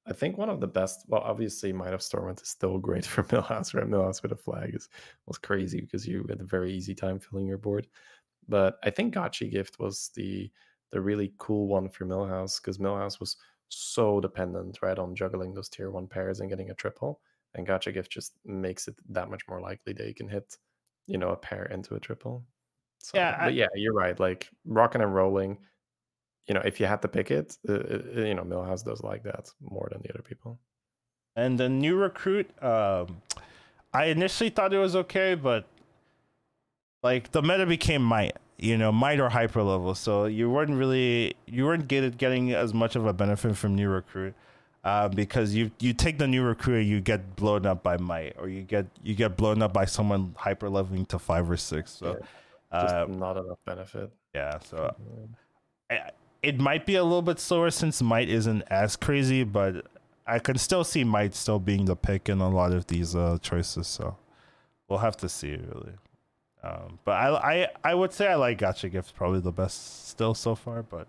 S2: I think one of the best. Well, obviously, Might of Stormwind is still great for Millhouse. Right, Millhouse with a flag is was crazy because you had a very easy time filling your board. But I think Gacha Gift was the the really cool one for Millhouse because Millhouse was so dependent right on juggling those tier one pairs and getting a triple and gacha gift just makes it that much more likely that you can hit you know a pair into a triple. So, yeah, I, yeah, you're right. Like rocking and rolling, you know, if you had to pick it, uh, uh, you know, Millhouse does like that more than the other people.
S1: And the new recruit, um, I initially thought it was okay, but like the meta became might, you know, might or hyper level, so you weren't really you weren't getting getting as much of a benefit from new recruit uh, because you you take the new recruit, you get blown up by might, or you get you get blown up by someone hyper leveling to five or six. So,
S2: yeah, just uh, not enough benefit.
S1: Yeah, so it might be a little bit slower since might isn't as crazy, but I can still see might still being the pick in a lot of these uh, choices. So we'll have to see really. Um, but I, I I would say I like Gacha Gift probably the best still so far, but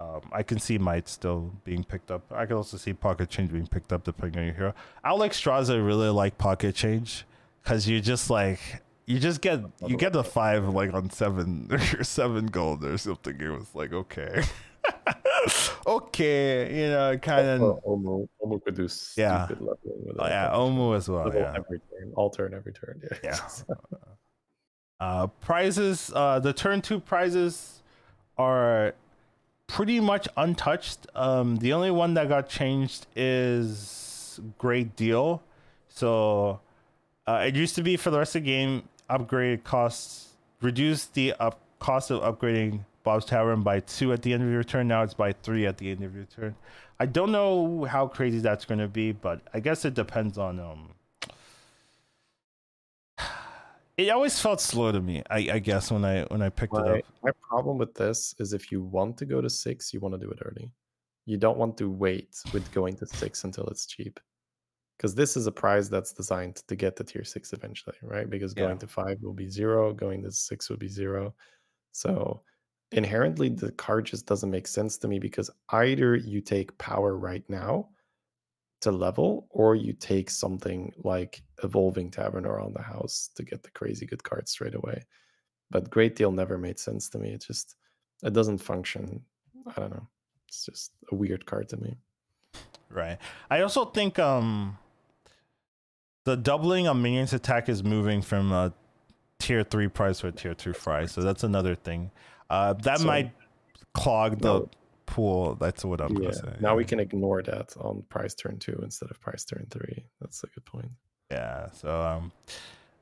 S1: um, I can see Might still being picked up. I can also see Pocket Change being picked up depending on your hero. Alexstrasza really like Pocket Change because you just like you just get you get the five like on seven or seven gold or something. It was like okay. okay, you know, kind of.
S2: Omu, Omu could do
S1: yeah, oh, yeah, Omu as well. Yeah,
S2: every turn, all turn, every turn. Yeah.
S1: yeah. uh, prizes. Uh, the turn two prizes are pretty much untouched. Um, the only one that got changed is Great Deal. So uh, it used to be for the rest of the game, upgrade costs reduce the up cost of upgrading Bob's Tavern by two at the end of your turn. Now it's by three at the end of your turn. I don't know how crazy that's going to be, but I guess it depends on um, it always felt slow to me. I, I guess when I when I picked
S2: my,
S1: it up.
S2: My problem with this is if you want to go to six, you want to do it early. You don't want to wait with going to six until it's cheap, because this is a prize that's designed to get to tier six eventually, right? Because going yeah. to five will be zero, going to six will be zero. So inherently, the card just doesn't make sense to me because either you take power right now to level, or you take something like evolving tavern around the house to get the crazy good cards straight away. But Great Deal never made sense to me. It just it doesn't function. I don't know. It's just a weird card to me.
S1: Right. I also think um the doubling of minions attack is moving from a tier three price to a tier two price. So that's another thing. Uh that so, might clog the no, pool. That's what I'm yeah. gonna say.
S2: Now we can ignore that on price turn two instead of price turn three. That's a good point.
S1: Yeah. So um,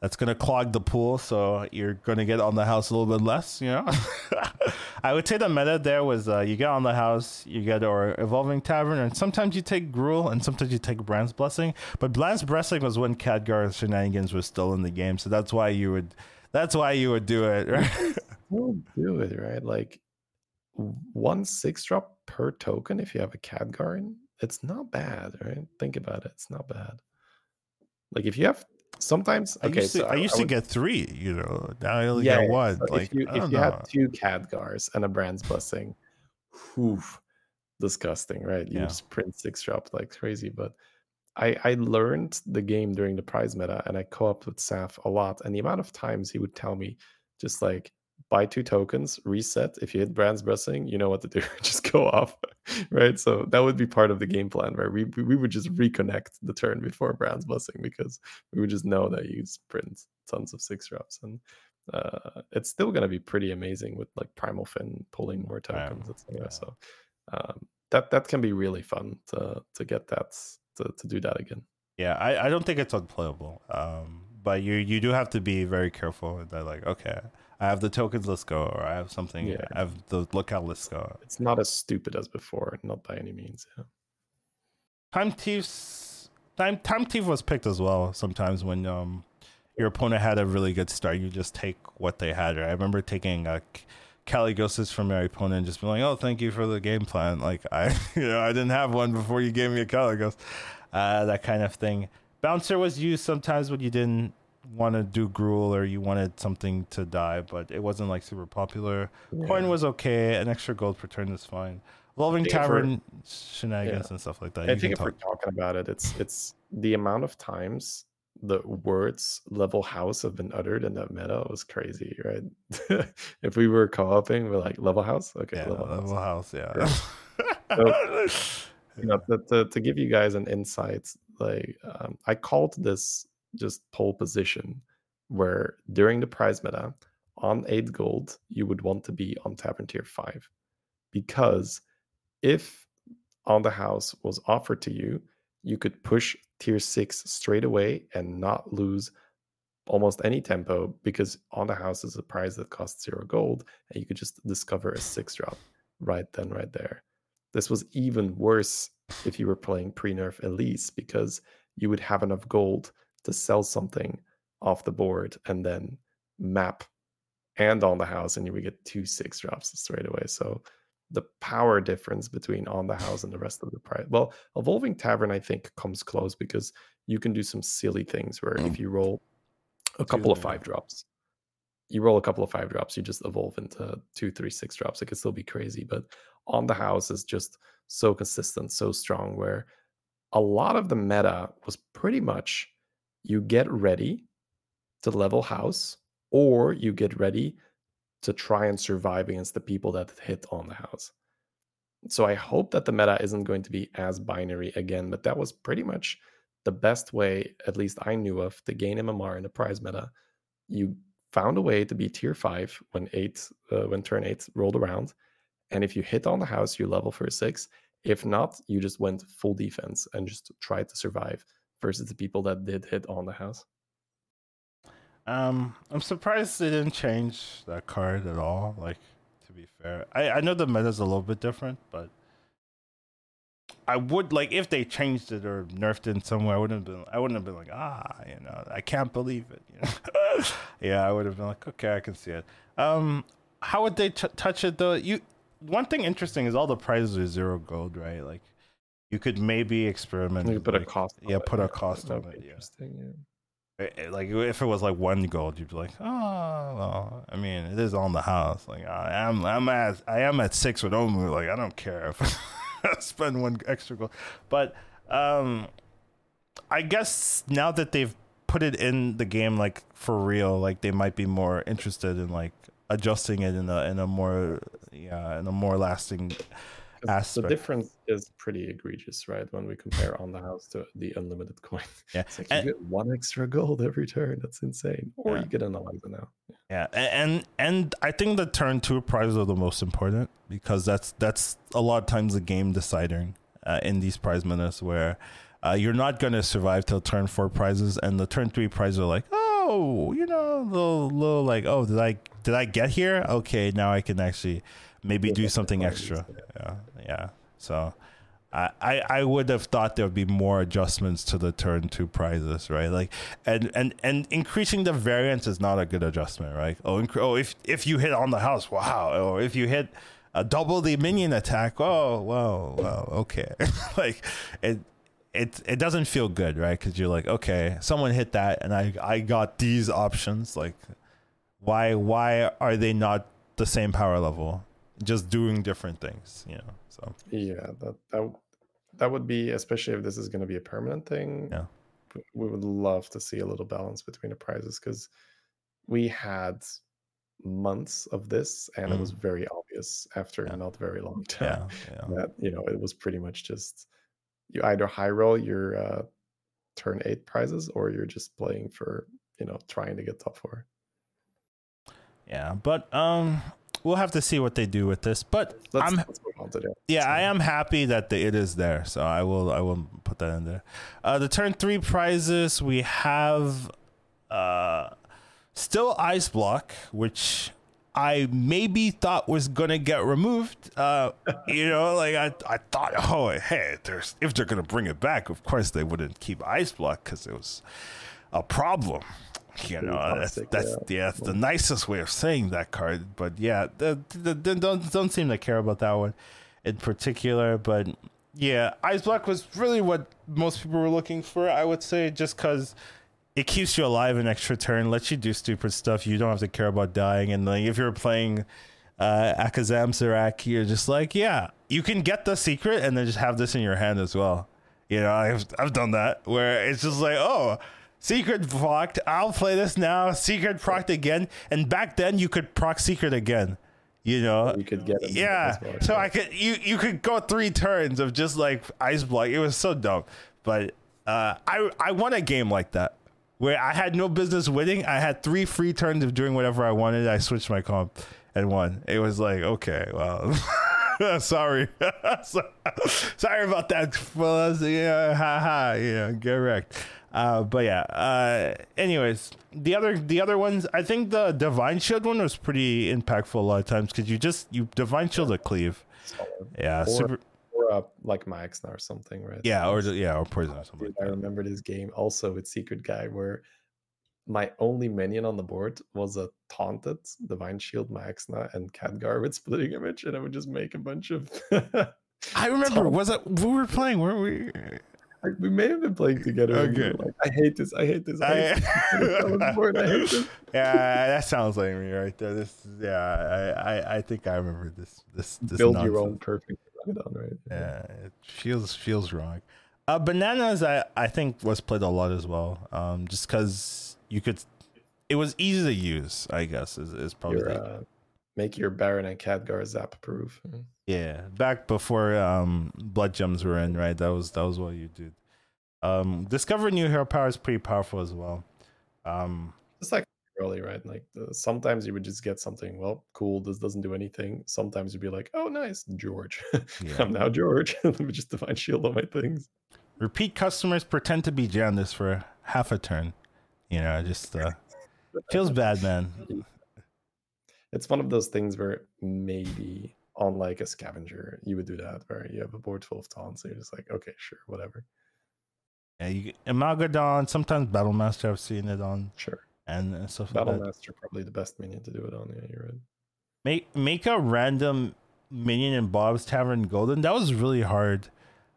S1: that's gonna clog the pool. So you're gonna get on the house a little bit less. You know. I would say the meta there was uh, you get on the house, you get or evolving tavern, and sometimes you take Gruul, and sometimes you take Brann's blessing. But Brann's blessing was when Khadgar shenanigans was still in the game, so that's why you would. That's why you would do it, right?
S2: do it, right? Like one six drop per token if you have a Khadgar. It's not bad, right? Think about it. It's not bad. Like if you have sometimes
S1: I
S2: okay,
S1: used to,
S2: so
S1: I used I would, to get three, you know. Now I only yeah, get one. So like
S2: if you if you have two Khadgars and a Brann's blessing, whew, disgusting, right? You yeah. just print six drop like crazy. But I I learned the game during the prize meta and I co-op with Saf a lot. And the amount of times he would tell me just like buy two tokens, reset. If you hit Brann's Blessing, you know what to do. Just go off. right? So that would be part of the game plan where we we would just reconnect the turn before Brann's blessing because we would just know that you sprint tons of six drops and uh, it's still going to be pretty amazing with like Primalfin pulling more tokens, etc. Yeah. So um, that that can be really fun to to get that to, to do that again.
S1: Yeah, I, I don't think it's unplayable. Um, but you you do have to be very careful that like okay, I have the tokens, let's go, or I have something, yeah. I have the lookout, let's go.
S2: It's not as stupid as before, not by any means. Yeah.
S1: Time Thieves, time time thief was picked as well. Sometimes when um your opponent had a really good start, you just take what they had. Right? I remember taking a Kalecgos from my opponent and just being like, "Oh, thank you for the game plan." Like I, you know, I didn't have one before you gave me a Kalecgos, uh, that kind of thing. Bouncer was used sometimes when you didn't want to do Gruul or you wanted something to die, but it wasn't like super popular. Yeah. Coin was okay. An extra gold per turn is fine. Evolving Tavern shenanigans yeah. and stuff like that.
S2: I think if talk. we're talking about it, it's it's the amount of times the words level house have been uttered in that meta was crazy, right? if we were co-oping, we're like level house, okay,
S1: yeah, level, level house. house, yeah.
S2: so, you know, to, to, to, give you guys an insight, like um, I called this just pole position, where during the prize meta on eight gold you would want to be on tavern tier five, because if on the house was offered to you, you could push tier six straight away and not lose almost any tempo because on the house is a prize that costs zero gold and you could just discover a six drop right then right there. This was even worse if you were playing pre-nerf elise because you would have enough gold to sell something off the board and then map and on the house and you would get two six drops straight away so the power difference between on the house and the rest of the prize. Well, evolving tavern I think comes close because you can do some silly things where mm. if you roll a couple of five drops, you roll a couple of five drops, you just evolve into two, three, six drops. It could still be crazy, but on the house is just so consistent, so strong. Where a lot of the meta was pretty much you get ready to level house, or you get ready to try and survive against the people that hit on the house. So I hope that the meta isn't going to be as binary again, but that was pretty much the best way, at least I knew of, to gain MMR in the prize meta. You found a way to be tier five when eight, uh, when turn eight rolled around, and if you hit on the house, you level for a six. If not, you just went full defense and just tried to survive versus the people that did hit on the house.
S1: Um, I'm surprised they didn't change that card at all. Like, to be fair, I I know the meta's a little bit different, but I would like if they changed it or nerfed it in some way. I wouldn't have been. I wouldn't have been like, ah, you know, I can't believe it. You know? yeah, I would have been like, okay, I can see it. Um, how would they t- touch it though? You one thing interesting is all the prizes are zero gold, right? Like, you could maybe experiment.
S2: You could put
S1: like,
S2: a cost.
S1: Yeah, put a cost on it. Interesting. Yeah. like if it was like one gold, you'd be like, oh, well, I mean, it is on the house. Like I am, I'm at, I am at six with Omu. Like I don't care if I spend one extra gold, but um, I guess now that they've put it in the game, like for real, like they might be more interested in like adjusting it in a in a more yeah in a more lasting aspect.
S2: The difference is pretty egregious, right? When we compare on the house to the unlimited coin.
S1: Yeah.
S2: It's like and, you get one extra gold every turn. That's insane. Or yeah. you get an Eliza now.
S1: Yeah. yeah. And and I think the turn two prizes are the most important because that's that's a lot of times the game deciding uh, in these prize minutes where uh, you're not going to survive till turn four prizes and the turn three prizes are like, oh, you know, little little like, oh, did I did I get here? Okay, now I can actually maybe do something extra. Yeah, yeah. So I, I I would have thought there would be more adjustments to the turn two prizes, right? Like, and and and increasing the variance is not a good adjustment, right? Oh, inc- oh, if if you hit on the house, wow, or if you hit a double the minion attack, oh, wow, wow, okay, like it. It, it doesn't feel good, right? Because you're like, okay, someone hit that, and I I got these options. Like, why why are they not the same power level? Just doing different things you know so
S2: yeah that that, that would be especially if this is going to be a permanent thing
S1: yeah
S2: we would love to see a little balance between the prizes because we had months of this and mm. it was mm. very obvious after yeah. not very long time. Yeah, yeah. That you know, it was pretty much just you either high roll your uh, turn eight prizes or you're just playing for you know trying to get top four.
S1: Yeah, but um, we'll have to see what they do with this. But let's, I'm let's yeah, I am happy that the, it is there. So I will I will put that in there. Uh, the turn three prizes we have uh, still ice block, which I maybe thought was gonna get removed. Uh, you know, like I, I thought, oh, hey, there's if they're gonna bring it back, of course they wouldn't keep ice block because it was a problem. You know, that's that's yeah. yeah, that's the nicest way of saying that card. But yeah, the, the, the, don't don't seem to care about that one in particular. But yeah, ice block was really what most people were looking for. I would say, just because it keeps you alive an extra turn, lets you do stupid stuff. You don't have to care about dying. And like if you're playing uh, Akazamzarak, you're just like, yeah, you can get the secret and then just have this in your hand as well. You know, I've I've done that where it's just like, oh, secret proc. I'll play this now. Secret proc again, and back then you could proc secret again. You know,
S2: you could get
S1: yeah. Well, so I could you you could go three turns of just like ice block. It was so dumb, but uh, I I won a game like that where I had no business winning. I had three free turns of doing whatever I wanted. I switched my comp and won. It was like, okay, well, sorry. sorry about that, fellas. Yeah, ha ha. Yeah, get wrecked. Uh, but yeah. Uh, anyways, the other the other ones, I think the divine shield one was pretty impactful a lot of times because you just you divine shield a cleave. Yeah, super
S2: or uh, like Max or something, right?
S1: Yeah, or yeah, or poison or something.
S2: Dude, I remember this game also with Secret Guy where my only minion on the board was a taunted Divine Shield Maexxna and Khadgar with splitting image, and I would just make a bunch of
S1: I remember was it we were playing, weren't we?
S2: We may have been playing together. Okay. Like, I hate this. I hate this. I hate,
S1: board, I hate this. Yeah, that sounds like me right there. This, yeah, I, I, I think I remember this. This, this
S2: build nonsense. your own perfect on, right?
S1: Yeah, it feels feels wrong. Uh, bananas, I I think was played a lot as well. Um, just because you could, it was easy to use. I guess is is probably
S2: your, uh, make your Baron and Khadgar zap proof.
S1: Mm-hmm. Yeah, back before um blood gems were in, right? That was that was what you did. Um, discovering new hero power is pretty powerful as well. Um,
S2: it's like early, right? Like the, sometimes you would just get something, well, cool, this doesn't do anything. Sometimes you'd be like, oh, nice, George. Yeah. I'm now George. Let me just divine shield all my things.
S1: Repeat customers pretend to be Jandice for half a turn. You know, just uh, feels bad, man.
S2: It's one of those things where maybe on like a scavenger, you would do that where you have a board full of taunts, so you're just like, okay, sure, whatever.
S1: Yeah, you, Amalgadon, sometimes Battlemaster, I've seen it on.
S2: Sure
S1: and stuff
S2: Battle like probably the best minion to do it on. Yeah, you're right.
S1: Make make a random minion in Bob's Tavern Golden. That was really hard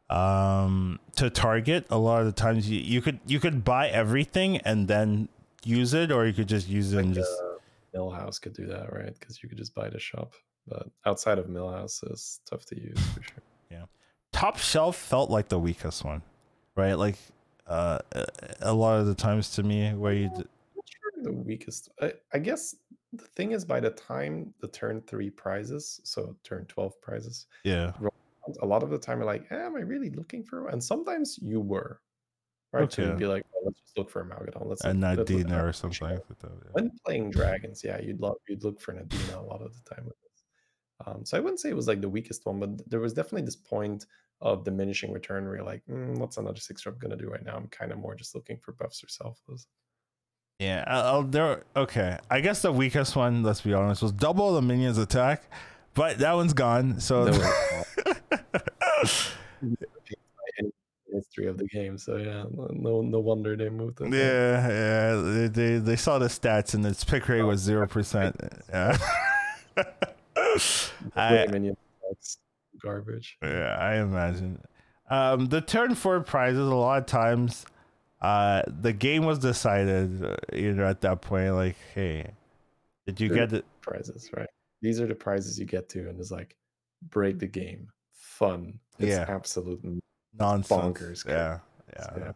S1: um, to target. A lot of the times you, you could you could buy everything and then use it, or you could just use it like and just. Uh,
S2: Millhouse could do that, right? Because you could just buy the shop. But outside of Millhouse, it's tough to use for sure.
S1: Yeah, Top Shelf felt like the weakest one, right? Like uh, a lot of the times to me, where you
S2: the weakest. I, I guess the thing is, by the time the turn three prizes, so turn twelve prizes,
S1: yeah,
S2: a lot of the time you're like, am I really looking for? And sometimes you were, right? Okay. So you'd be like, oh, let's just look for a Amalgadon. Let's
S1: and Nadina or something. Like that,
S2: yeah. When playing dragons, yeah, you'd love you'd look for Nadina a lot of the time with this. Um, so I wouldn't say it was like the weakest one, but there was definitely this point of diminishing return where you're like, mm, what's another six drop gonna do right now? I'm kind of more just looking for buffs or selfless.
S1: Yeah, I'll, there. Okay, I guess the weakest one, let's be honest, was double the minions attack, but that one's gone. So
S2: history of the game. So yeah, no no wonder they moved
S1: it. Yeah, yeah. They, they they saw the stats and its pick rate was zero percent. Yeah.
S2: I, garbage.
S1: Yeah, I imagine. Um, the turn four prizes a lot of times uh, the game was decided, uh, you know, at that point, like, hey, did you They're get the
S2: prizes? Right. These are the prizes you get to, and it's like break the game, fun. It's yeah. absolute nonsense. Bonkers.
S1: Yeah, yeah, yeah.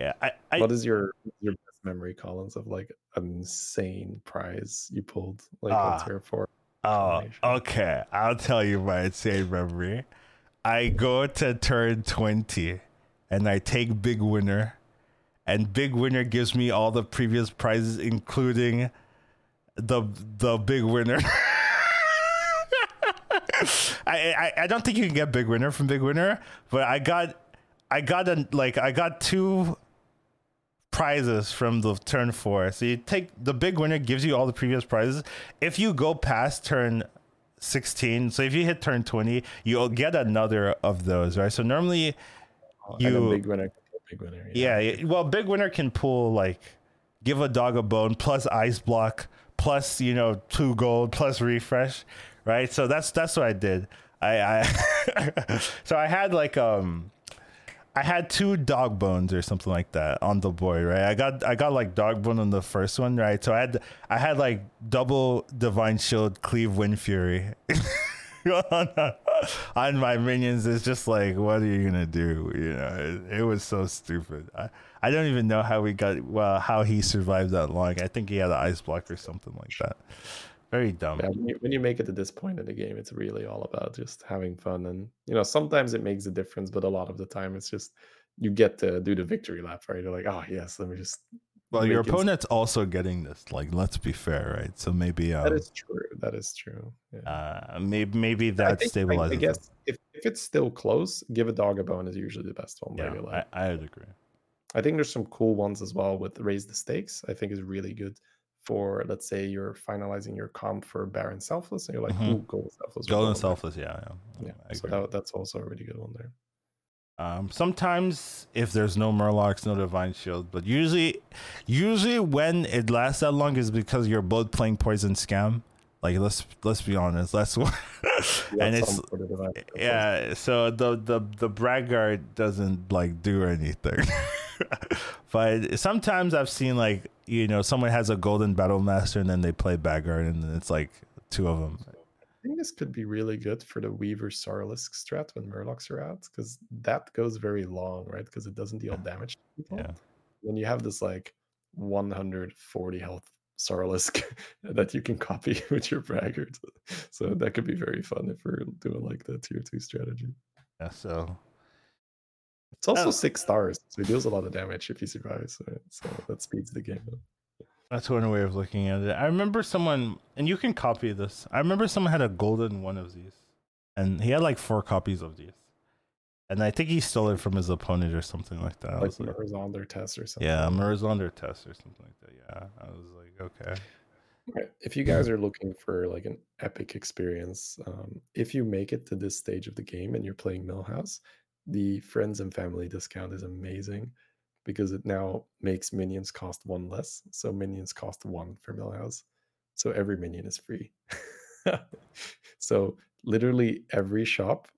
S1: yeah I, I,
S2: what is your your best memory, Collins, of like an insane prize you pulled like uh, on Tier Four?
S1: Oh, okay. I'll tell you my insane memory. I go to turn 20 and I take Big Winner, and Big Winner gives me all the previous prizes, including the the Big Winner. I, I I don't think you can get Big Winner from Big Winner, but I got I got a like I got two prizes from the turn four. So you take the big winner gives you all the previous prizes. If you go past turn 16, so if you hit turn 20, you'll get another of those, right? So normally you
S2: big winner, big winner.
S1: Yeah. yeah, well, big winner can pull like give a dog a bone plus ice block plus you know two gold plus refresh, right? So that's that's what I did. I, I so I had like um I had two dog bones or something like that on the board, right? I got I got like dog bone on the first one, right? So I had I had like double divine shield cleave wind fury on my minions. It's just like, what are you gonna do? You know, it, it, was so stupid. I I don't even know how we got well how he survived that long. I think he had an ice block or something like that. Very dumb.
S2: Yeah, when, you, when you make it to this point in the game, it's really all about just having fun. And, you know, sometimes it makes a difference, but a lot of the time it's just you get to do the victory lap, right? You're like, oh, yes, let me just.
S1: Well, your opponent's it. also getting this. Like, let's be fair, right? So maybe.
S2: Um, that is true. That is true.
S1: Yeah. Uh, maybe, maybe that think, stabilizes. I,
S2: guess if, if it's still close, give a dog a bone is usually the best one.
S1: Yeah, I, I would agree.
S2: I think there's some cool ones as well with raise the stakes. I think is really good for let's say you're finalizing your comp for Baron Selfless, and you're like, mm-hmm. ooh, Golden Selfless.
S1: Golden Selfless, yeah,
S2: yeah. yeah. So that, that's also a really good one there.
S1: Um, sometimes if there's no Murlocs, no Divine Shield, but usually, usually when it lasts that long is because you're both playing Poison Scam. Like let's let's be honest, that's what, and it's yeah. So the the the Braggart doesn't like do anything. but sometimes I've seen like you know someone has a golden battle master and then they play Braggart and it's like two of them.
S2: I think this could be really good for the Weaver Sorlisk strat when Murlocs are out because that goes very long, right? Because it doesn't deal damage to people. Yeah. When you have this like 140 health Sorlisk that you can copy with your Braggart, so that could be very fun if we're doing like the tier two strategy.
S1: Yeah. So
S2: it's also oh. six stars, so he deals a lot of damage if he survives. Right? So that speeds the game up.
S1: That's one way of looking at it. I remember someone, and you can copy this. I remember someone had a golden one of these, and he had like four copies of these. And I think he stole it from his opponent or something like that.
S2: Like Murozond or Tess or something.
S1: Yeah, Murozond or Tess or something like that. Yeah, I was like, okay.
S2: If you guys are looking for like an epic experience, um, if you make it to this stage of the game and you're playing Millhouse, the friends and family discount is amazing because it now makes minions cost one less. So minions cost one for Millhouse. So every minion is free. so literally every shop,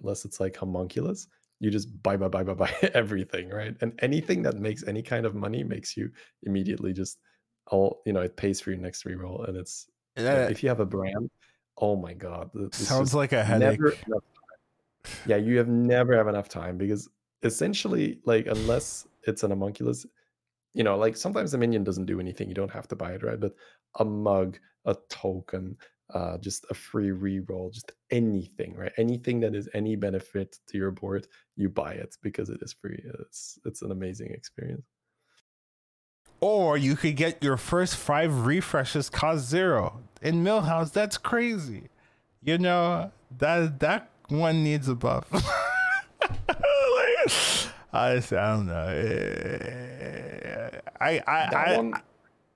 S2: unless it's like homunculus, you just buy, buy, buy, buy, buy everything, right? And anything that makes any kind of money makes you immediately just all, you know, it pays for your next reroll. And it's, yeah. if you have a Brann, oh my God.
S1: Sounds like a headache.
S2: Yeah, you have never have enough time because essentially, like, unless it's an homunculus, you know, like sometimes a minion doesn't do anything. You don't have to buy it, right? But a mug, a token, uh, just a free reroll, just anything, right? Anything that is any benefit to your board, you buy it because it is free. It's it's an amazing experience.
S1: Or you could get your first five refreshes cost zero in Millhouse. That's crazy. You know that that one needs a buff. Honestly, I don't know. I I I, one,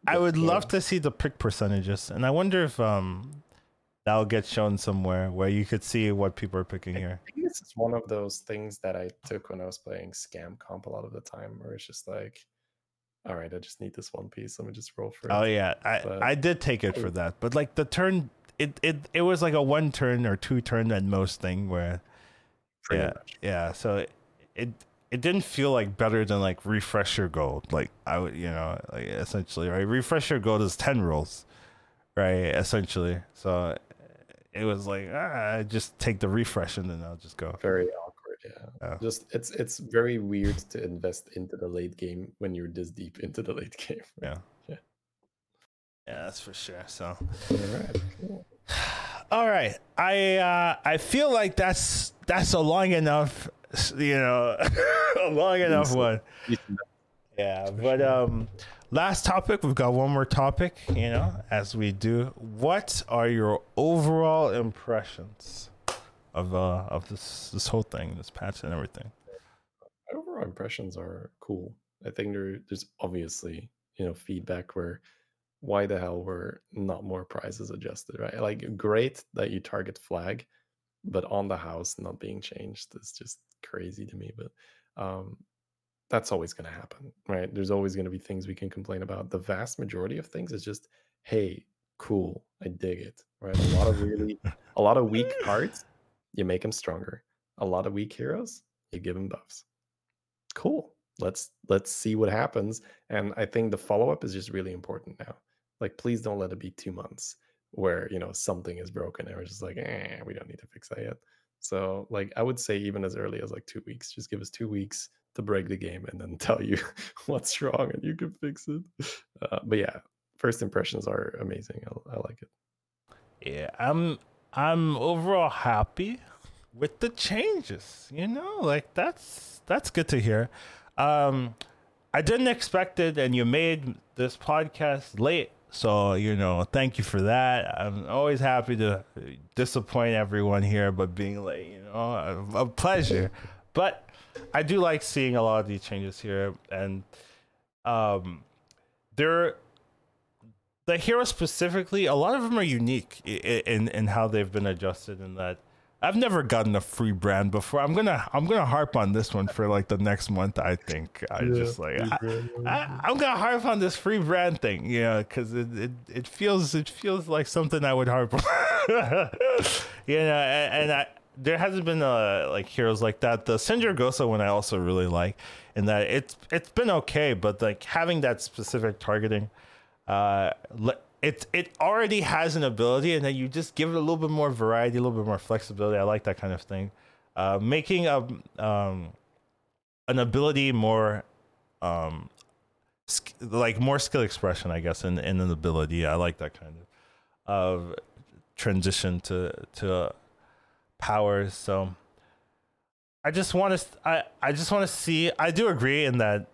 S1: I, would yeah. love to see the pick percentages, and I wonder if um that'll get shown somewhere where you could see what people are picking here.
S2: Think this is one of those things that I took when I was playing scam comp a lot of the time, where it's just like, all right, I just need this one piece. Let me just roll for
S1: it. Oh yeah, I but, I did take it for that, but like the turn it, it it was like a one turn or two turn at most thing where Pretty yeah much. yeah so it, it it didn't feel like better than like refresher gold. Like i would you know like essentially right? Refresher gold is 10 rolls right essentially. So it was like ah, just take the refresh and then i'll just go.
S2: Very awkward yeah. yeah. Just it's it's very weird to invest into the late game when you're this deep into the late game.
S1: Yeah. Yeah. Yeah that's for sure so. All right cool. All right, I uh, I feel like that's that's a long enough, you know, a long enough one. Yeah, but um, last topic. We've got one more topic. You know, as we do. What are your overall impressions of uh of this this whole thing, this patch and everything?
S2: My Overall impressions are cool. I think there, there's obviously you know feedback where why the hell were not more prices adjusted, right? Like great that you target flag, but on the house not being changed is just crazy to me. But um, that's always going to happen, right? There's always going to be things we can complain about. The vast majority of things is just, hey, cool, I dig it, right? A lot of really, a lot of weak cards, you make them stronger. A lot of weak heroes, you give them buffs. Cool. Let's let's see what happens. And I think the follow up is just really important now like please don't let it be two months where you know something is broken. And we're just like eh, we don't need to fix that yet. So like i would say even as early as like two weeks just give us two weeks to break the game and then tell you what's wrong and you can fix it. Uh, but yeah first impressions are amazing. I, I like it.
S1: Yeah i'm i'm overall happy with the changes you know like that's that's good to hear. Um i didn't expect it and you made this podcast late so, you know, thank you for that. I'm always happy to disappoint everyone here, but being late, you know, a, pleasure. But I do like seeing a lot of these changes here. And um, they're, the heroes specifically, a lot of them are unique in, in, in how they've been adjusted in that I've never gotten a free Brann before. I'm gonna I'm gonna harp on this one for like the next month. I think I yeah, just like I, am gonna harp on this free Brann thing, you know, because it, it it feels it feels like something I would harp on, you know, and, and I there hasn't been uh like heroes like that. The Sindragosa one I also really like, in that it's it's been okay, but like having that specific targeting, uh it it already has an ability, and then you just give it a little bit more variety, a little bit more flexibility. I like that kind of thing. Uh, making a um, an ability more um, sk- like more skill expression, I guess, in in an ability. I like that kind of of transition to to uh, powers. So I just want to I I just want to see. I do agree in that.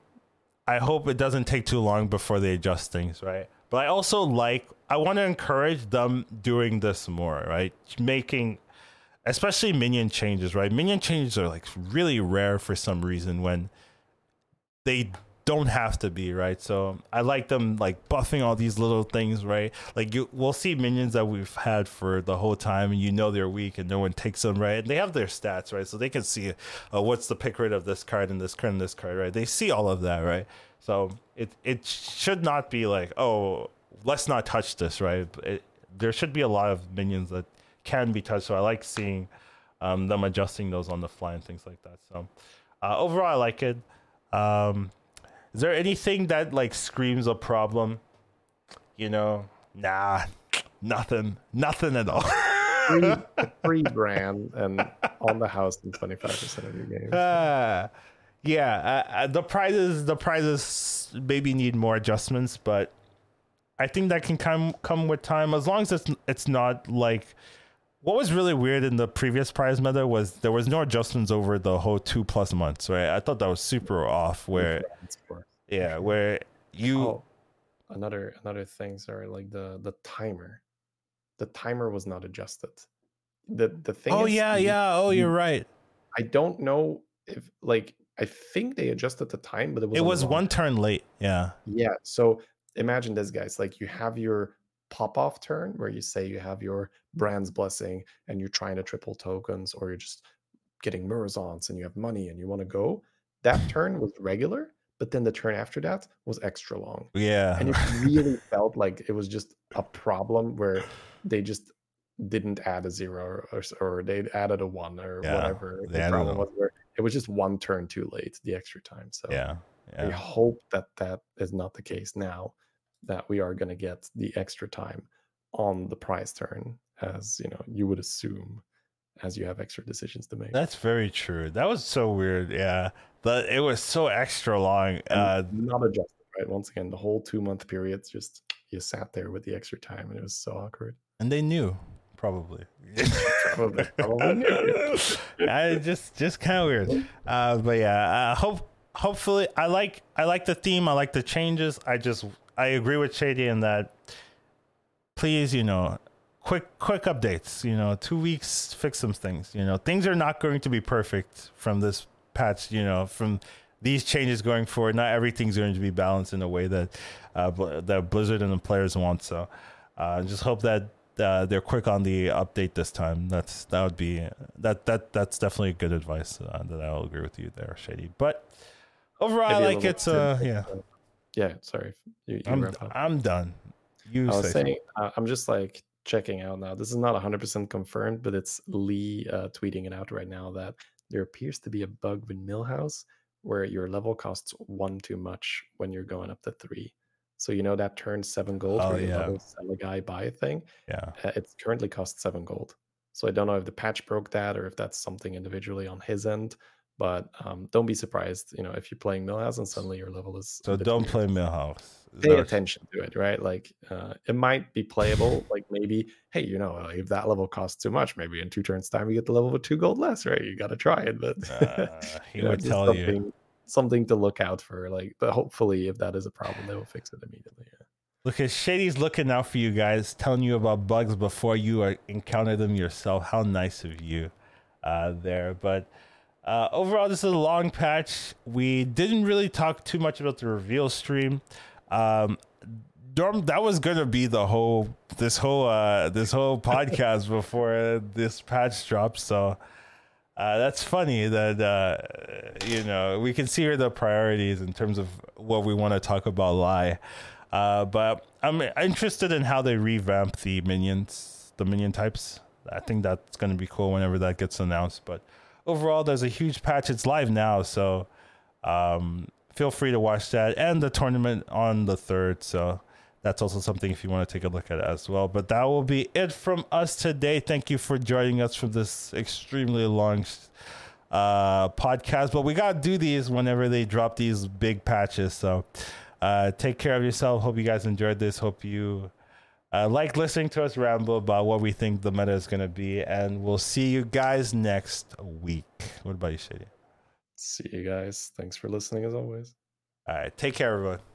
S1: I hope it doesn't take too long before they adjust things, right? But I also like I want to encourage them doing this more, right? Making especially minion changes, right? Minion changes are like really rare for some reason when they don't have to be, right? So I like them like buffing all these little things, right? Like you we'll see minions that we've had for the whole time and you know they're weak and no one takes them, right? And they have their stats, right? So they can see uh, what's the pick rate of this card and this card and this card, right? They see all of that, right? So it it should not be like, oh, let's not touch this, right? It, there should be a lot of minions that can be touched. So I like seeing um, them adjusting those on the fly and things like that. So uh, overall, I like it. Um, is there anything that like screams a problem? You know, nah, nothing, nothing at all.
S2: free, free Brann and on the house in 25% of your games. Uh,
S1: yeah, uh, uh, the prizes the prizes maybe need more adjustments, but I think that can come come with time as long as it's it's not like what was really weird in the previous prize meta was there was no adjustments over the whole two plus months, right? I thought that was super off. Where yeah, where you oh,
S2: another another things are like the the timer, the timer was not adjusted. The the thing.
S1: Oh yeah, you, yeah. Oh, you're right.
S2: I don't know if like I think they adjusted the time, but it was
S1: it was one turn late. Yeah.
S2: Yeah. So imagine this, guys. Like you have your pop off turn where you say you have your Brann's blessing and you're trying to triple tokens, or you're just getting Murozonds and you have money and you want to go. That turn was regular, but then the turn after that was extra long.
S1: Yeah.
S2: And it really felt like it was just a problem where they just didn't add a zero or, or they added a one or yeah, whatever the problem was where it was just one turn too late the extra time so
S1: yeah,
S2: yeah. hope that that is not the case now that we are going to get the extra time on the prize turn as you know you would assume as you have extra decisions to make.
S1: That's very true. That was so weird yeah but it was so extra long uh
S2: not adjusted right? Once again the whole two month period just you sat there with the extra time and it was so awkward.
S1: And they knew probably. probably, probably. I just just kind of weird. Uh, but yeah, uh, hope hopefully I like I like the theme. I like the changes. I just I agree with Shady in that. Please, you know, quick quick updates. You know, two weeks fix some things. You know, things are not going to be perfect from this patch. You know, from these changes going forward. Not everything's going to be balanced in a way that uh, that Blizzard and the players want. So, uh, just hope that uh, they're quick on the update this time. That's that would be that that that's definitely good advice uh, that I'll agree with you there, Shady. But overall, I like it's uh yeah
S2: yeah. Sorry,
S1: you, you I'm I'm done.
S2: You I was saying uh, I'm just like checking out now. This is not 100% confirmed, but it's Lee uh, tweeting it out right now that there appears to be a bug with Millhouse where your level costs one too much when you're going up to three. So you know that turns seven gold oh, yeah. sell a guy buy a thing.
S1: Yeah,
S2: uh, it currently costs seven gold. So I don't know if the patch broke that or if that's something individually on his end. But um, don't be surprised, you know, if you're playing Millhouse and suddenly your level is.
S1: So don't play Millhouse.
S2: Pay attention to it, right? Like uh, it might be playable. like maybe, hey, you know, if that level costs too much, maybe in two turns time you get the level with two gold less, right? You got to try it, but uh,
S1: he would tell you
S2: something to look out for. Like, but hopefully, if that is a problem, they will fix it immediately. Yeah.
S1: Look at Shady's looking out for you guys, telling you about bugs before you are, encounter them yourself. How nice of you, uh, there. But uh, overall, this is a long patch. We didn't really talk too much about the reveal stream. Um, Dorm, that was gonna be the whole this whole uh, this whole podcast before this patch drops. So uh, that's funny that uh, you know we can see here the priorities in terms of what we want to talk about. Lie, uh, but I'm interested in how they revamp the minions, the minion types. I think that's going to be cool whenever that gets announced. But overall, there's a huge patch. It's live now, so um, feel free to watch that and the tournament on the third. So that's also something if you want to take a look at it as well. But that will be it from us today. Thank you for joining us for this extremely long uh, podcast. But we got to do these whenever they drop these big patches. So uh, take care of yourself. Hope you guys enjoyed this. Hope you uh, like listening to us ramble about what we think the meta is going to be. And we'll see you guys next week. What about you, Shady?
S2: See you guys. Thanks for listening as always.
S1: All right. Take care, everyone.